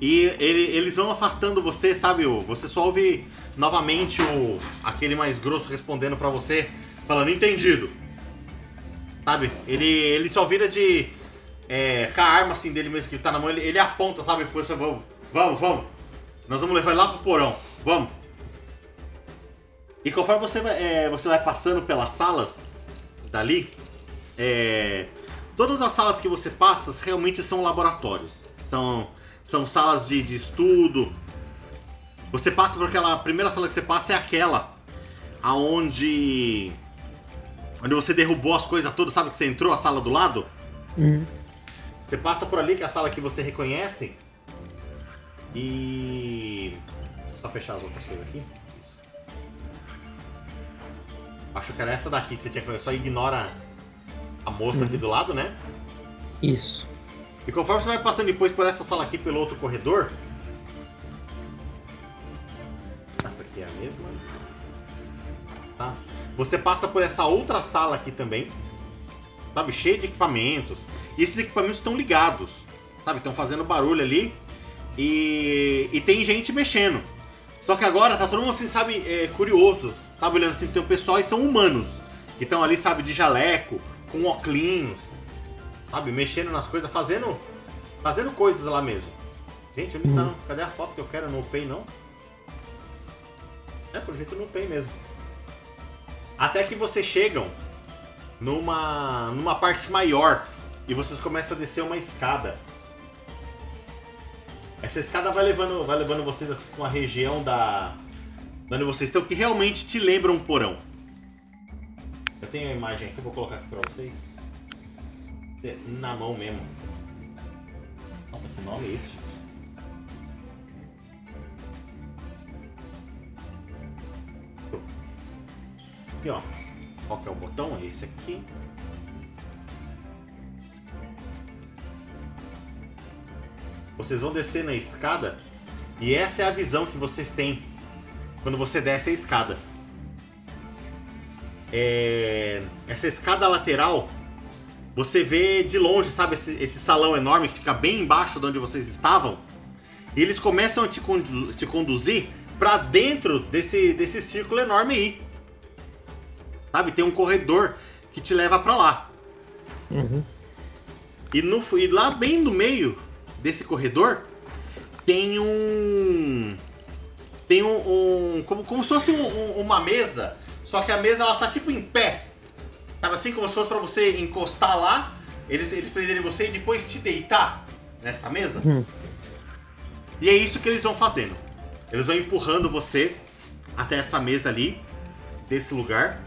E ele- eles vão afastando você, sabe? Você só ouve novamente o aquele mais grosso respondendo pra você, falando entendido. Sabe? Ele, ele só vira de. É, com a arma assim dele mesmo que ele tá na mão, ele, ele aponta, sabe? Depois você vamos, vamos, vamos. Nós vamos levar ele lá pro porão. Vamos. E conforme você vai, é, você vai passando pelas salas dali, é, todas as salas que você passa realmente são laboratórios. São, são salas de, de estudo. Você passa por aquela. A primeira sala que você passa é aquela aonde. Onde você derrubou as coisas todas, sabe que você entrou a sala do lado? Uhum. Você passa por ali, que é a sala que você reconhece. E. Só fechar as outras coisas aqui. Isso. Acho que era essa daqui que você tinha que Só ignora a moça aqui do lado, né? Isso. E conforme você vai passando depois por essa sala aqui, pelo outro corredor. Essa aqui é a mesma. Tá? Você passa por essa outra sala aqui também. Sabe? Cheia de equipamentos. E esses equipamentos estão ligados. Sabe? Estão fazendo barulho ali. E, e tem gente mexendo. Só que agora tá todo mundo assim, sabe, é, curioso. Sabe, olhando assim, tem um pessoal e são humanos. Que estão ali, sabe, de jaleco, com óculos. Sabe, mexendo nas coisas, fazendo. Fazendo coisas lá mesmo. Gente, onde tá? Cadê a foto que eu quero? No Pay não? É, por jeito no Pay mesmo. Até que vocês chegam numa, numa parte maior e vocês começam a descer uma escada. Essa escada vai levando, vai levando vocês com a região da. de onde vocês estão, que realmente te lembra um porão. Eu tenho a imagem aqui, vou colocar aqui pra vocês. É, Na mão mesmo. Nossa, que nome é esse? Aqui, ó. Qual que é o botão? É esse aqui. Vocês vão descer na escada e essa é a visão que vocês têm quando você desce a escada. É, Essa escada lateral, você vê de longe, sabe, esse, esse salão enorme que fica bem embaixo de onde vocês estavam. E eles começam a te, condu- te conduzir pra dentro desse, desse círculo enorme aí. Sabe, tem um corredor que te leva pra lá. Uhum. E, no, e lá bem no meio desse corredor tem um. Tem um. um- como, como se fosse um- um- uma mesa, só que a mesa ela tá tipo em pé. Sabe assim, como se fosse pra você encostar lá, eles, eles prenderem você e depois te deitar nessa mesa. Hum. E é isso que eles vão fazendo. Eles vão empurrando você até essa mesa ali, desse lugar.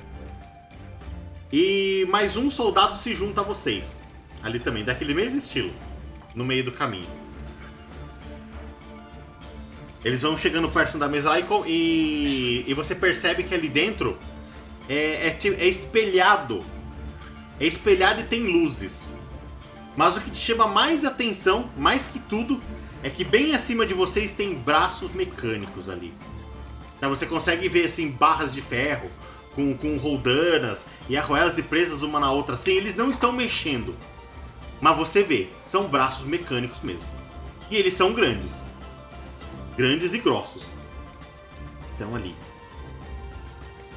E mais um soldado se junta a vocês. Ali também, daquele mesmo estilo. No meio do caminho. Eles vão chegando perto da mesa e, e, você percebe que ali dentro é, é, é espelhado. É espelhado e tem luzes. Mas o que te chama mais atenção, mais que tudo, é que bem acima de vocês tem braços mecânicos ali. Então você consegue ver assim barras de ferro com, com roldanas e arruelas e presas uma na outra assim, eles não estão mexendo. Mas você vê, são braços mecânicos mesmo. E eles são grandes. Grandes e grossos. Estão ali.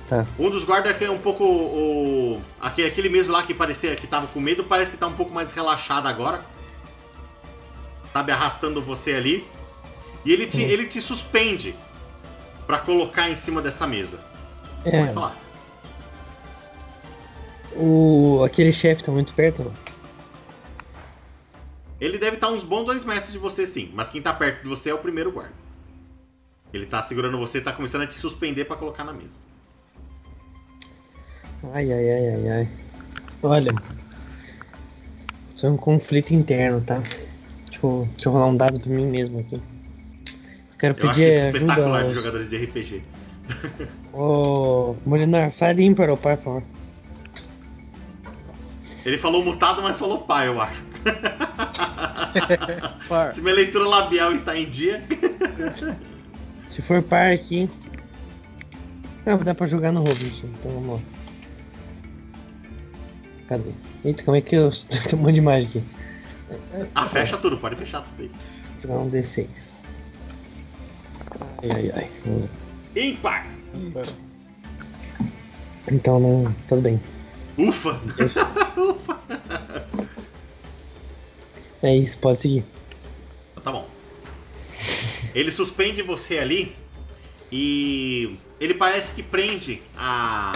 Tá. Um dos guardas que é um pouco. O, aquele, mesmo lá que parecia que tava com medo, parece que tá um pouco mais relaxado agora. Sabe, arrastando você ali. E ele te, ele te suspende pra colocar em cima dessa mesa. Pode É, falar. o, aquele chefe tá muito perto, não? Ele deve estar uns bons dois metros de você, sim. Mas quem tá perto de você é o primeiro guarda. Ele tá segurando você e tá começando a te suspender pra colocar na mesa. Ai, ai, ai, ai, ai. Olha. Isso é um conflito interno, tá? Deixa eu, deixa eu rolar um dado pra mim mesmo aqui. Quero Eu acho pedir isso espetacular de ajuda. jogadores de RPG. Ô, Molinar, fale ímpar ou par, por favor. Ele falou mutado, mas falou pai, eu acho. Par. Se minha leitura labial está em dia. Se for par aqui. Não, dá pra jogar no Robinson, então vamos lá. Cadê? Eita, como é que eu. Tem um monte de imagem aqui. Ah, fecha tudo, pode fechar tudo aí. Vou jogar um D6. Ai, ai, ai. Lá. Ímpar! Então não. Tudo bem. Ufa! Ufa! É isso, pode seguir. Tá bom. Ele suspende você ali e ele parece que prende a.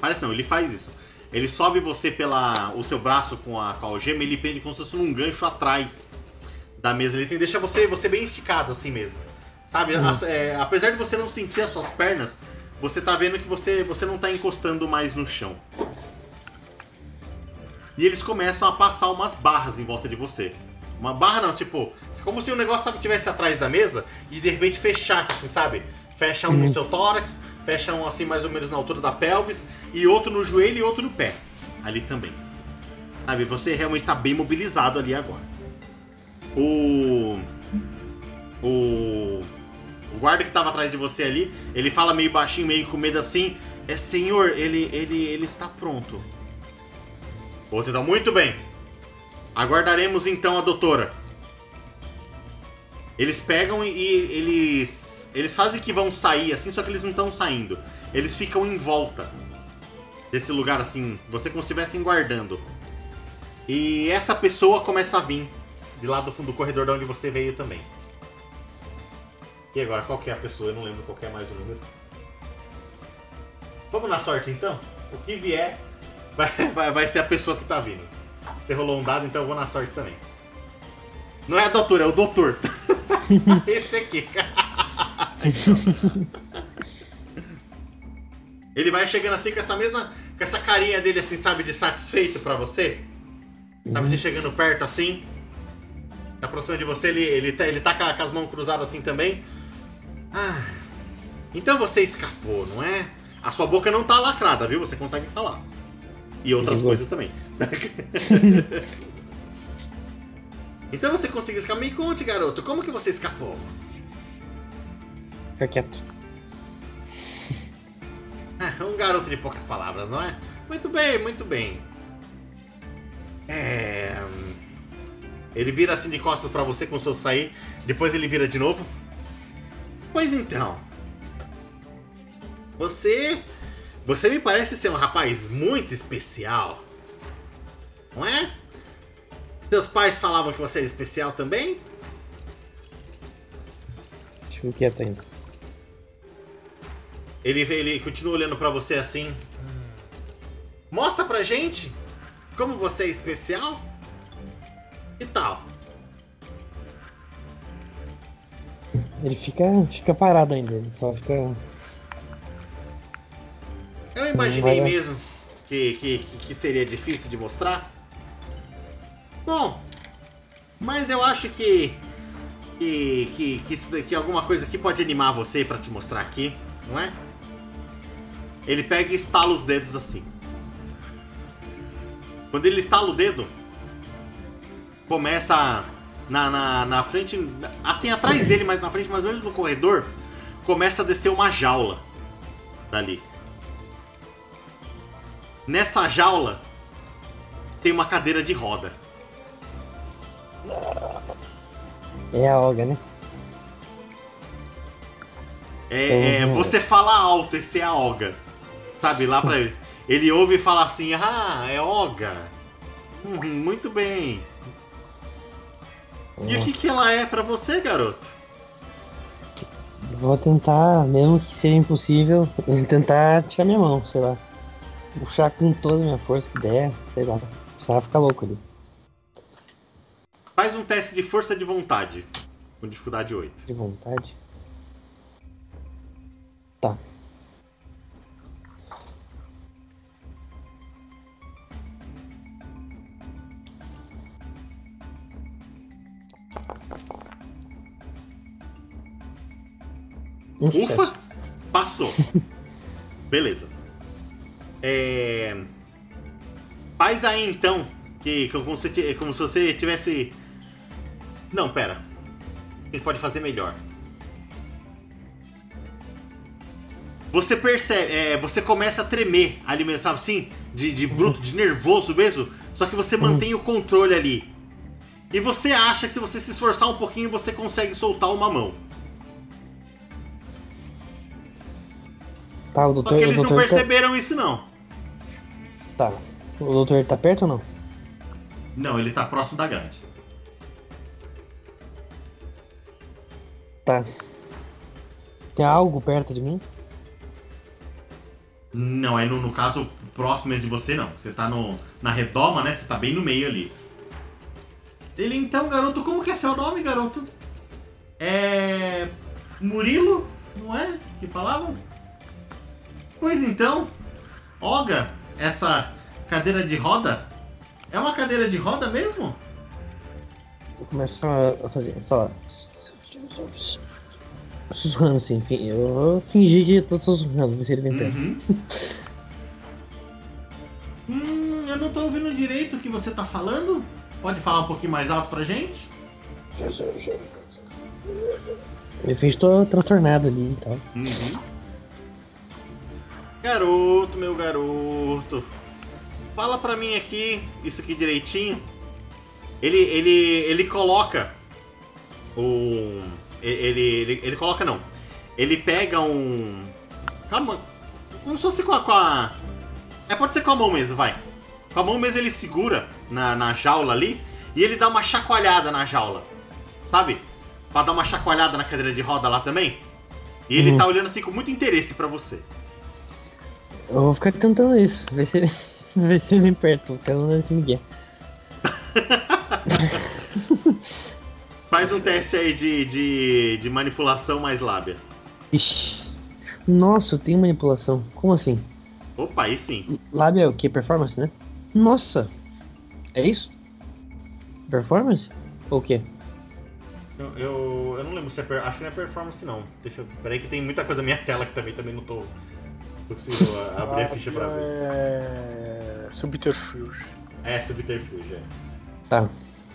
Parece não, ele faz isso. Ele sobe você pela o seu braço com a, com a algema e ele prende como se fosse num gancho atrás da mesa. Ele tem, deixa você, você bem esticado assim mesmo. Sabe? As- é, apesar de você não sentir as suas pernas, você tá vendo que você, você não tá encostando mais no chão. E eles começam a passar umas barras em volta de você. Uma barra não, tipo, como se o negócio tava- tivesse atrás da mesa e de repente fechasse, assim, sabe? Fecha um no seu tórax, fecha um assim mais ou menos na altura da pelvis, e outro no joelho e outro no pé. Ali também. Sabe, você realmente tá bem mobilizado ali agora. O. O. O guarda que tava atrás de você ali, ele fala meio baixinho, meio com medo assim. É senhor, ele, ele, ele está pronto. Outro então, muito bem. Aguardaremos então a doutora. Eles pegam e, eles. Eles fazem que vão sair assim, só que eles não estão saindo. Eles ficam em volta desse lugar assim, você como se estivessem guardando. E essa pessoa começa a vir de lá do fundo do corredor de onde você veio também. E agora, qual é a pessoa? Eu não lembro qual é mais o número. Vamos na sorte então? O que vier vai, vai, vai ser a pessoa que tá vindo. Você rolou um dado, então eu vou na sorte também. Não é a doutora, é o doutor. Esse aqui. Ele vai chegando assim com essa mesma. Com essa carinha dele assim, sabe, de satisfeito pra você. Sabe, você chegando perto assim. Tá aproximando de você, ele, ele, tá, ele tá com as mãos cruzadas assim também. Ah. Então você escapou, não é? A sua boca não tá lacrada, viu? Você consegue falar. E outras coisas também. então você conseguiu escapar. Me conte, garoto, como que você escapou? Fica quieto. Ah, Um garoto de poucas palavras, não é? Muito bem, muito bem. É... Ele vira assim de costas pra você com seu sair, depois ele vira de novo. Pois então. Você. Você me parece ser um rapaz muito especial. Não é? Seus pais falavam que você era especial também? Fico quieto ainda. Ele, ele continua olhando pra você assim. Mostra pra gente como você é especial. Que tal? Ele fica, fica parado ainda, ele só fica. Eu imaginei mesmo que, que, que seria difícil de mostrar. Bom, mas eu acho que que, que, que, isso daqui, alguma coisa aqui pode animar você pra te mostrar aqui, não é? Ele pega e estala os dedos assim. Quando ele estala o dedo, começa na, na, na frente, assim atrás dele, mas na frente, mais ou menos no corredor, começa a descer uma jaula dali. Nessa jaula tem uma cadeira de roda. É a Olga, né? É, é, Uhum. você fala alto, esse é a Olga. Sabe, lá pra ele. Ele ouve e fala assim, ah, é Olga. Uhum, muito bem. E o que, que ela é pra você, garoto? Vou tentar, mesmo que seja impossível, tentar tirar minha mão, sei lá. Puxar com toda a minha força que der, sei lá. Vai ficar louco ali. Faz um teste de força de vontade. Com dificuldade 8. De vontade. Tá. Ufa! Passou. Beleza. É... Faz aí então, que, como, se, como se você tivesse. Não, pera. Gente pode fazer melhor. Você percebe, é, você começa a tremer ali mesmo, sabe assim? De, de bruto, de nervoso mesmo. Só que você mantém o controle ali. E você acha que se você se esforçar um pouquinho, você consegue soltar uma mão. Tá, o Só doutor. que o eles não doutor tá- perceberam isso não. Tá. O doutor tá perto ou não? Não, ele tá próximo da grade. Tá. Tem algo perto de mim? Não, é no, no caso próximo de você, não. Você tá no, na redoma, né? Você tá bem no meio ali. Ele então, garoto, como que é seu nome, garoto? É. Murilo, não é? Que falavam? Pois então, Olga, essa cadeira de roda é uma cadeira de roda mesmo? Eu começo a a fazer. Falar. Sussurrando assim. fi- Eu vou fingir que tô sussurrando, se ele vem perto. Uhum. hum, eu não tô ouvindo direito o que você tá falando. Pode falar um pouquinho mais alto pra gente? Eu fingi que tô transtornado ali e tal. Uhum. Garoto, meu garoto. Fala pra mim aqui, isso aqui direitinho. Ele, ele, ele coloca o. Ele, ele, ele coloca não. Ele pega um. Calma. Como se fosse com a, com a. É, pode ser com a mão mesmo, vai. Com a mão mesmo ele segura na, na jaula ali e ele dá uma chacoalhada na jaula. Sabe? Pra dar uma chacoalhada na cadeira de roda lá também. E ele Uhum. tá olhando assim com muito interesse pra você. Eu vou ficar tentando isso, ver se ele. ver se ele quero ver se Miguel. Faz um teste aí de, de, de manipulação mais lábia. Ixi. Nossa, eu tenho manipulação. Como assim? Opa, aí sim. Lábia é o que? Performance, né? Nossa! É isso? Performance? Ou o quê? Eu, eu, eu não lembro se é. per- Acho que não é performance, não. Deixa eu. Peraí, que tem muita coisa na minha tela que também, também não tô. Não consigo abrir a ficha pra ver. É. Subterfúgio. É, subterfúgio, é. Tá.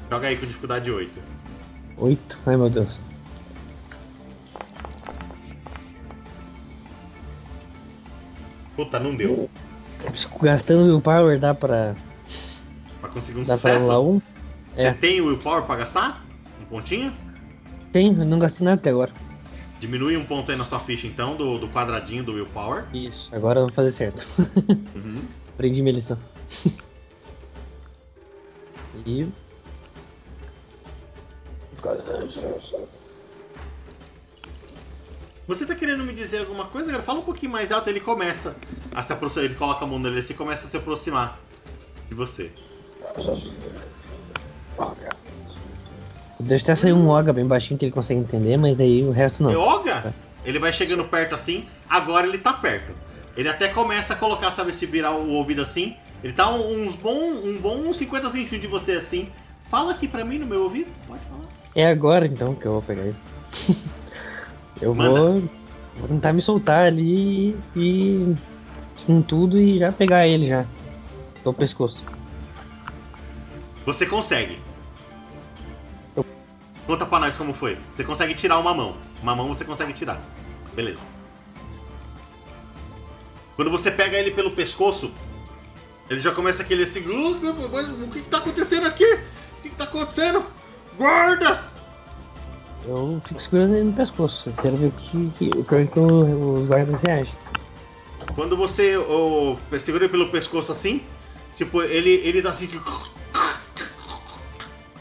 Joga aí com dificuldade 8. Oito? Ai meu Deus. Puta, não deu. Gastando o power dá pra. Pra conseguir um dá pra sucesso. anular um? Você É. tem o willpower pra gastar? Um pontinho? Tem, eu não gastei nada até agora. Diminui um ponto aí na sua ficha então, do, do quadradinho do willpower. Isso, agora eu vou fazer certo. Uhum. Aprendi minha lição. e. Você tá querendo me dizer alguma coisa, cara? Fala um pouquinho mais alto. Ele começa a se aproximar. Ele coloca a mão nele assim e começa a se aproximar de você. Deixa até sair um Oga bem baixinho que ele consegue entender, mas daí o resto não. Yoga, ele vai chegando perto assim. Agora ele tá perto. Ele até começa a colocar, sabe, se virar o ouvido assim. Ele tá um, uns bom, um bom 50 centímetros de você assim. Fala aqui pra mim no meu ouvido. Pode falar. É agora então que eu vou pegar ele. eu Manda. vou, vou tentar me soltar ali e. com tudo e já pegar ele já. Do pescoço. Você consegue. Conta pra nós como foi. Você consegue tirar uma mão. Uma mão você consegue tirar. Beleza. Quando você pega ele pelo pescoço, Ele já começa aquele assim, "Uh, mas o que, tá acontecendo aqui? O que, que tá acontecendo? Guardas! Eu fico segurando ele no pescoço. Eu quero ver o que, que, o que, que o, o guarda reage. Quando você o, segura ele pelo pescoço assim, tipo, ele, ele dá assim.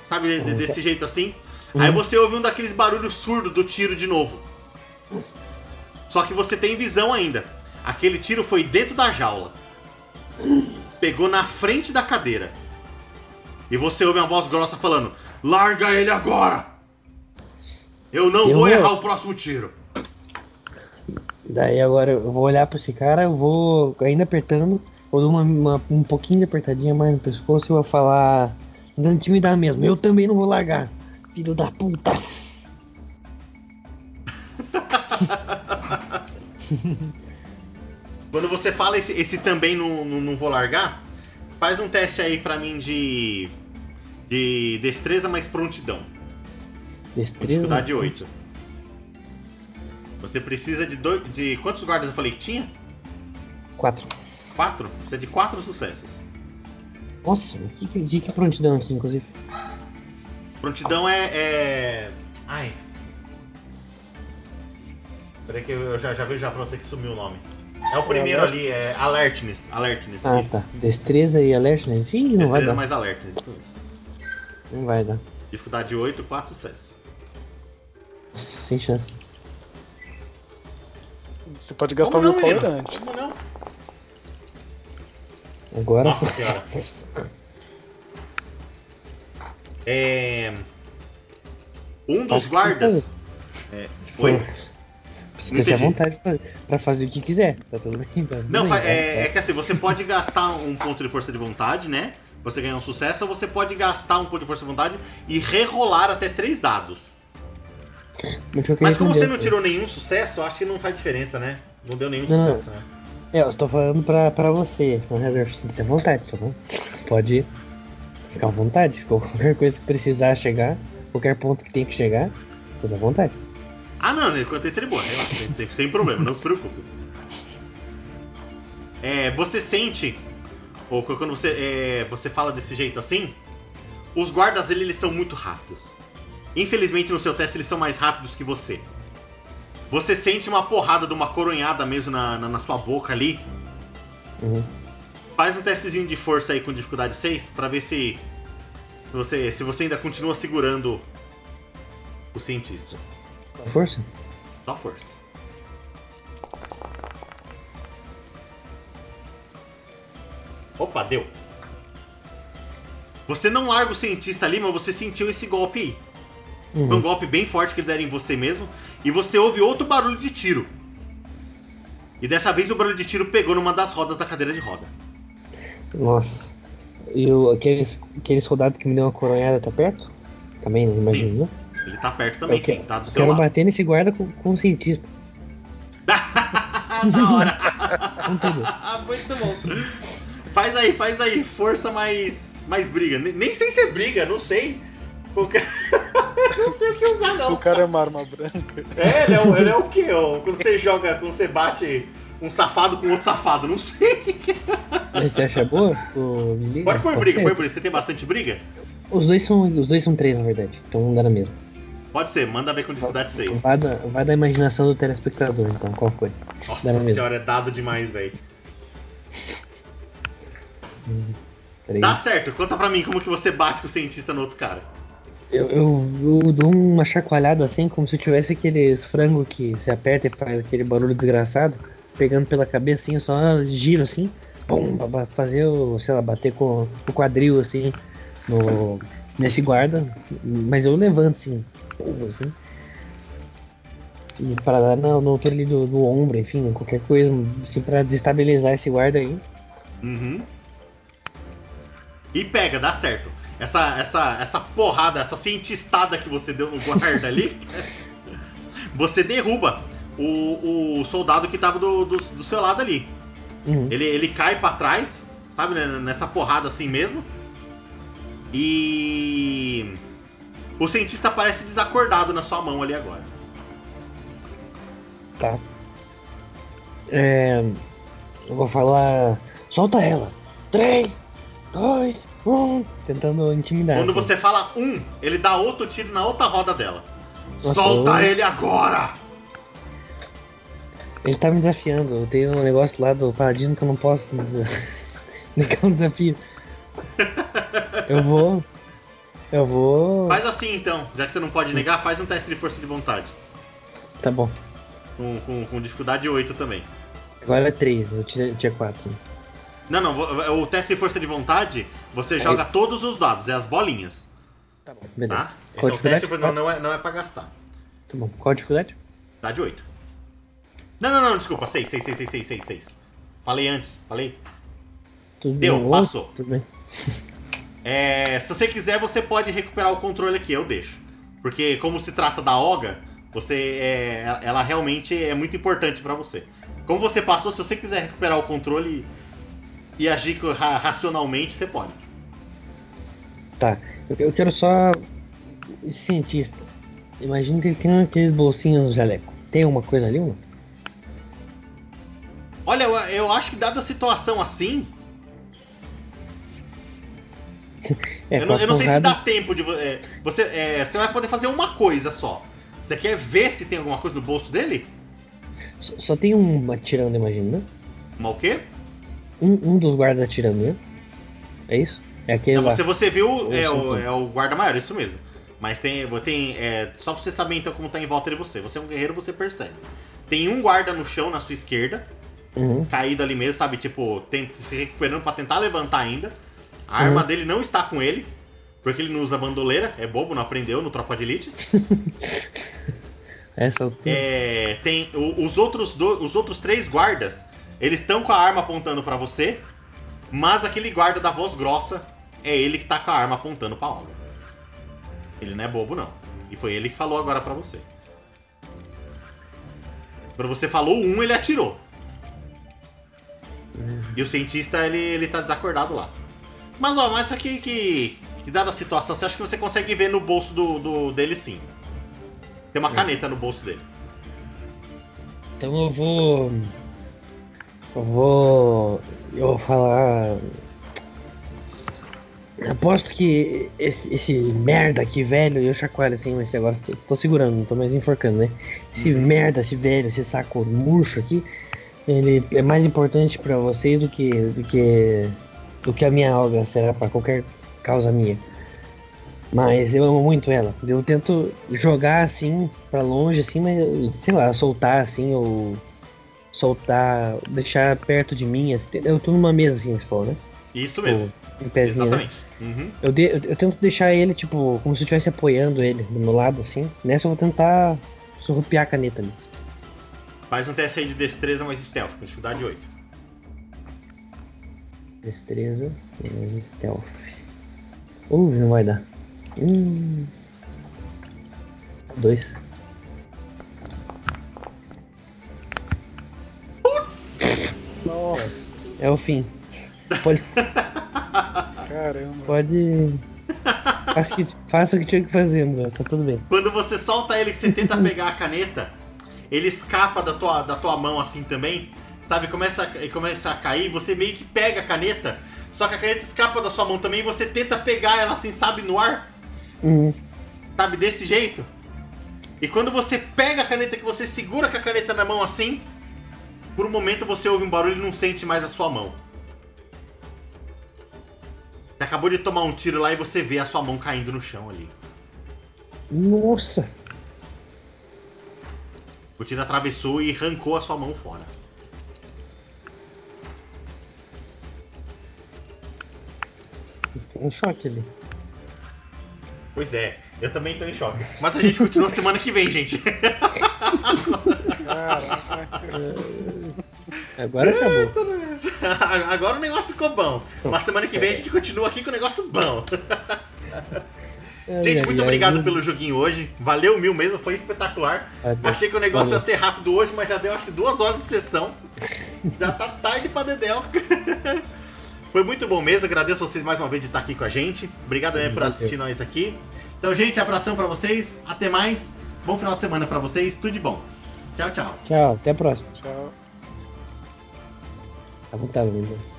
Sabe, de- desse jeito assim. Aí você ouve um daqueles barulhos surdos do tiro de novo. Só que você tem visão ainda. Aquele tiro foi dentro da jaula. Pegou na frente da cadeira. E você ouve uma voz grossa falando: Larga ele agora! Eu não Eu vou vou- errar o próximo tiro. Daí agora eu vou olhar pra esse cara, eu vou ainda apertando, vou dar uma, uma- um pouquinho de apertadinha mais no pescoço e vou falar. Dando intimidar mesmo, eu também não vou largar. Filho da puta. Quando você fala esse, esse também não, não, não vou largar, faz um teste aí pra mim de. De destreza mais prontidão. Destreza. dificuldade 8. Você precisa de dois. De quantos guardas eu falei que tinha? Quatro. Quatro? Precisa de quatro sucessos. Nossa, que, que, que, que prontidão aqui, inclusive. Prontidão é. é... Ai. Peraí que eu já, já vejo já pra você que sumiu o nome. É o primeiro ali, é Alertness. Alertness. Ah, isso. tá. Destreza e alertness? Ih, não vai Destreza dar. mais Alertness. Isso. Não vai dar. Dificuldade 8, 4 sucessos. Sem chance. Você pode gastar Como o não, meu menino? power antes. Como não? Agora. Nossa senhora. É. Um dos Acho que guardas. É, foi. Oi? Você Não tem à entendi. vontade pra, pra fazer o que quiser. Tá tudo bem? Tá tudo Não, bem, tá? é, é que assim, você pode gastar um ponto de força de vontade, né? Você ganhar um sucesso, ou você pode gastar um ponto de força de vontade e rerolar até três dados. Mas, como você não tirou nenhum sucesso, eu acho que não faz diferença, né? Não deu nenhum Não. sucesso, né? É, eu tô falando pra, pra você. Não é sinta à vontade, tá bom? Pode ficar à vontade. Qualquer coisa que precisar chegar, qualquer ponto que tem que chegar, fica à vontade. Ah, não, enquanto isso ele boa, relaxa, sem, sem problema, não se preocupe. É, você sente, ou quando você, é, você fala desse jeito assim, os guardas eles, eles são muito rápidos. Infelizmente no seu teste eles são mais rápidos que você. Você sente uma porrada de uma coronhada mesmo na, na, na sua boca ali. Uhum. Faz um testezinho de força aí com dificuldade 6 pra ver se se você, se você ainda continua segurando o cientista. Força? Só força. Opa, deu. Você não larga o cientista ali, mas você sentiu esse golpe aí. Foi um Uhum. golpe bem forte que ele deram em você mesmo. E você ouve outro barulho de tiro. E dessa vez o barulho de tiro pegou numa das rodas da cadeira de roda. Nossa. E o, aquele, soldado que me deu uma coronhada tá perto? Também, né? Imagina. Ele tá perto também, Eu sim, quero- tá do Eu seu quero lado. bater nesse guarda com, com o cientista. da hora! Muito bom. Faz aí, faz aí. Força mais, mais briga. Nem- sei se é briga, não sei. Não sei o que usar, não. O cara é uma arma branca. É, ele é, o- ele é o quê? ó? Quando você joga, quando você bate um safado com outro safado, não sei. Você acha boa? O? Pode pôr briga, pode pôr. Você tem bastante briga? Os dois são, os dois são três, na verdade. Então dá na mesma. Pode ser, manda ver com dificuldade 6. Vai da, vai da imaginação do telespectador, então, qual foi? Nossa senhora, é dado demais, velho. Três. Dá certo, conta pra mim como que você bate com o cientista no outro cara. Eu, eu, eu dou uma chacoalhada assim, como se eu tivesse aqueles frangos que você aperta e faz aquele barulho desgraçado, pegando pela cabeça assim, eu só giro assim, pum, pra fazer o, sei lá, bater com o quadril assim, no, nesse guarda, mas eu levanto assim, pum, assim. E para dar no altura ali do, do ombro, enfim, qualquer coisa, assim, pra desestabilizar esse guarda aí. Uhum. E pega, dá certo. Essa, essa, essa porrada, essa cientistada que você deu no guarda ali, você derruba o, o soldado que tava do, do, do seu lado ali. Uhum. Ele, ele cai pra trás, sabe, né, nessa porrada assim mesmo. E. O cientista parece desacordado na sua mão ali agora. Tá. É, eu vou falar. Solta ela! 3, 2, 1. Tentando intimidar. Quando assim. você fala um, ele dá outro tiro na outra roda dela. Nossa, Solta eu- ele agora! Ele tá me desafiando. Eu tenho um negócio lá do Paladino que eu não posso des- negar um desafio. Eu vou. Eu vou. Faz assim então, já que você não pode negar, faz um teste de força de vontade. Tá bom. Com, com, com dificuldade 8 também. Agora é 3, eu tinha 4. Não, não, vo- o teste de força de vontade, você joga todos os dados, é as bolinhas. Tá bom. Beleza. Tá? Qual Esse é o teste, dificuldade? não, não, é, não é pra gastar. Tá bom. Qual a dificuldade? Dá de 8. Não, não, não, desculpa, 6, 6, 6, 6, 6, 6, 6. Falei antes, falei. Tudo Deu, bem. passou. Tudo bem. É, se você quiser, você pode recuperar o controle aqui, eu deixo. Porque como se trata da Olga, você é, ela realmente é muito importante pra você. Como você passou, se você quiser recuperar o controle e agir racionalmente, você pode. Tá. Eu, quero só. Cientista. Imagina que ele tem aqueles bolsinhos no jaleco. Tem alguma coisa ali, mano? Olha, eu, eu acho que dada a situação assim, É, eu, não, eu não sei se dá tempo de é, você. é, você vai poder fazer uma coisa só. Você quer ver se tem alguma coisa no bolso dele? Só, só tem um atirando, imagina, né? Uma o quê? Um, um dos guardas atirando, né? É isso? É aquele Não, lá. você, você viu, é o, é o guarda maior, isso mesmo. Mas tem. tem é, só pra você saber então como tá em volta de você. Você é um guerreiro, você percebe. Tem um guarda no chão na sua esquerda, Uhum. caído ali mesmo, sabe? Tipo, tem- se recuperando pra tentar levantar ainda. A arma Uhum. dele não está com ele, porque ele não usa bandoleira, é bobo, não aprendeu no Tropa de Elite. Essa altura. É, tem o- os outros do- os outros três guardas, eles estão com a arma apontando pra você, mas aquele guarda da voz grossa é ele que tá com a arma apontando pra Olga. Ele não é bobo não. E foi ele que falou agora pra você. Quando você falou um, ele atirou. E o cientista, ele, ele tá desacordado lá. Mas, ó, mas aqui que, que dada a situação, você acha que você consegue ver no bolso do, do- dele sim. Tem uma caneta no bolso dele. Então eu vou. Eu vou. Eu vou falar. Aposto que esse, esse merda aqui, velho, eu chacoalho assim, mas agora tô, tô segurando, não tô mais enforcando, né? Esse merda, esse velho, esse saco murcho aqui, ele é mais importante pra vocês do que do que do que a minha alga será pra qualquer causa minha. Mas eu amo muito ela. Eu tento jogar assim pra longe, assim, mas sei lá, soltar assim, ou soltar, deixar perto de mim. assim. Eu tô numa mesa assim, você falou, né? Isso mesmo. Em pezinho, né? Exatamente. Uhum. Eu, de- eu, eu tento deixar ele, tipo, como se eu estivesse apoiando ele do meu lado, assim. Nessa eu vou tentar surrupiar a caneta ali. Faz um teste aí de destreza mais stealth, com dificuldade 8. Destreza e stealth. Uh, não vai dar. Hum. Dois. Nossa, É o fim. Pode. caramba. pode... Faça, o que, faça o que tinha que fazer, André. Tá tudo bem. Quando você solta ele, que você tenta pegar a caneta, ele escapa da tua, da tua mão assim também, sabe? Começa a, começa a cair, você meio que pega a caneta, só que a caneta escapa da sua mão também e você tenta pegar ela assim, sabe, no ar, Uhum. sabe, desse jeito. E quando você pega a caneta, que você segura com a caneta na mão assim, por um momento você ouve um barulho e não sente mais a sua mão. Você acabou de tomar um tiro lá e você vê a sua mão caindo no chão ali. Nossa! O tiro atravessou e arrancou a sua mão fora. Um choque ali. Pois é, eu também tô em choque. Mas a gente continua semana que vem, gente. Agora acabou. Agora o negócio ficou bom. Mas semana que vem a gente continua aqui com o negócio bom. Gente, muito obrigado pelo joguinho hoje. Valeu mil mesmo, foi espetacular. Achei que o negócio ia ser rápido hoje, mas já deu acho que duas horas de sessão. Já tá tarde pra Dedéu. Foi muito bom mesmo, agradeço vocês mais uma vez de estar aqui com a gente. Obrigado mesmo por assistir nós aqui. Então, gente, abração pra vocês. Até mais. Bom final de semana pra vocês. Tudo de bom. Tchau, tchau. Tchau, até a próxima. Tchau. Tá vontade, meu.